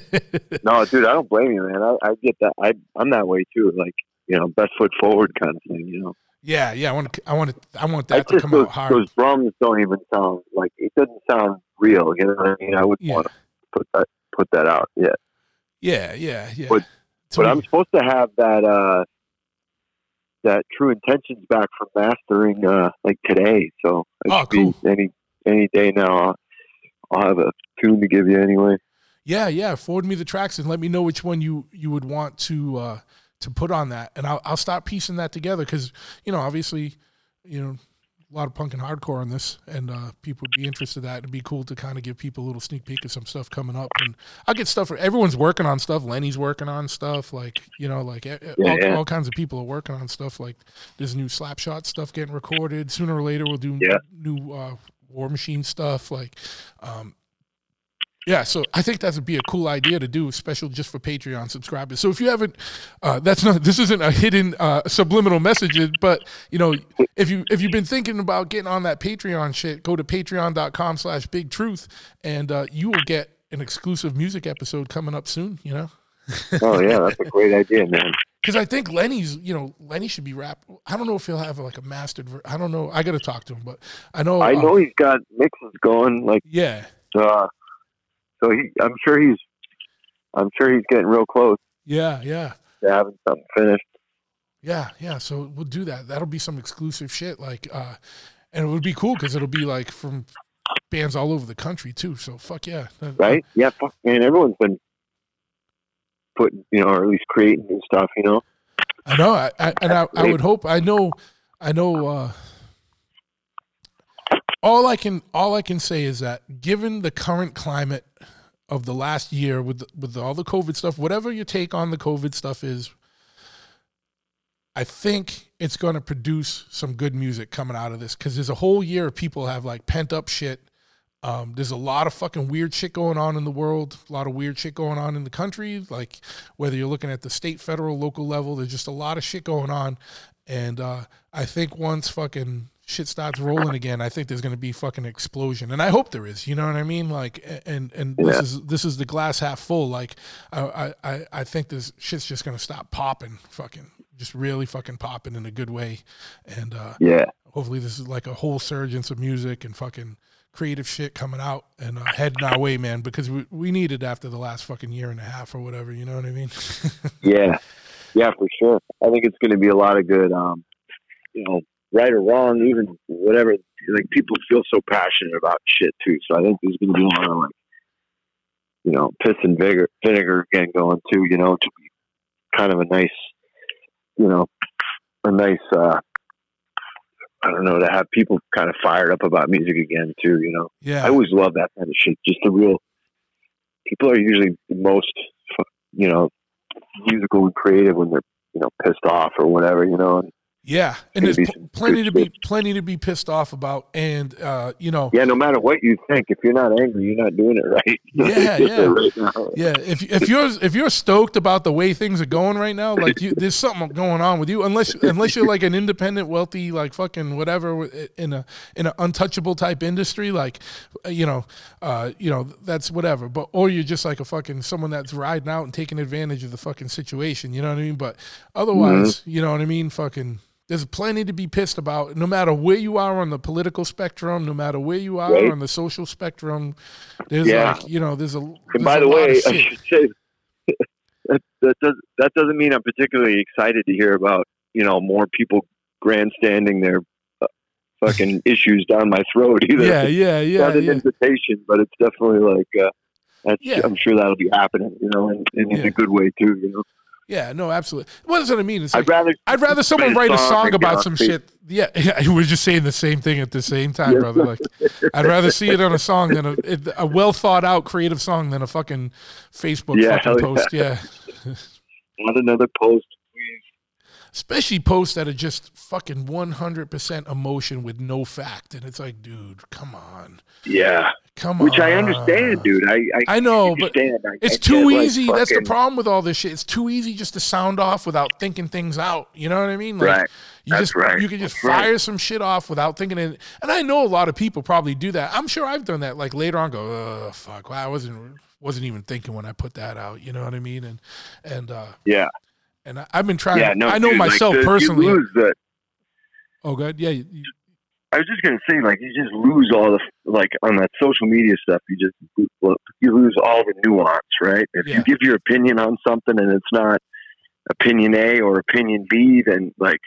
Speaker 9: No, dude, I don't blame you, man. I, I get that. I, I'm that way too. Like, you know, best foot forward kind of thing. You know,
Speaker 1: yeah, yeah, I want to I want to I want
Speaker 9: I
Speaker 1: that to come
Speaker 9: those,
Speaker 1: out hard.
Speaker 9: those drums don't even sound like it doesn't sound real. You know what I mean? I wouldn't
Speaker 1: Yeah.
Speaker 9: want to put that put that out yet.
Speaker 1: yeah, yeah, yeah.
Speaker 9: But- but I'm supposed to have that uh that True Intentions back from mastering uh like today. So it
Speaker 1: Oh,
Speaker 9: be any any day now. I'll, I'll have a tune to give you anyway.
Speaker 1: Yeah, yeah. Forward me the tracks and let me know which one you you would want to uh, to put on that, and I'll I'll start piecing that together because you know obviously you know a lot of punk and hardcore on this, and uh, people would be interested in that. It'd be cool to kind of give people a little sneak peek of some stuff coming up, and I'll get stuff. For, everyone's working on stuff. Lenny's working on stuff. Like you know, like
Speaker 9: Yeah,
Speaker 1: all,
Speaker 9: yeah.
Speaker 1: all kinds of people are working on stuff. Like there's new Slapshot stuff getting recorded. Sooner or later, we'll do
Speaker 9: Yeah.
Speaker 1: new uh, War Machine stuff. Like um, yeah, so I think that would be a cool idea to do, special just for Patreon subscribers. So if you haven't, uh, that's not this isn't a hidden uh, subliminal message, but you know, if you if you've been thinking about getting on that Patreon shit, go to patreon.com slash big truth and uh, you will get an exclusive music episode coming up soon, you know?
Speaker 9: Oh yeah, that's a great idea, man.
Speaker 1: Because I think Lenny's, you know, Lenny should be rap. I don't know if he'll have like a mastered. Ver- I don't know. I got to talk to him, but I know.
Speaker 9: I
Speaker 1: uh,
Speaker 9: know he's got mixes going like
Speaker 1: yeah,
Speaker 9: uh so he I'm sure he's I'm sure he's getting real close
Speaker 1: yeah, yeah.
Speaker 9: to having something finished.
Speaker 1: Yeah, yeah. So we'll do that. That'll be some exclusive shit. Like, uh, and it would be cool because it'll be like from bands all over the country too. So fuck yeah,
Speaker 9: Right? Yeah, fuck man, everyone's been putting you know, or at least creating new stuff, you know.
Speaker 1: I know. I, I and I, I would hope. I know. I know. uh All I can all I can say is that given the current climate of the last year with with all the COVID stuff, whatever your take on the COVID stuff is, I think it's going to produce some good music coming out of this because there's a whole year of people have like pent up shit. Um, there's a lot of fucking weird shit going on in the world, a lot of weird shit going on in the country. Like whether you're looking at the state, federal, local level, there's just a lot of shit going on. And uh, I think once fucking shit starts rolling again, I think there's going to be fucking explosion, and I hope there is. You know what I mean? Like, and and this is this is the glass half full. Like, I I I- think this shit's just going to stop popping, fucking, just really fucking popping in a good way, and uh,
Speaker 9: Yeah.
Speaker 1: hopefully this is like a whole surgence of music and fucking creative shit coming out and uh, heading our way, man, because we we need it after the last fucking year and a half or whatever. You know what I mean?
Speaker 9: Yeah, yeah, for sure. I think it's going to be a lot of good. Um, you know, right or wrong, even whatever. Like people feel so passionate about shit too. So I think there's going to be a lot of like, you know, piss and vinegar, vinegar again going too. You know, to be kind of a nice, you know, a nice. uh I don't know to have people kind of fired up about music again too. You know,
Speaker 1: yeah.
Speaker 9: I always love that kind of shit. Just the real people are usually the most, you know, musical and creative when they're, you know, pissed off or whatever, you know. And
Speaker 1: Yeah, and there's pl- plenty to be plenty to be pissed off about, and uh, you know,
Speaker 9: yeah, no matter what you think, if you're not angry, you're not doing it right.
Speaker 1: Yeah, yeah.
Speaker 9: right
Speaker 1: yeah. If if you're if you're stoked about the way things are going right now, like you, there's something going on with you. Unless unless you're like an independent, wealthy, like fucking whatever in a in an untouchable type industry, like uh, you know, uh, you know that's whatever. But or you're just like a fucking someone that's riding out and taking advantage of the fucking situation. You know what I mean? But otherwise, you know what I mean? Fucking. There's plenty to be pissed about, no matter where you are on the political spectrum, no matter where you are
Speaker 9: Right.
Speaker 1: on the social spectrum. There's
Speaker 9: Yeah.
Speaker 1: like, you know, there's a.
Speaker 9: And by the way, I should say that, that does that doesn't mean I'm particularly excited to hear about you know more people grandstanding their uh, fucking issues down my throat either.
Speaker 1: yeah, yeah, yeah,
Speaker 9: not an
Speaker 1: yeah.
Speaker 9: invitation, but it's definitely like uh.
Speaker 1: Yeah.
Speaker 9: I'm sure that'll be happening, you know, and, and in a good way too. You know,
Speaker 1: Yeah, no, absolutely. What does that mean? It's
Speaker 9: I'd
Speaker 1: like,
Speaker 9: rather
Speaker 1: I'd rather someone
Speaker 9: write a song
Speaker 1: about some shit. Yeah, yeah, we're just saying the same thing at the same time, brother. Like, I'd rather see it on a song than a, a well thought out creative song than a fucking Facebook
Speaker 9: Yeah,
Speaker 1: fucking post. Yeah.
Speaker 9: not another post.
Speaker 1: Especially posts that are just fucking 100% emotion with no fact. And it's like, dude, come on.
Speaker 9: Yeah,
Speaker 1: Come
Speaker 9: which
Speaker 1: on.
Speaker 9: Which i understand, dude. I I,
Speaker 1: I know, but.
Speaker 9: I-
Speaker 1: it's
Speaker 9: I
Speaker 1: too
Speaker 9: get, like,
Speaker 1: easy. That's the problem with all this shit. It's too easy just to sound off without thinking things out. You know what I mean? Like,
Speaker 9: Right.
Speaker 1: You
Speaker 9: That's
Speaker 1: just
Speaker 9: right.
Speaker 1: you can just
Speaker 9: That's right.
Speaker 1: fire some shit off without thinking it. And I know a lot of people probably do that. I'm sure I've done that. Like later on, go, oh fuck, well, I wasn't wasn't even thinking when I put that out. You know what I mean? And and uh
Speaker 9: Yeah,
Speaker 1: and I, I've been trying.
Speaker 9: yeah. No,
Speaker 1: I know
Speaker 9: dude, like,
Speaker 1: myself
Speaker 9: the- you
Speaker 1: personally.
Speaker 9: lose the-
Speaker 1: oh, good. Yeah. you- you-
Speaker 9: I was just gonna say, like, you just lose all the like on that social media stuff. You just you lose all the nuance, right? If
Speaker 1: Yeah.
Speaker 9: you give your opinion on something and it's not opinion A or opinion B, then like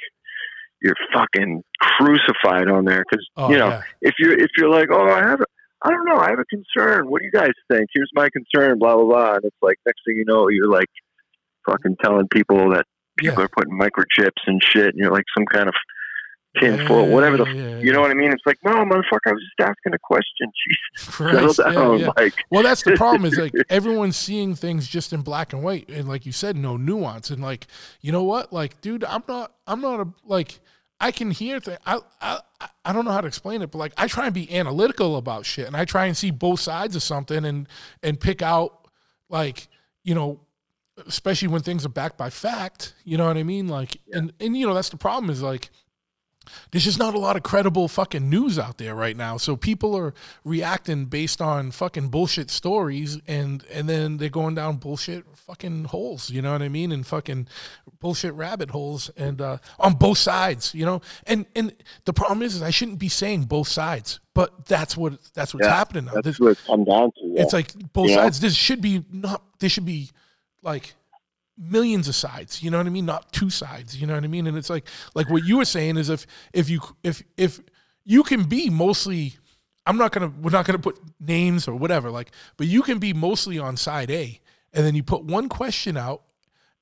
Speaker 9: you're fucking crucified on there. Because
Speaker 1: oh,
Speaker 9: you know,
Speaker 1: yeah.
Speaker 9: if you're if you're like, oh, I have, a, I don't know, I have a concern. What do you guys think? Here's my concern. Blah blah blah. And it's like next thing you know, you're like fucking telling people that people
Speaker 1: Yeah.
Speaker 9: are putting microchips and shit, and you're like some kind of tinfoil, whatever the.
Speaker 1: Yeah, yeah,
Speaker 9: You know what I mean? It's like, no, motherfucker, I was just asking a question. Jesus,
Speaker 1: Christ,
Speaker 9: settle
Speaker 1: yeah,
Speaker 9: down.
Speaker 1: Oh, yeah.
Speaker 9: Like,
Speaker 1: Well, that's the problem is like everyone's seeing things just in black and white, and like you said, no nuance. And like, you know what? Like, dude, I'm not, I'm not a like. I can hear things. I, I I don't know how to explain it, but like I try and be analytical about shit, and I try and see both sides of something, and and pick out like you know, especially when things are backed by fact. You know what I mean? Like, and and you know that's the problem is like there's just not a lot of credible fucking news out there right now. So people are reacting based on fucking bullshit stories and and then they're going down bullshit fucking holes, you know what I mean? And fucking bullshit rabbit holes and uh on both sides, you know? And and the problem is, is I shouldn't be saying both sides, but that's what that's what's
Speaker 9: Yeah,
Speaker 1: happening now.
Speaker 9: that's
Speaker 1: This-
Speaker 9: what it's come down to. Yeah.
Speaker 1: it's like both
Speaker 9: know?
Speaker 1: sides. This should be not. There should be like millions of sides. You know what I mean? Not two sides. You know what I mean? And it's like like what you were saying is if if you if if you can be mostly. I'm not gonna. We're not gonna put names or whatever. Like, but you can be mostly on side A, and then you put one question out,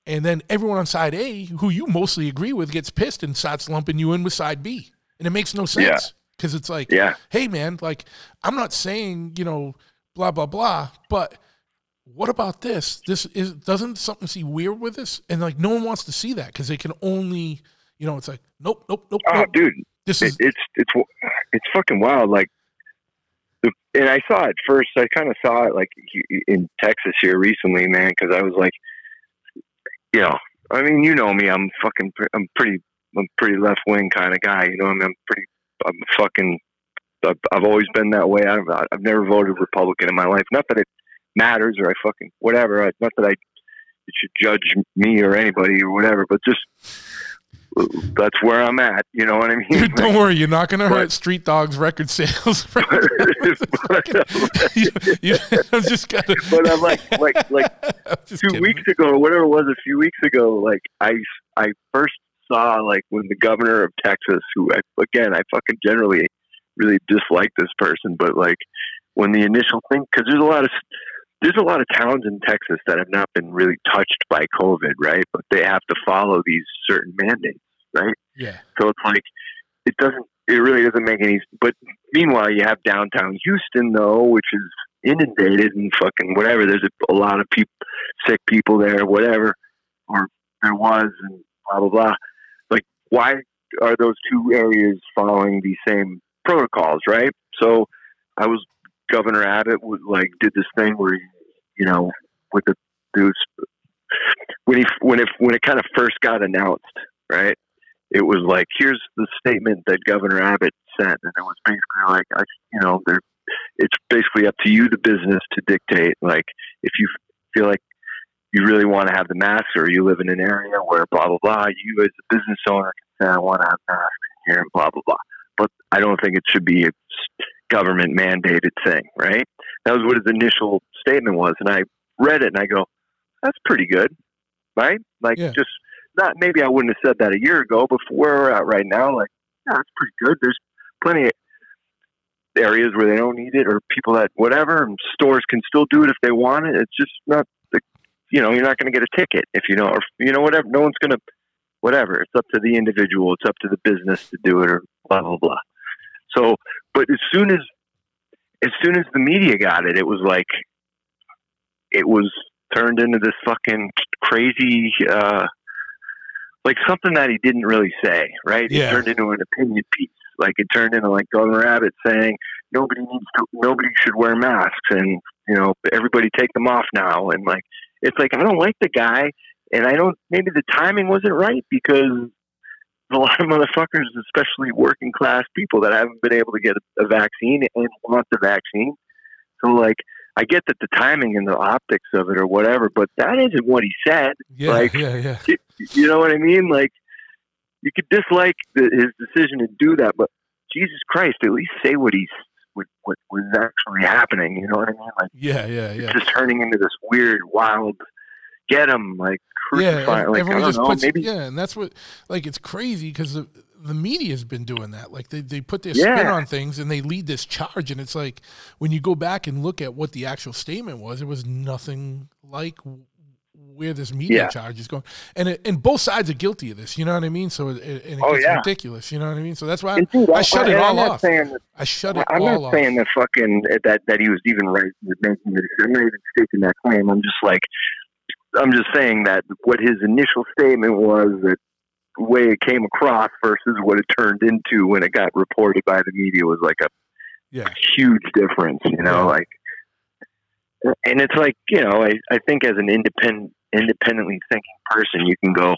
Speaker 1: and then everyone on side A, who you mostly agree with, gets pissed and starts lumping you in with side B, and it makes no sense because it's like,
Speaker 9: Yeah.
Speaker 1: hey man, like I'm not saying you know blah blah blah, but what about this? This is doesn't something seem weird with this? And like no one wants to see that because they can only you know it's like nope nope nope
Speaker 9: oh,
Speaker 1: nope.
Speaker 9: dude,
Speaker 1: This
Speaker 9: it,
Speaker 1: is
Speaker 9: it's it's it's fucking wild. Like, the, and I saw it first. I kind of saw it like in Texas here recently, man. Because I was like, you know, I mean, you know me. I'm fucking. I'm pretty. I'm pretty left wing kind of guy. You know, I mean, I'm pretty I'm fucking. I've, I've always been that way. I've I've never voted Republican in my life. Not that it matters or I fucking whatever. I- Not that I it should judge me or anybody or whatever. But just that's where I'm at. You know what I mean?
Speaker 1: Dude, don't worry, you're not going to hurt Street Dogs record sales.
Speaker 9: but,
Speaker 1: you, you, I'm just got to.
Speaker 9: but I'm like like like two weeks ago or whatever it was a few weeks ago like i i first saw like when the governor of texas who I, again i fucking generally really dislike this person but like when the initial thing because there's a lot of there's a lot of towns in texas that have not been really touched by covid right? But they have to follow these certain mandates right?
Speaker 1: Yeah.
Speaker 9: so it's like it doesn't it really doesn't make any but meanwhile you have downtown houston though which is inundated and fucking whatever. There's a, a lot of people sick people there whatever or there was and blah blah blah. Like why are those two areas following the same protocols right? So i was governor abbott would like did this thing where he, you know with the dudes when he when it when it kind of first got announced right it was like, here's the statement that Governor Abbott sent, and it was basically like, I, you know, there, it's basically up to you, the business, to dictate. Like, if you feel like you really want to have the mask, or you live in an area where blah blah blah, you as a business owner can say, I want to have masks here, and blah blah blah. But I don't think it should be a government mandated thing, right? That was what his initial statement was, and I read it and I go, that's pretty good, right? Like,
Speaker 1: Yeah.
Speaker 9: just not maybe I wouldn't have said that a year ago, but for where we're at right now, like, yeah, that's pretty good. There's plenty of areas where they don't need it, or people that whatever, and stores can still do it if they want it. It's just not the, you know, you're not going to get a ticket if you know, or you know, whatever. No one's going to, whatever. It's up to the individual. It's up to the business to do it, or blah blah blah. So, but as soon as, as soon as the media got it, it was like, it was turned into this fucking crazy. uh like something that he didn't really say, right?
Speaker 1: Yeah.
Speaker 9: It turned into an opinion piece. Like it turned into like Governor Abbott saying nobody needs to, nobody should wear masks, and you know everybody take them off now. And like it's like I don't like the guy, and I don't. Maybe the timing wasn't right because a lot of motherfuckers, especially working class people, that haven't been able to get a, vaccine and want the vaccine. So like I get that the timing and the optics of it or whatever, but that isn't what he said.
Speaker 1: Yeah,
Speaker 9: Like,
Speaker 1: yeah, yeah.
Speaker 9: You- you know what I mean? Like, you could dislike the, his decision to do that, but Jesus Christ, at least say what he's what, what was actually happening. You know what I mean? Like,
Speaker 1: Yeah, yeah, yeah.
Speaker 9: it's just turning into this weird, wild, get him like
Speaker 1: yeah,
Speaker 9: crucify.
Speaker 1: ev-
Speaker 9: like,
Speaker 1: everyone just
Speaker 9: know,
Speaker 1: puts
Speaker 9: maybe
Speaker 1: yeah, and that's what like it's crazy because the the media's been doing that. Like they they put their spin on things and they lead this charge, and it's like when you go back and look at what the actual statement was, it was nothing like where this media
Speaker 9: Yeah.
Speaker 1: charge is going, and it, and both sides are guilty of this. You know what I mean? So it, it,
Speaker 9: Oh,
Speaker 1: gets
Speaker 9: yeah.
Speaker 1: ridiculous. You know what I mean? So that's why
Speaker 9: dude,
Speaker 1: I, shut it all off. I shut it
Speaker 9: I'm
Speaker 1: all
Speaker 9: not
Speaker 1: off.
Speaker 9: saying that fucking that that he was even right with making the. I'm not even stating that claim. I'm just like, I'm just saying that what his initial statement was that the way it came across versus what it turned into when it got reported by the media was like a
Speaker 1: Yeah.
Speaker 9: huge difference. You know,
Speaker 1: Yeah.
Speaker 9: like, and it's like you know, I I think as an independent independently thinking person, you can go,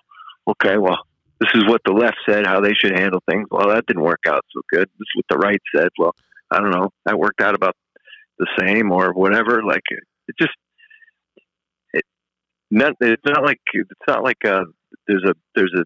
Speaker 9: okay, well. This is what the left said, how they should handle things. Well, that didn't work out so good. This is what the right said. Well, I don't know. That worked out about the same or whatever. Like it, it just not it's not like it's not like uh there's a there's a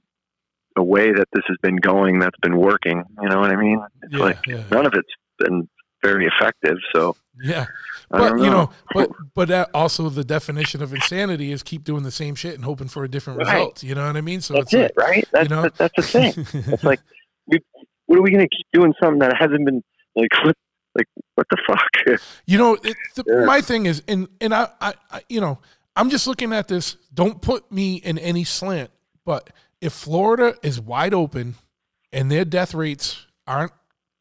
Speaker 9: a way that this has been going that's been working. You know what I mean? It's
Speaker 1: Yeah,
Speaker 9: like
Speaker 1: yeah.
Speaker 9: none of it's been very effective. So
Speaker 1: Yeah, but
Speaker 9: don't
Speaker 1: you
Speaker 9: know.
Speaker 1: know, but but that also the definition of insanity is keep doing the same shit and hoping for a different
Speaker 9: Right.
Speaker 1: result. You know what I mean? So
Speaker 9: that's
Speaker 1: it's
Speaker 9: it, right? That's
Speaker 1: you know,
Speaker 9: that, that's the thing. It's like we, what are we going to keep doing something that hasn't been like what like what the fuck?
Speaker 1: You know, it, the,
Speaker 9: Yeah.
Speaker 1: my thing is, and and I, I, I, you know, I'm just looking at this. Don't put me in any slant, but if Florida is wide open and their death rates aren't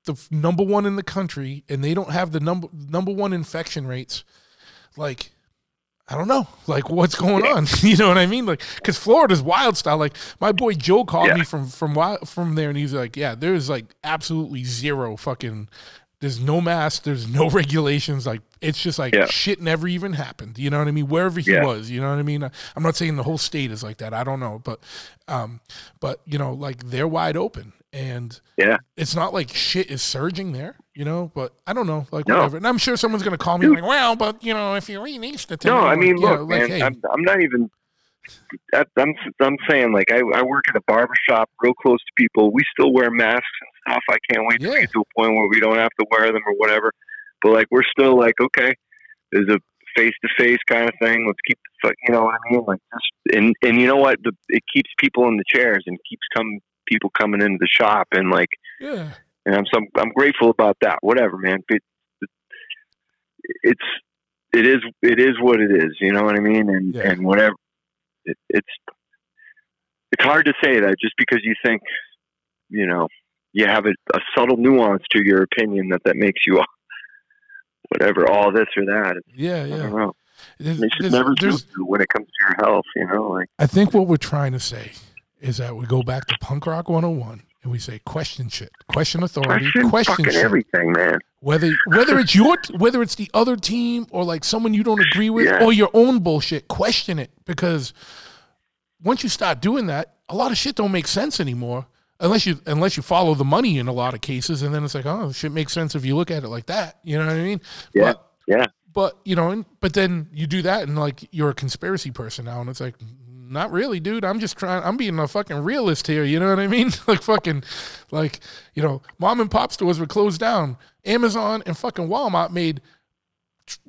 Speaker 1: the f- number one in the country, and they don't have the number number one infection rates, like. I don't know, like what's going on. You know what I mean? Like, because Florida's wild style. Like my boy Joe called
Speaker 9: Yeah.
Speaker 1: me from from from there, and he's like, "Yeah, there's like absolutely zero fucking There's no mask. There's no regulations. Like it's just like
Speaker 9: Yeah.
Speaker 1: shit never even happened. You know what I mean? Wherever he
Speaker 9: Yeah.
Speaker 1: was, you know what I mean? I'm not saying the whole state is like that. I don't know, but, um, but you know, like they're wide open, and
Speaker 9: Yeah.
Speaker 1: it's not like shit is surging there. You know, but I don't know, like
Speaker 9: No.
Speaker 1: whatever. And I'm sure someone's gonna call me like, well, but you know, if you released it, to
Speaker 9: No,
Speaker 1: me,"
Speaker 9: I
Speaker 1: like,
Speaker 9: mean,
Speaker 1: yeah,
Speaker 9: look,
Speaker 1: like,
Speaker 9: man,
Speaker 1: hey,
Speaker 9: I'm, I'm not even. I'm I'm saying like I, I work at a barber shop real close to people. We still wear masks and stuff. I can't wait to get to a point where we don't have to wear them or whatever. But like we're still like okay, there's a face to face kind of thing. Let's keep the fuck, you know what I mean? Like just and and you know what? The, it keeps people in the chairs and keeps come people coming into the shop and like
Speaker 1: yeah,
Speaker 9: and I'm some I'm grateful about that. Whatever, man. But it's it is it is what it is. You know what I mean? And
Speaker 1: Yeah.
Speaker 9: and whatever. It, it's it's hard to say that just because you think you know you have a, a subtle nuance to your opinion that that makes you whatever all this or that.
Speaker 1: yeah,
Speaker 9: I
Speaker 1: yeah.
Speaker 9: don't know.
Speaker 1: There's-
Speaker 9: They should never do when it comes to your health. You know, like
Speaker 1: I think what we're trying to say is that we go back to punk rock 101 and we say question shit, question authority,
Speaker 9: question,
Speaker 1: question, shit.
Speaker 9: everything, man.
Speaker 1: Whether whether it's your whether it's the other team or like someone you don't agree with
Speaker 9: Yeah.
Speaker 1: or your own bullshit, question it because once you start doing that, a lot of shit don't make sense anymore. Unless you unless you follow the money in a lot of cases, and then it's like, oh, shit makes sense if you look at it like that. You know what I mean?
Speaker 9: Yeah,
Speaker 1: But,
Speaker 9: yeah.
Speaker 1: but you know, and, but then you do that, and like you're a conspiracy person now, and it's like, not really, dude. I'm just trying. I'm being a fucking realist here. You know what I mean? like fucking, like you know, mom and pop stores were closed down. Amazon and fucking Walmart made tr-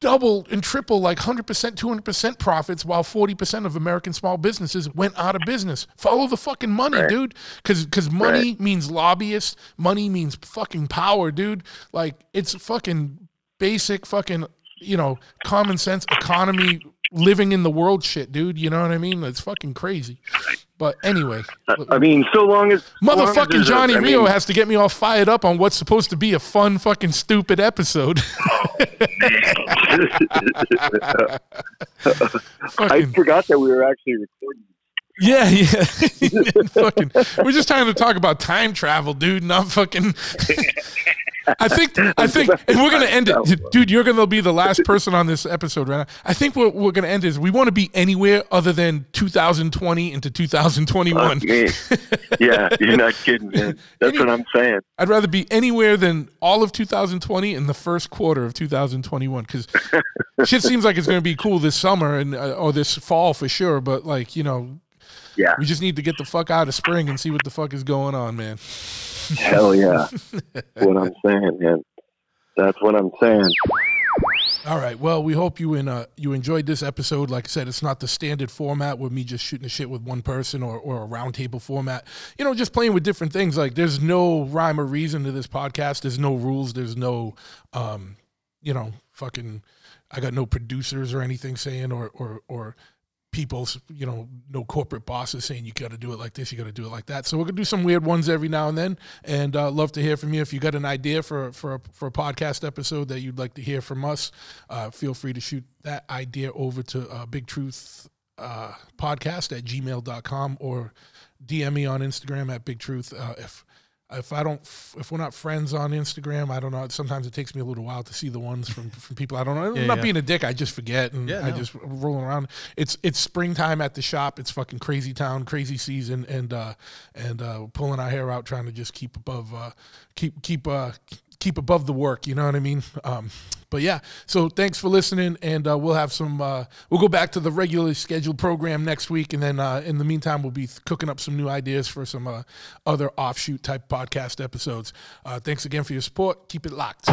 Speaker 1: double and triple, like hundred percent, two hundred percent profits, while forty percent of American small businesses went out of business. Follow the fucking money,
Speaker 9: Right.
Speaker 1: dude. Because because money means lobbyists. Money means fucking power, dude. Like it's fucking basic fucking you know common sense economy living in the world shit dude you know what i mean it's fucking crazy but anyway
Speaker 9: I mean, so long as so long as
Speaker 1: motherfucking
Speaker 9: there's a-
Speaker 1: johnny
Speaker 9: I
Speaker 1: Rioux
Speaker 9: mean,
Speaker 1: has to get me all fired up on what's supposed to be a fun fucking stupid episode
Speaker 9: I forgot that we were actually recording.
Speaker 1: Yeah, yeah. fucking, we're just trying to talk about time travel, dude. Not fucking. I think. I think, and we're gonna end it, dude. You're gonna be the last person on this episode right now. I think what we're gonna end is we want to be anywhere other than 2020 into 2021.
Speaker 9: Yeah, you're not kidding, man. That's what I'm saying.
Speaker 1: I'd rather be anywhere than all of 2020 and the first quarter of 2021 because shit seems like it's going to be cool this summer and uh, or this fall for sure. But like you know,
Speaker 9: Yeah,
Speaker 1: we just need to get the fuck out of spring and see what the fuck is going on, man.
Speaker 9: hell yeah. what I'm saying, man. That's what I'm saying.
Speaker 1: All right. Well, we hope you in uh, you enjoyed this episode. Like I said, it's not the standard format with me just shooting the shit with one person or, or a roundtable format. You know, just playing with different things. Like there's no rhyme or reason to this podcast. There's no rules. There's no, um, you know, fucking. I got no producers or anything saying or or or people's you know no corporate bosses saying you got to do it like this you got to do it like that. So we're gonna do some weird ones every now and then and uh, love to hear from you. If you got an idea for for a, for a podcast episode that you'd like to hear from us uh, feel free to shoot that idea over to uh, big truth uh, podcast at gmail.com or dm me on instagram at big truth uh, if if I don't, if we're not friends on Instagram, I don't know. Sometimes it takes me a little while to see the ones from, from people I don't know. I'm
Speaker 2: Yeah,
Speaker 1: not
Speaker 2: yeah.
Speaker 1: being a dick. I just forget and
Speaker 2: Yeah,
Speaker 1: I
Speaker 2: no.
Speaker 1: just rolling around. It's it's springtime at the shop. It's fucking crazy town, crazy season, and uh, and uh, pulling our hair out, trying to just keep above, uh, keep keep uh, keep above the work. You know what I mean? Um, but yeah. So thanks for listening, and uh, we'll have some. Uh, we'll go back to the regularly scheduled program next week, and then uh, in the meantime, we'll be cooking up some new ideas for some uh, other offshoot type podcast episodes. Uh, thanks again for your support. Keep it locked.